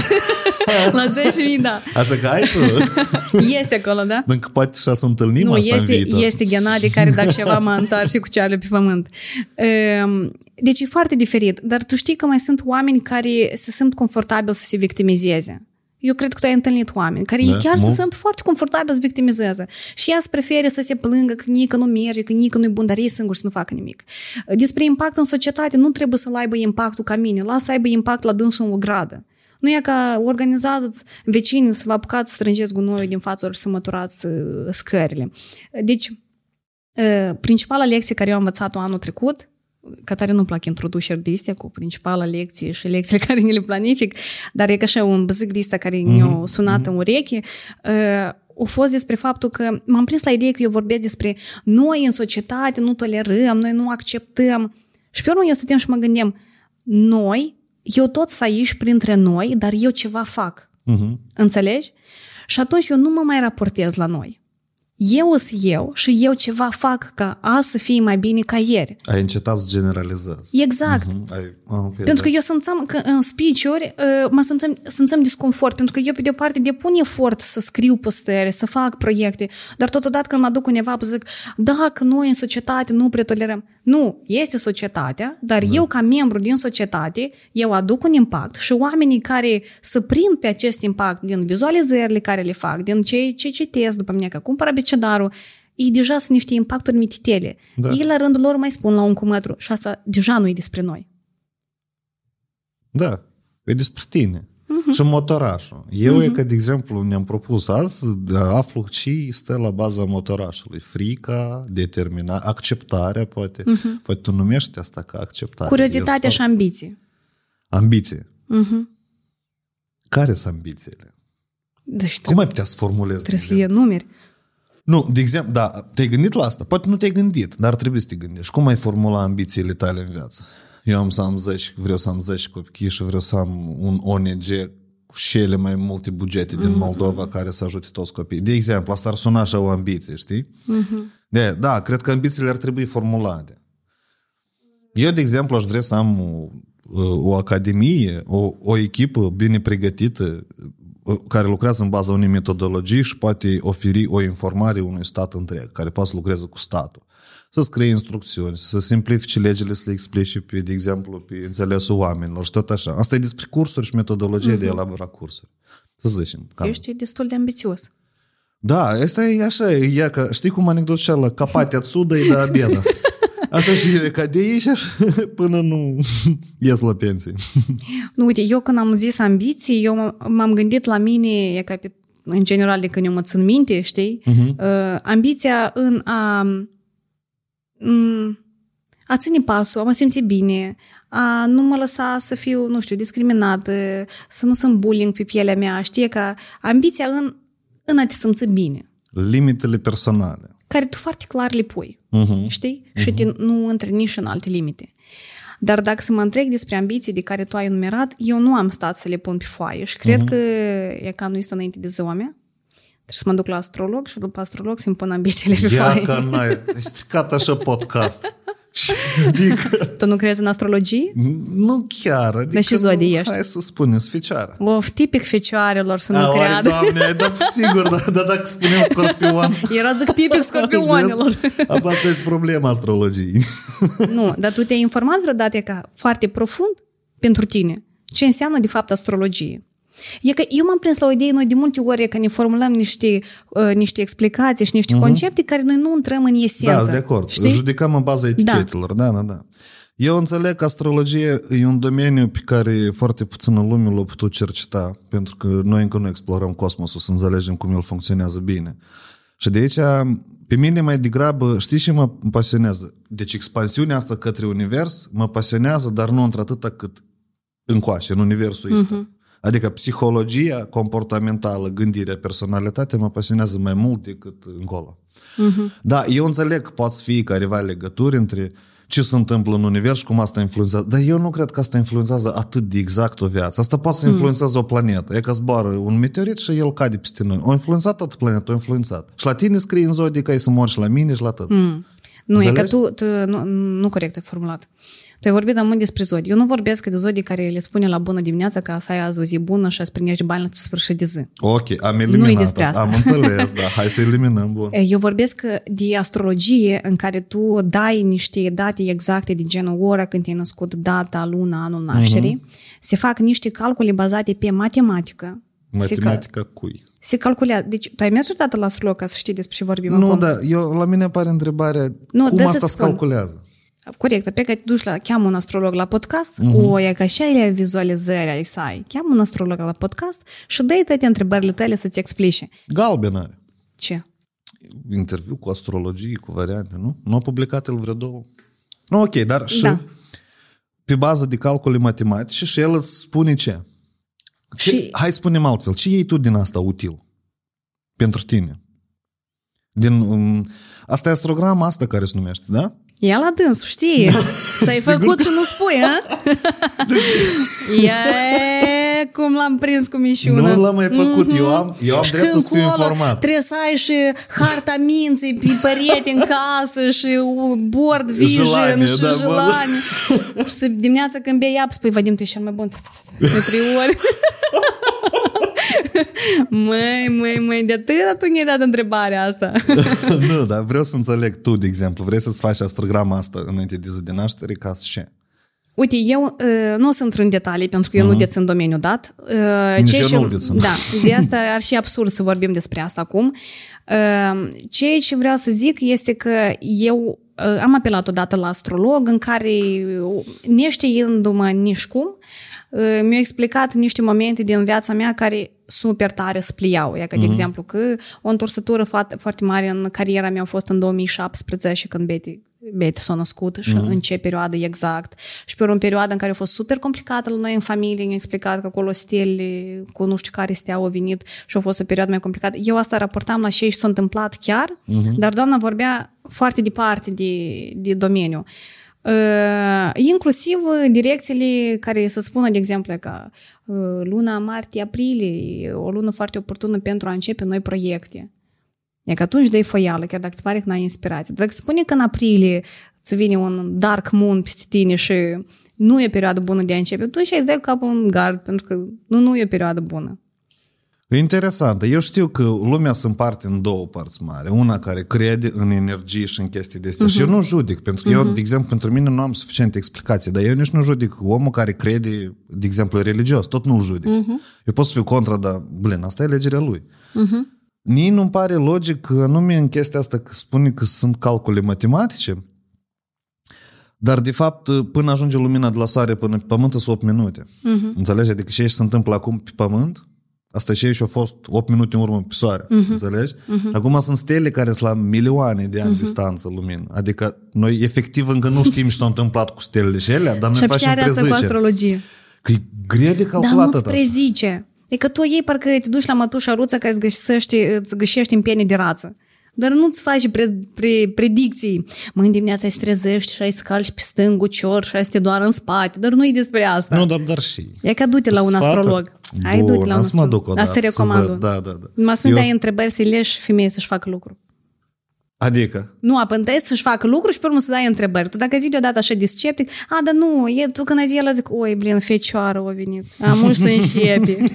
la 10 mii, da. Așa că ai tu? Este acolo, da? Încă poate și să întâlnim nu, asta este, în viitor. este Ghenadi care dacă ceva mă întoarce cu cearele pe pământ. Ehm, deci e foarte diferit, dar tu știi că mai sunt oameni care se simt confortabil să se victimizeze. Eu cred că tu ai întâlnit oameni care da, chiar se sunt foarte confortabili să victimizează. Și ea să prefere să se plângă că nică nu merge, că nică nu-i bun, dar ei singuri să nu facă nimic. Despre impact în societate nu trebuie să-l aibă impactul ca mine. Lasă să aibă impact la dânsul în o gradă. Nu e ca organizați vecinii să vă apucați să strângeți gunoiul din față ori să măturați uh, scările. Deci, uh, principala lecție care eu am învățat-o anul trecut Catare nu plac introduceri de astea cu principala lecție și lecțiile care ne le planific, dar e ca așa un bzic de astea care mm-hmm. ne-a sunat mm-hmm. în ureche. Uh, a fost despre faptul că m-am prins la idee că eu vorbesc despre noi în societate nu tolerăm, noi nu acceptăm. Și pe urmă eu stăteam și mă gândeam, noi, eu tot să aici printre noi, dar eu ceva fac. Mm-hmm. Înțelegi? Și atunci eu nu mă mai raportez la noi eu sunt eu și eu ceva fac ca azi să fie mai bine ca ieri. Ai încetat să generalizezi. Exact. Uh-huh. Ai, okay, pentru da. că eu simțeam că în speech-uri uh, mă simțeam, simțeam disconfort, pentru că eu pe de o parte depun efort să scriu postări, să fac proiecte, dar totodată când mă duc undeva zic, da, că noi în societate nu pretolerăm. Nu, este societatea, dar da. eu ca membru din societate, eu aduc un impact și oamenii care se prind pe acest impact din vizualizările care le fac, din ce, ce citesc după mine, că cumpăr abecedarul, ei deja sunt niște impacturi mititele. Da. Ei la rândul lor mai spun la un cumetru și asta deja nu e despre noi. Da, e despre tine. Uh-huh. Și motorașul. Eu uh-huh. e că, de exemplu, ne-am propus azi, aflu ce stă la baza motorașului. Frica, determina, acceptarea, poate. Uh-huh. Poate tu numești asta ca acceptare. Curiozitatea și ambiție. Ambiție. Uh-huh. Care sunt ambițiile? Deci Cum ai putea să formulezi? Trebuie să le numeri. Nu, de exemplu, da, te-ai gândit la asta? Poate nu te-ai gândit, dar trebuie să te gândești. Cum ai formula ambițiile tale în viață? Eu am să am 10, vreau să am 10 copii și vreau să am un ONG cu cele mai multe bugete din mm-hmm. Moldova care să ajute toți copiii. De exemplu, asta ar suna așa o ambiție, știi? Mm-hmm. De, da, cred că ambițiile ar trebui formulate. Eu, de exemplu, aș vrea să am o, o academie, o, o echipă bine pregătită, care lucrează în baza unei metodologii și poate oferi o informare unui stat întreg, care poate să lucreze cu statul. să scrie instrucțiuni, să simplifice legile, să le explici pe, de exemplu, pe înțelesul oamenilor și tot așa. Asta e despre cursuri și metodologie uh-huh. de mhm. elabora cursuri. Să zicem. Cam. Ești destul de ambițios. Da, este așa, e ca, știi cum anecdotul cealaltă, capatea țudă e de abedă. Așa și ca de aici până nu ies la pensie. Nu, uite, eu când am zis ambiții, eu m-am gândit la mine, e ca pe, în general de când eu mă țin minte, știi? Uh-huh. Uh, ambiția în a Mm, a ține pasul, a mă simți bine, a nu mă lăsa să fiu, nu știu, discriminată, să nu sunt bullying pe pielea mea, știe că ambiția în, în a te simți bine. Limitele personale. Care tu foarte clar le pui, uh-huh. știi? Uh-huh. Și te, nu intri nici în alte limite. Dar dacă să mă întreg despre ambiții de care tu ai enumerat, eu nu am stat să le pun pe foaie și cred uh-huh. că e ca nu este înainte de ziua mea. Trebuie să mă duc la astrolog și după astrolog să-mi pun ambițiile pe Ia că n-ai stricat așa podcast. Adică... Tu nu crezi în astrologie? Nu chiar. Adică, Dar și zodii ești? Hai să spunem, sficioară. Of, tipic fecioarelor să nu Aoi, creadă. doamne, ai dat sigur, dar da, dacă spunem scorpion... Era zic tipic scorpionilor. Apa asta e problema astrologiei. nu, dar tu te-ai informat vreodată ca foarte profund pentru tine ce înseamnă de fapt astrologie? E că eu m-am prins la o idee, noi de multe ori că ne formulăm niște, uh, niște explicații și niște uh-huh. concepte care noi nu intrăm în esență. Da, de acord. Știi? Judecăm în baza etichetelor. Da. da, da, da. Eu înțeleg că astrologie e un domeniu pe care foarte puțină lume l-a putut cerceta, pentru că noi încă nu explorăm cosmosul să înțelegem cum el funcționează bine. Și de aici, pe mine mai degrabă, știi ce mă pasionează? Deci expansiunea asta către univers mă pasionează, dar nu într-atâta cât încoace, în universul ăsta. Uh-huh. Adică psihologia comportamentală, gândirea, personalitatea mă pasionează mai mult decât încolo. Uh-huh. Da, eu înțeleg că poate fi careva legături între ce se întâmplă în univers și cum asta influențează. Dar eu nu cred că asta influențează atât de exact o viață. Asta poate să influențeze mm. o planetă. E că zboară un meteorit și el cade peste noi. O influențat toată planeta, o influențat. Și la tine scrie în zodie că ai să mori și la mine și la tăți. Mm. Nu, Înțelegi? e că tu, tu nu, nu corect ai formulat. Tu ai vorbit mult despre zodii. Eu nu vorbesc de zodii care le spune la bună dimineața că să ai azi o zi bună și să primești bani la sfârșit de zi. Ok, am eliminat Nu-i despre asta. Am înțeles, da. Hai să eliminăm, bun. Eu vorbesc de astrologie în care tu dai niște date exacte de genul ora când te-ai născut, data, luna, anul nașterii. Uh-huh. Se fac niște calcule bazate pe matematică. Matematica se cui? Se calculează. Deci, tu ai mers odată la astrolog ca să știi despre ce vorbim Nu, acum? da, eu, la mine apare întrebarea nu, cum asta se calculează. Corect, pe că te duci la, cheamă un astrolog la podcast, uh-huh. o, e că așa e vizualizări ai să ai. Cheamă un astrolog la podcast și dă-i toate întrebările tale să-ți explice. Galben are. Ce? Interviu cu astrologie, cu variante, nu? Nu a publicat el vreo două. Nu, ok, dar și Da. pe bază de calcule matematice și el îți spune ce? Ce Și- Hai să spunem altfel. Ce iei tu din asta util? Pentru tine? Din, um, asta e astrograma asta care se numește, da? Ia la dânsul, știi? S-ai făcut și nu spui, ha? Ia cum l-am prins cu mișună. Nu l-am mai făcut. Eu am- eu am Și dreptul când să fiu colo informat. Trebuie să ai și harta minții pe perete în casă și board vision Jelanie, și da, bă. jelani. și să- dimineața când bei apă, spui, Vadim, tu ești cel mai bun de trei ori. măi, măi, măi, de atât tu ne-ai dat întrebarea asta. nu, dar vreau să înțeleg tu, de exemplu. Vrei să-ți faci astrograma asta înainte de zi de naștere ca să ce? Uite, eu uh, nu o să intru în detalii, pentru că eu nu dețin domeniul dat. Uh, Nici ceea eu ce- nu-l dețin. Da, de asta ar fi absurd să vorbim despre asta acum. Uh, ceea ce vreau să zic este că eu uh, am apelat odată la astrolog în care, uh, neștiindu-mă nici cum, uh, mi-a explicat niște momente din viața mea care super tare spliau. E că, de exemplu, că o întorsătură foarte, foarte mare în cariera mea a fost în 2017 când Betty Betty s-a născut și mm-hmm. în ce perioadă exact. Și pe urmă, în perioada în care a fost super complicată la noi în familie, ne-a explicat că acolo stele cu nu știu care stea au venit și a fost o perioadă mai complicată. Eu asta raportam la ce și s-a întâmplat chiar, mm-hmm. dar doamna vorbea foarte departe de, de domeniu. Uh, inclusiv direcțiile care să spună, de exemplu, că uh, luna martie-aprilie e o lună foarte oportună pentru a începe noi proiecte. E că atunci dai foială, chiar dacă îți pare că n-ai inspirație. Dacă îți spune că în aprilie îți vine un dark moon peste tine și nu e perioadă bună de a începe, atunci ai dai capul în gard, pentru că nu, nu e perioadă bună. E interesant. Eu știu că lumea se împarte în două părți mari. Una care crede în energie și în chestii de astea. Uh-huh. Și eu nu judec, pentru că uh-huh. eu, de exemplu, pentru mine nu am suficiente explicații, dar eu nici nu judec omul care crede, de exemplu, religios. Tot nu-l judec. Uh-huh. Eu pot să fiu contra, dar, blin, asta e alegerea lui. Uh-huh. Nici nu-mi pare logic că anume în chestia asta că spune că sunt calcule matematice, dar, de fapt, până ajunge lumina de la soare până pe pământ sunt 8 minute. Uh-huh. Înțelegi? Adică ce se întâmplă acum pe pământ, asta și și a fost 8 minute în urmă pe soare. Uh-huh. Înțelegi? Uh-huh. Acum sunt stele care sunt la milioane de ani uh-huh. distanță lumină. Adică noi efectiv încă nu știm ce s-a întâmplat cu stelele și ele, dar noi Și facem are asta cu preziceri. astrologie. Că e greu de Dar calculat nu-ți asta. prezice. E că tu ei parcă te duci la mătușa ruță care îți găsește, îți găsește în piene de rață. Dar nu-ți faci pre, pre, predicții. Mâine dimineața ai să trezești și ai să calci pe stâng ucior și ai să te doară în spate. Dar nu e despre asta. Nu, dar, dar și. E că du-te la un Sfaturi? astrolog. Hai, Bun, du-te la un asta mă astrolog. duc odată Asta te să recomand. văd. Da, da, da. Mă sunt Eu- ai întrebări să leși femeie să-și facă lucru. Adică? Nu, apântezi să-și facă lucruri și pe urmă să dai întrebări. Tu dacă zici deodată așa disceptic, a, dar nu, e, tu când ai zis, el zic, oi, blin, fecioară a venit. Am mult să înșepe.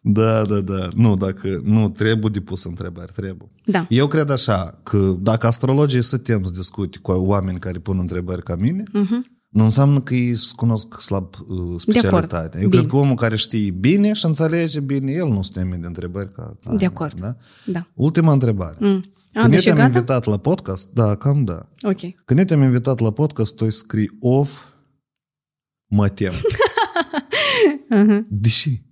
Da, da, da. Nu, dacă nu trebuie de pus întrebări, trebuie. Da. Eu cred așa, că dacă astrologii să tem să discute cu oameni care pun întrebări ca mine, uh-huh. Nu înseamnă că ei cunosc slab uh, specialitatea. Eu bine. cred că omul care știe bine și înțelege bine, el nu se teme de întrebări ca... ca De acord. Da? Da. Ultima întrebare. Mm. A, Când deci eu e te-am gata? invitat la podcast, da, cam da. Ok. Când eu te-am invitat la podcast, tu ai scris of, mă tem. Uh-huh. Deși?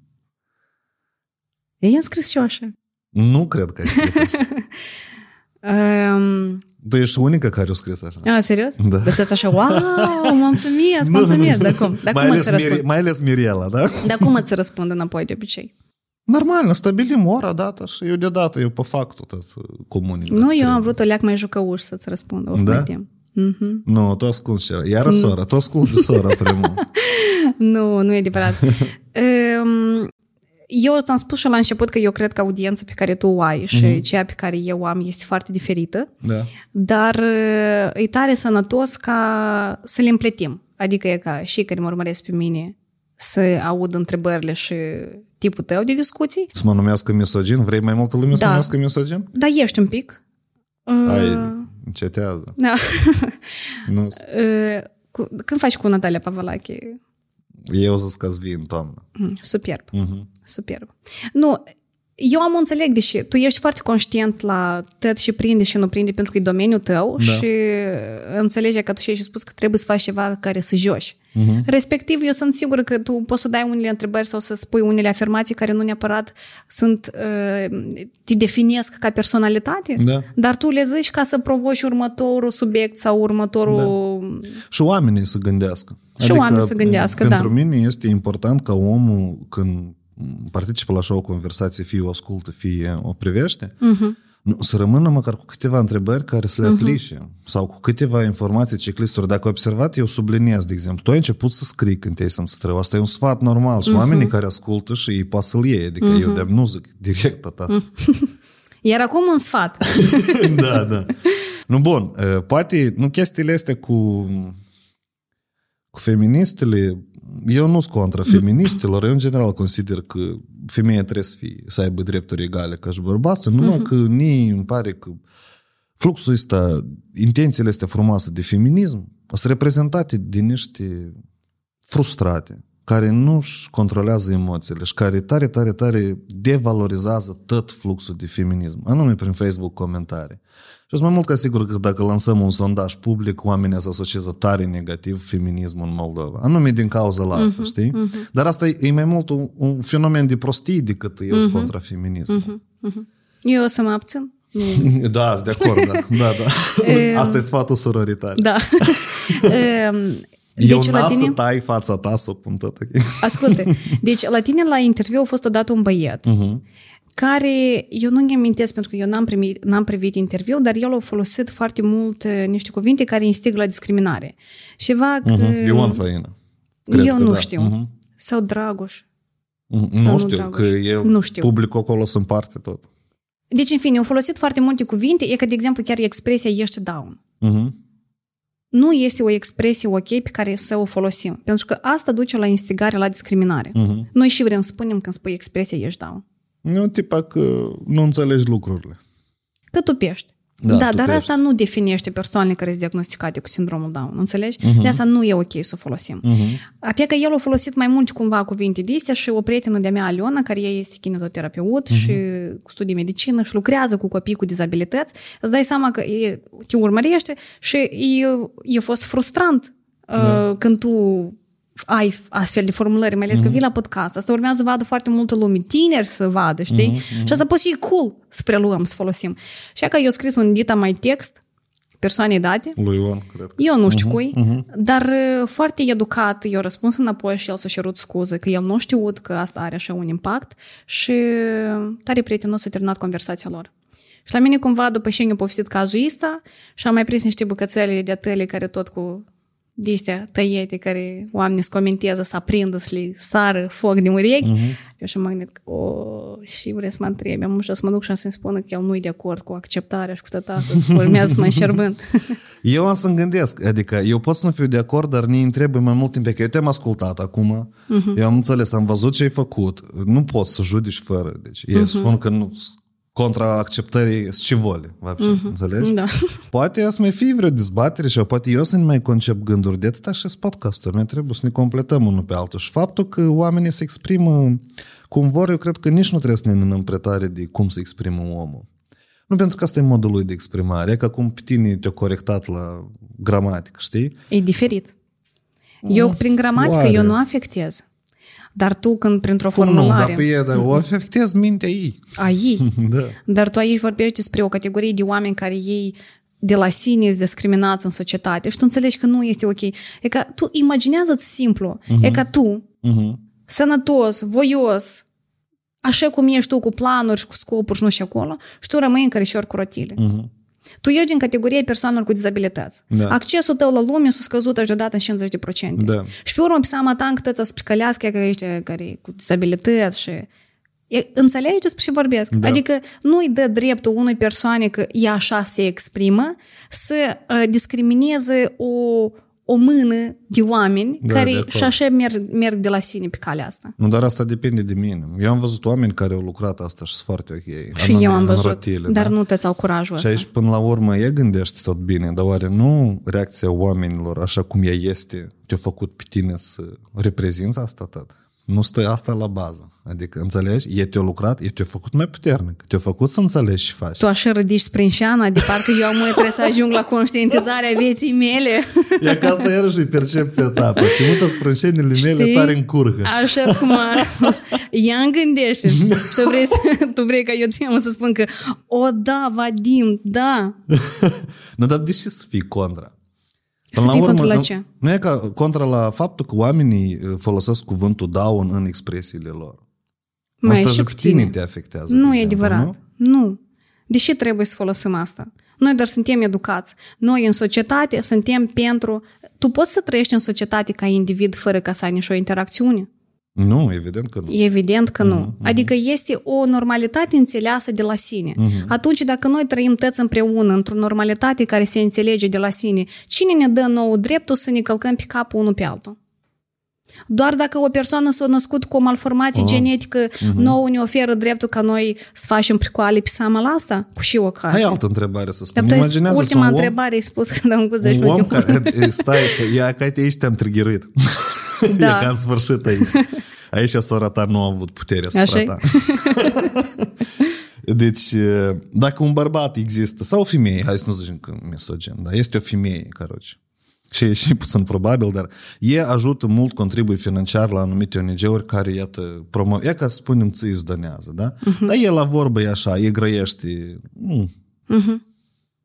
Eu i-am scris și eu așa. Nu cred că ai scris așa. Um, Tu ești unica care a scris așa. a, serios? Da. Dar tot așa, wow, mulțumesc, mulțumesc. Dar cum? Dar mai, cum ales îți răspund? Miri- mai ales Miriela, da? Dar cum îți răspund înapoi de obicei? Normal, stabilim ora, data și eu deodată eu pe factul tot uh, comunic. Nu, eu am vrut o leac mai jucăuș să-ți răspund. Of, Da? mai tem. Mhm. Nu, tu asculti ceva. Iară sora, tu asculti de sora primul. Nu, nu e adevărat. um, eu ți-am spus și la început că eu cred că audiența pe care tu o ai și Mhm. cea pe care eu o am este foarte diferită, Da. dar uh, e tare sănătos ca să le împletim. Adică e ca și care mă urmăresc pe mine să aud întrebările și tipul tău de discuții, Să mă numească misogin? Vrei mai multă lume să Da. numească misogin? dar ești un pic. Uh, Hai, încetează. da. Nu, Uh, cu, când faci cu Natalia Pavalache? Eu zic că vii în toamnă. Mm, Superb. Mhm. Superb. Nu, eu am înțeleg, deși tu ești foarte conștient la tot și prinde și nu prinde pentru că e domeniul tău Da. și înțelege că tu și ai spus că trebuie să faci ceva care să joci. Mhm. Respectiv, eu sunt sigură că tu poți să dai unele întrebări sau să spui unele afirmații care nu neapărat sunt, uh, te definesc ca personalitate, Da. dar tu le zici ca să provoci următorul subiect sau următorul... Și oamenii să gândească. Și oamenii să gândească, pentru da. mine este important ca omul când participă la așa o conversație, fie o ascultă, fie o privește, Mhm. nu, să rămână măcar cu câteva întrebări care să le aplice sau cu câteva informații, checklist-uri. Dacă ai observat, eu subliniez, de exemplu, tu ai început să scrii când te-ai să trău. Asta e un sfat normal și oamenii care ascultă și ei poate să-l iei. Adică eu de nu zic direct tot asta. Iar acum un sfat. da, da. Nu, bun, uh, poate, nu chestiile astea cu, cu feministele, eu nu sunt contra feministelor, eu în general consider că femeia trebuie să, fie, să aibă drepturi egale ca și bărbații, numai că ni îmi pare că fluxul ăsta, intențiile astea frumoase de feminism sunt reprezentate de niște frustrate, care nu își controlează emoțiile și care tare, tare, tare devalorizează tot fluxul de feminism, anume prin Facebook comentarii. Și sunt mai mult ca sigur că dacă lansăm un sondaj public, oamenii să asociază tare negativ feminismul în Moldova. Anume din cauza la asta, uh-huh, știi? Uh-huh. Dar asta e, e mai mult un, un fenomen de prostie decât eu sunt uh-huh. contra feminismului. Eu o să mă abțin. Nu. Da, sunt de acord, da. da, da. Asta e sfatul sororitare. Da. Ehm, Eu deci la n-a să tine, tai fața ta să o pun tot ok. ascultă, deci la tine la interviu a fost odată un băiat Mhm. care, eu nu-mi amintesc pentru că eu n-am, primit, n-am privit interviu, dar el a folosit foarte mult eh, niște cuvinte care instigă la discriminare. Ceva că... Mhm. Ion Făină. Cred eu că nu da. știu. Mhm. Sau Dragoș. Mhm. Sau Nu nu știu, Dragoș. că eu Nu știu. publicul acolo se împarte tot. Deci, în fine, au folosit foarte multe cuvinte, e că, de exemplu, chiar expresia ești down. Mhm. Nu este o expresie ok pe care să o folosim. Pentru că asta duce la instigare, la discriminare. Mhm. Noi și vrem să spunem când spui expresia ești down. Nu, tipa că nu înțelegi lucrurile. Că tupești. Da, Da, dar tupești. asta nu definește persoanele care sunt diagnosticate cu sindromul Down, înțelegi? Uh-huh. De asta nu e ok să o folosim. Uh-huh. Apia că el a folosit mai mult cumva cuvinte de astea și o prietenă de-a mea, Aliona, care ea este kinetoterapeut uh-huh. și cu studii medicină și lucrează cu copii cu dizabilități, îți dai seama că e, te urmărește și e, e fost frustrant da. uh, când tu ai astfel de formulări, mai ales mm-hmm. că vii la podcast. Asta urmează să vadă foarte multă lume, tineri să vadă, știi? Mm-hmm. Și asta poate și e cool să preluăm, să folosim. Și că eu scris un dita mai text persoanei date. Lui Ion, cred. Eu nu știu uh-huh, cui, uh-huh. dar uh, foarte educat, eu răspuns înapoi și el s-a cerut scuze, că el nu știut că asta are așa un impact și uh, tare prietenos s-a terminat conversația lor. Și la mine cumva, după ce mi-a povestit cazul ăsta, și am mai prins niște bucățele de atele care tot cu de astea tăiete care oamenii se comentează, să aprindă, să le sară foc din urechi. Uh-huh. Eu și mă gândit că, o, și vreau să mă întreb, am să mă duc și să-mi spună că el nu e de acord cu acceptarea și cu tot asta, urmează să mă înșerbând. eu am să-mi gândesc, adică eu pot să nu fiu de acord, dar ne întreb mai mult timp, că eu te-am ascultat acum, uh-huh. eu am înțeles, am văzut ce ai făcut, nu pot să judici fără, deci eu uh-huh. spun că nu contra acceptării scivole, mm-hmm. înțelegi? Da. Poate să mai fie vreo dezbatere și poate eu să nu mai concep gânduri de atâta și podcastul. Noi trebuie să ne completăm unul pe altul. Și faptul că oamenii se exprimă cum vor, eu cred că nici nu trebuie să ne împretare de cum se exprimă omul. Nu pentru că asta e modul lui de exprimare, e că acum pe tine te-a corectat la gramatică, știi? E diferit. Eu mm. prin gramatică, Oare? eu nu afectez. Dar tu când printr-o Cum formulare... Nu, dar pe dar o afectez mintea ei. A ei. da. Dar tu aici vorbești despre o categorie de oameni care ei de la sine sunt discriminați în societate și tu înțelegi că nu este ok. E ca tu imaginează-ți simplu. Uh-huh. E ca tu, uh-huh. sănătos, voios, așa cum ești tu cu planuri și cu scopuri și nu și acolo, și tu rămâi în cărișori cu rotile. Uh-huh. Tu ești din categoria persoanelor cu dizabilități. Da. Accesul tău la lume s-a scăzut deodată în 50%. Da. Și pe urmă, pe seama ta, încât să pricălească că ești care cu dizabilități și... E, înțelegi despre ce vorbesc? Da. Adică nu îi dă dreptul unui persoane că ea așa se exprimă să uh, discrimineze o, o mână de oameni da, care și așa merg, merg de la sine pe calea asta. Nu, dar asta depinde de mine. Eu am văzut oameni care au lucrat asta și sunt foarte ok. Și eu am văzut, rotile, dar da? nu te-ți au curajul ăsta. Și aici, până la urmă, e gândește tot bine, dar oare nu reacția oamenilor, așa cum ea este, te-a făcut pe tine să reprezinți asta tot? Nu stă asta la bază. Adică, înțelegi? E te-a lucrat, e te-a făcut mai puternic. Te-a făcut să înțelegi și faci. Tu așa rădiși șeana, de parcă eu am trebuie să ajung la conștientizarea vieții mele. E că asta iarăși e percepția ta. Pe ce multe sprânșenile mele tare în curcă. Așa cum Ia în gândește. tu, vrei, să, tu vrei ca eu ți să spun că o, da, Vadim, da. nu, dar de ce să fii contra? Până să fii contra la ce? Nu e ca contra la faptul că oamenii uh, folosesc cuvântul down în expresiile lor. Mai asta și pe tine te afectează. Nu e adevărat. Nu? nu. Deși trebuie să folosim asta? Noi doar suntem educați. Noi în societate suntem pentru... Tu poți să trăiești în societate ca individ fără ca să ai nicio interacțiune? Nu, evident că nu. Evident că nu. Mm-hmm. Adică este o normalitate înțeleasă de la sine. Mm-hmm. Atunci, dacă noi trăim toți împreună într-o normalitate care se înțelege de la sine, cine ne dă nou dreptul să ne călcăm pe capul unul pe altul? Doar dacă o persoană s-a născut cu o malformație uh-huh. genetică, uh-huh. nouă ne oferă dreptul ca noi să facem pricoale pe seama la asta? Cu și o casă. Hai altă întrebare să spun. Dar Imaginează ultima un întrebare ai spus când am cu 10 un om care, stai, ia, că te aici te-am triggeruit. Da. e ca în sfârșit aici. Aici sora ta nu a avut puterea asupra ta. Deci, dacă un bărbat există, sau o femeie, hai să nu zicem că misogin, dar este o femeie, caroci, și e și puțin probabil, dar e ajută mult, contribuie financiar la anumite ONG-uri care, iată, promo... e ca să spunem, ți zdonează, da? Uh-huh. Dar e la vorbă, e așa, e grăiește. Nu. Uh-huh.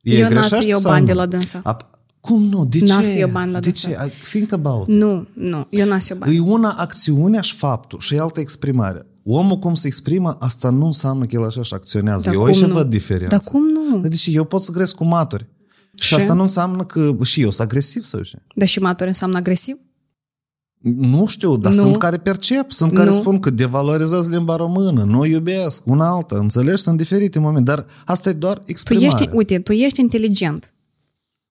E eu n-am să iau bani de la dânsa. A, cum nu? De n-am ce? să iau bani la de ce? Think about it. Nu, nu, eu n-am să iau bani. E una acțiunea și faptul și altă exprimare. Omul cum se exprimă, asta nu înseamnă că el așa și acționează. Da, eu aici văd diferența. Dar cum nu? Dar deci eu pot să gresc cu maturi. Și, și asta nu înseamnă că și eu sunt agresiv sau ce? Dar și maturi înseamnă agresiv? Nu știu, dar nu. sunt care percep, sunt nu. care spun că devalorizează limba română, nu o iubesc, una alta, înțelegi? Sunt diferite momente, dar asta e doar exprimare. Tu ești, uite, tu ești inteligent.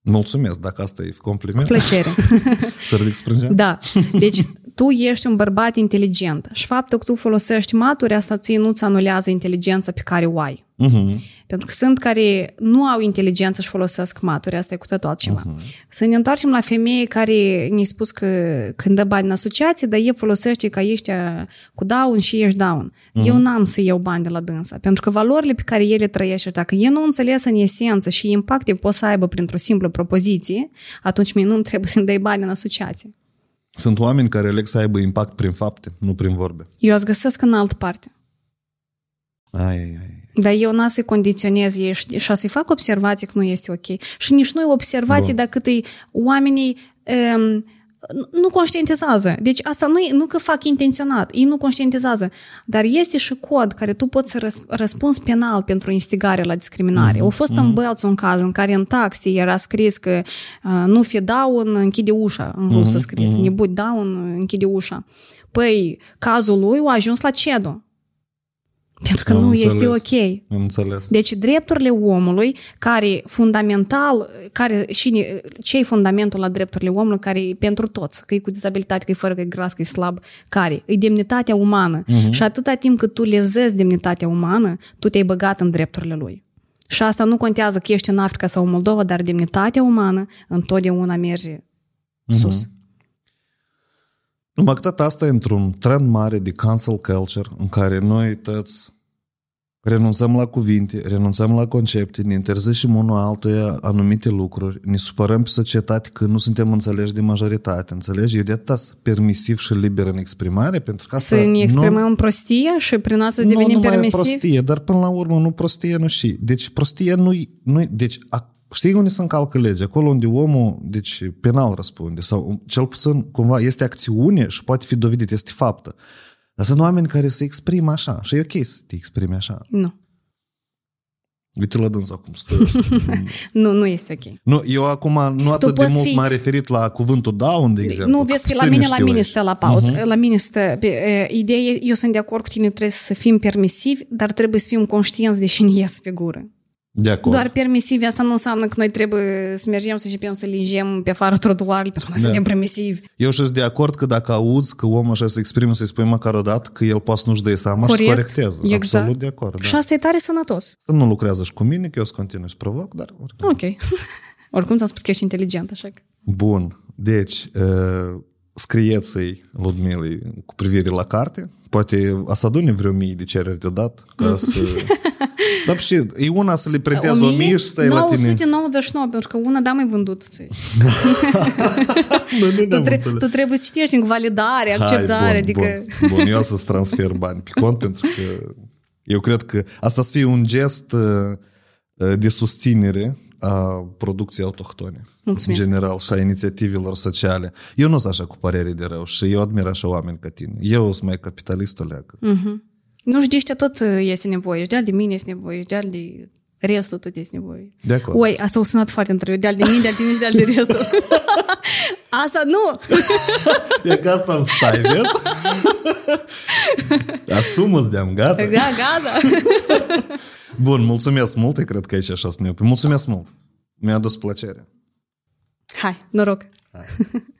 Mulțumesc, dacă asta e compliment. Cu plăcere. Să ridic sprângea? Da. Deci tu ești un bărbat inteligent și faptul că tu folosești maturi, asta ție nu-ți anulează inteligența pe care o ai. Uh-huh. Pentru că sunt care nu au inteligență și folosesc maturi, asta e cu totul altceva. Uh-huh. Să ne întoarcem la femei care ne-a spus că când dă bani în asociație, dar e folosește că ești cu down și ești down. Uh-huh. Eu n-am să iau bani de la dânsa, pentru că valorile pe care ele trăiește, dacă e nu înțeles în esență și impacte poți să aibă printr-o simplă propoziție, atunci mie nu trebuie să-mi dai bani în asociație. Sunt oameni care aleg să aibă impact prin fapte, nu prin vorbe. Eu îți găsesc în altă parte. Ai, ai, ai. Dar eu n-am să-i condiționez ei și, și să-i fac observații că nu este ok. Și nici nu e observații Bun. dacă îi, oamenii um, nu conștientizează. Deci asta nu, e, nu că fac intenționat, ei nu conștientizează. Dar este și cod care tu poți să răs, răspunzi penal pentru instigare la discriminare. Mm-hmm. Au fost mm-hmm. în Bălț un caz în care în taxi era scris că uh, nu fi down, închide ușa, în rusă mm-hmm. scris, mm-hmm. nebut down, închide ușa. Păi, cazul lui a ajuns la CEDO. Pentru că Am nu înțeles. este ok. Am înțeles. Deci drepturile omului, care fundamental, care și ce e fundamentul la drepturile omului, care e pentru toți, că e cu dizabilitate, că e fără, că e gras, că e slab, care e demnitatea umană. Uh-huh. Și atâta timp cât tu lezezi demnitatea umană, tu te-ai băgat în drepturile lui. Și asta nu contează că ești în Africa sau în Moldova, dar demnitatea umană întotdeauna merge uh-huh. Sus. Numai că tot asta e într-un trend mare de cancel culture în care noi toți renunțăm la cuvinte, renunțăm la concepte, ne interzicem unul altuia anumite lucruri, ne supărăm pe societate că nu suntem înțeleși de majoritate, înțelegi? Eu de atât permisiv și liber în exprimare, pentru că asta... Să ne exprimăm nu... prostie și prin asta să devenim nu permisiv? Nu prostie, dar până la urmă nu prostie, nu și. Deci prostie nu nu Deci Știi unde se încalcă legea? Acolo unde omul, deci, penal răspunde, sau cel puțin, cumva, este acțiune și poate fi dovedit, este faptă. Dar sunt oameni care se exprimă așa și e ok să te exprimi așa. Nu. Uite la dânsa cum stă. nu, nu este ok. Nu, eu acum nu atât de mult fi... m-am referit la cuvântul down, de exemplu. Nu, vezi că la mine, la mine stă la pauză. Uh-huh. La mine stă... Ideea eu sunt de acord cu tine, trebuie să fim permisivi, dar trebuie să fim conștienți de cine ies pe gură. De acord. Doar permisivi, asta nu înseamnă că noi trebuie să mergem să începem să lingem pe afară trotuarele pentru că noi da. suntem permisivi. Eu sunt de acord că dacă auzi că omul așa se exprimă, să-i spui măcar o dată că el poate nu-și dă seama Corect. și corectează. Exact. Absolut de acord. Da. Și asta e tare sănătos. Asta nu lucrează și cu mine, că eu să continui să provoc, dar... Oricum. Ok. Oricum ți-am spus că ești inteligent, așa că... Bun. Deci, uh, scrieți-i Ludmilei cu privire la carte. Poate a să adune vreo mii de cereri deodată ca mm. să... Dar și e una să le predezi o mie și stai la tine. 999, pentru că una da mai vândut. tu, tre- tu trebuie să citești în validare, acceptare. Hai, bun, adică... bun, bun, eu să-ți transfer bani pe cont pentru că eu cred că asta să fie un gest uh, de susținere a producției autohtone. Mulțumesc. În general și a inițiativelor sociale. Eu nu sunt așa cu părere de rău și eu admir așa oameni ca tine. Eu sunt mai capitalistul leagă. Uh-huh. Nu știi ce tot este nevoie. Și de mine este nevoie, și de restul tot este nevoie. De acord. Oi, asta a sunat foarte între de de mine, de tine și de de restul. asta nu! e că asta îmi stai, vezi? Asumă-ți de-am, gata. Da, gata. Bun, mulțumesc mult, cred că aici așa să ne Mulțumesc mult. Mi-a adus plăcere. Hai, noroc! Hai.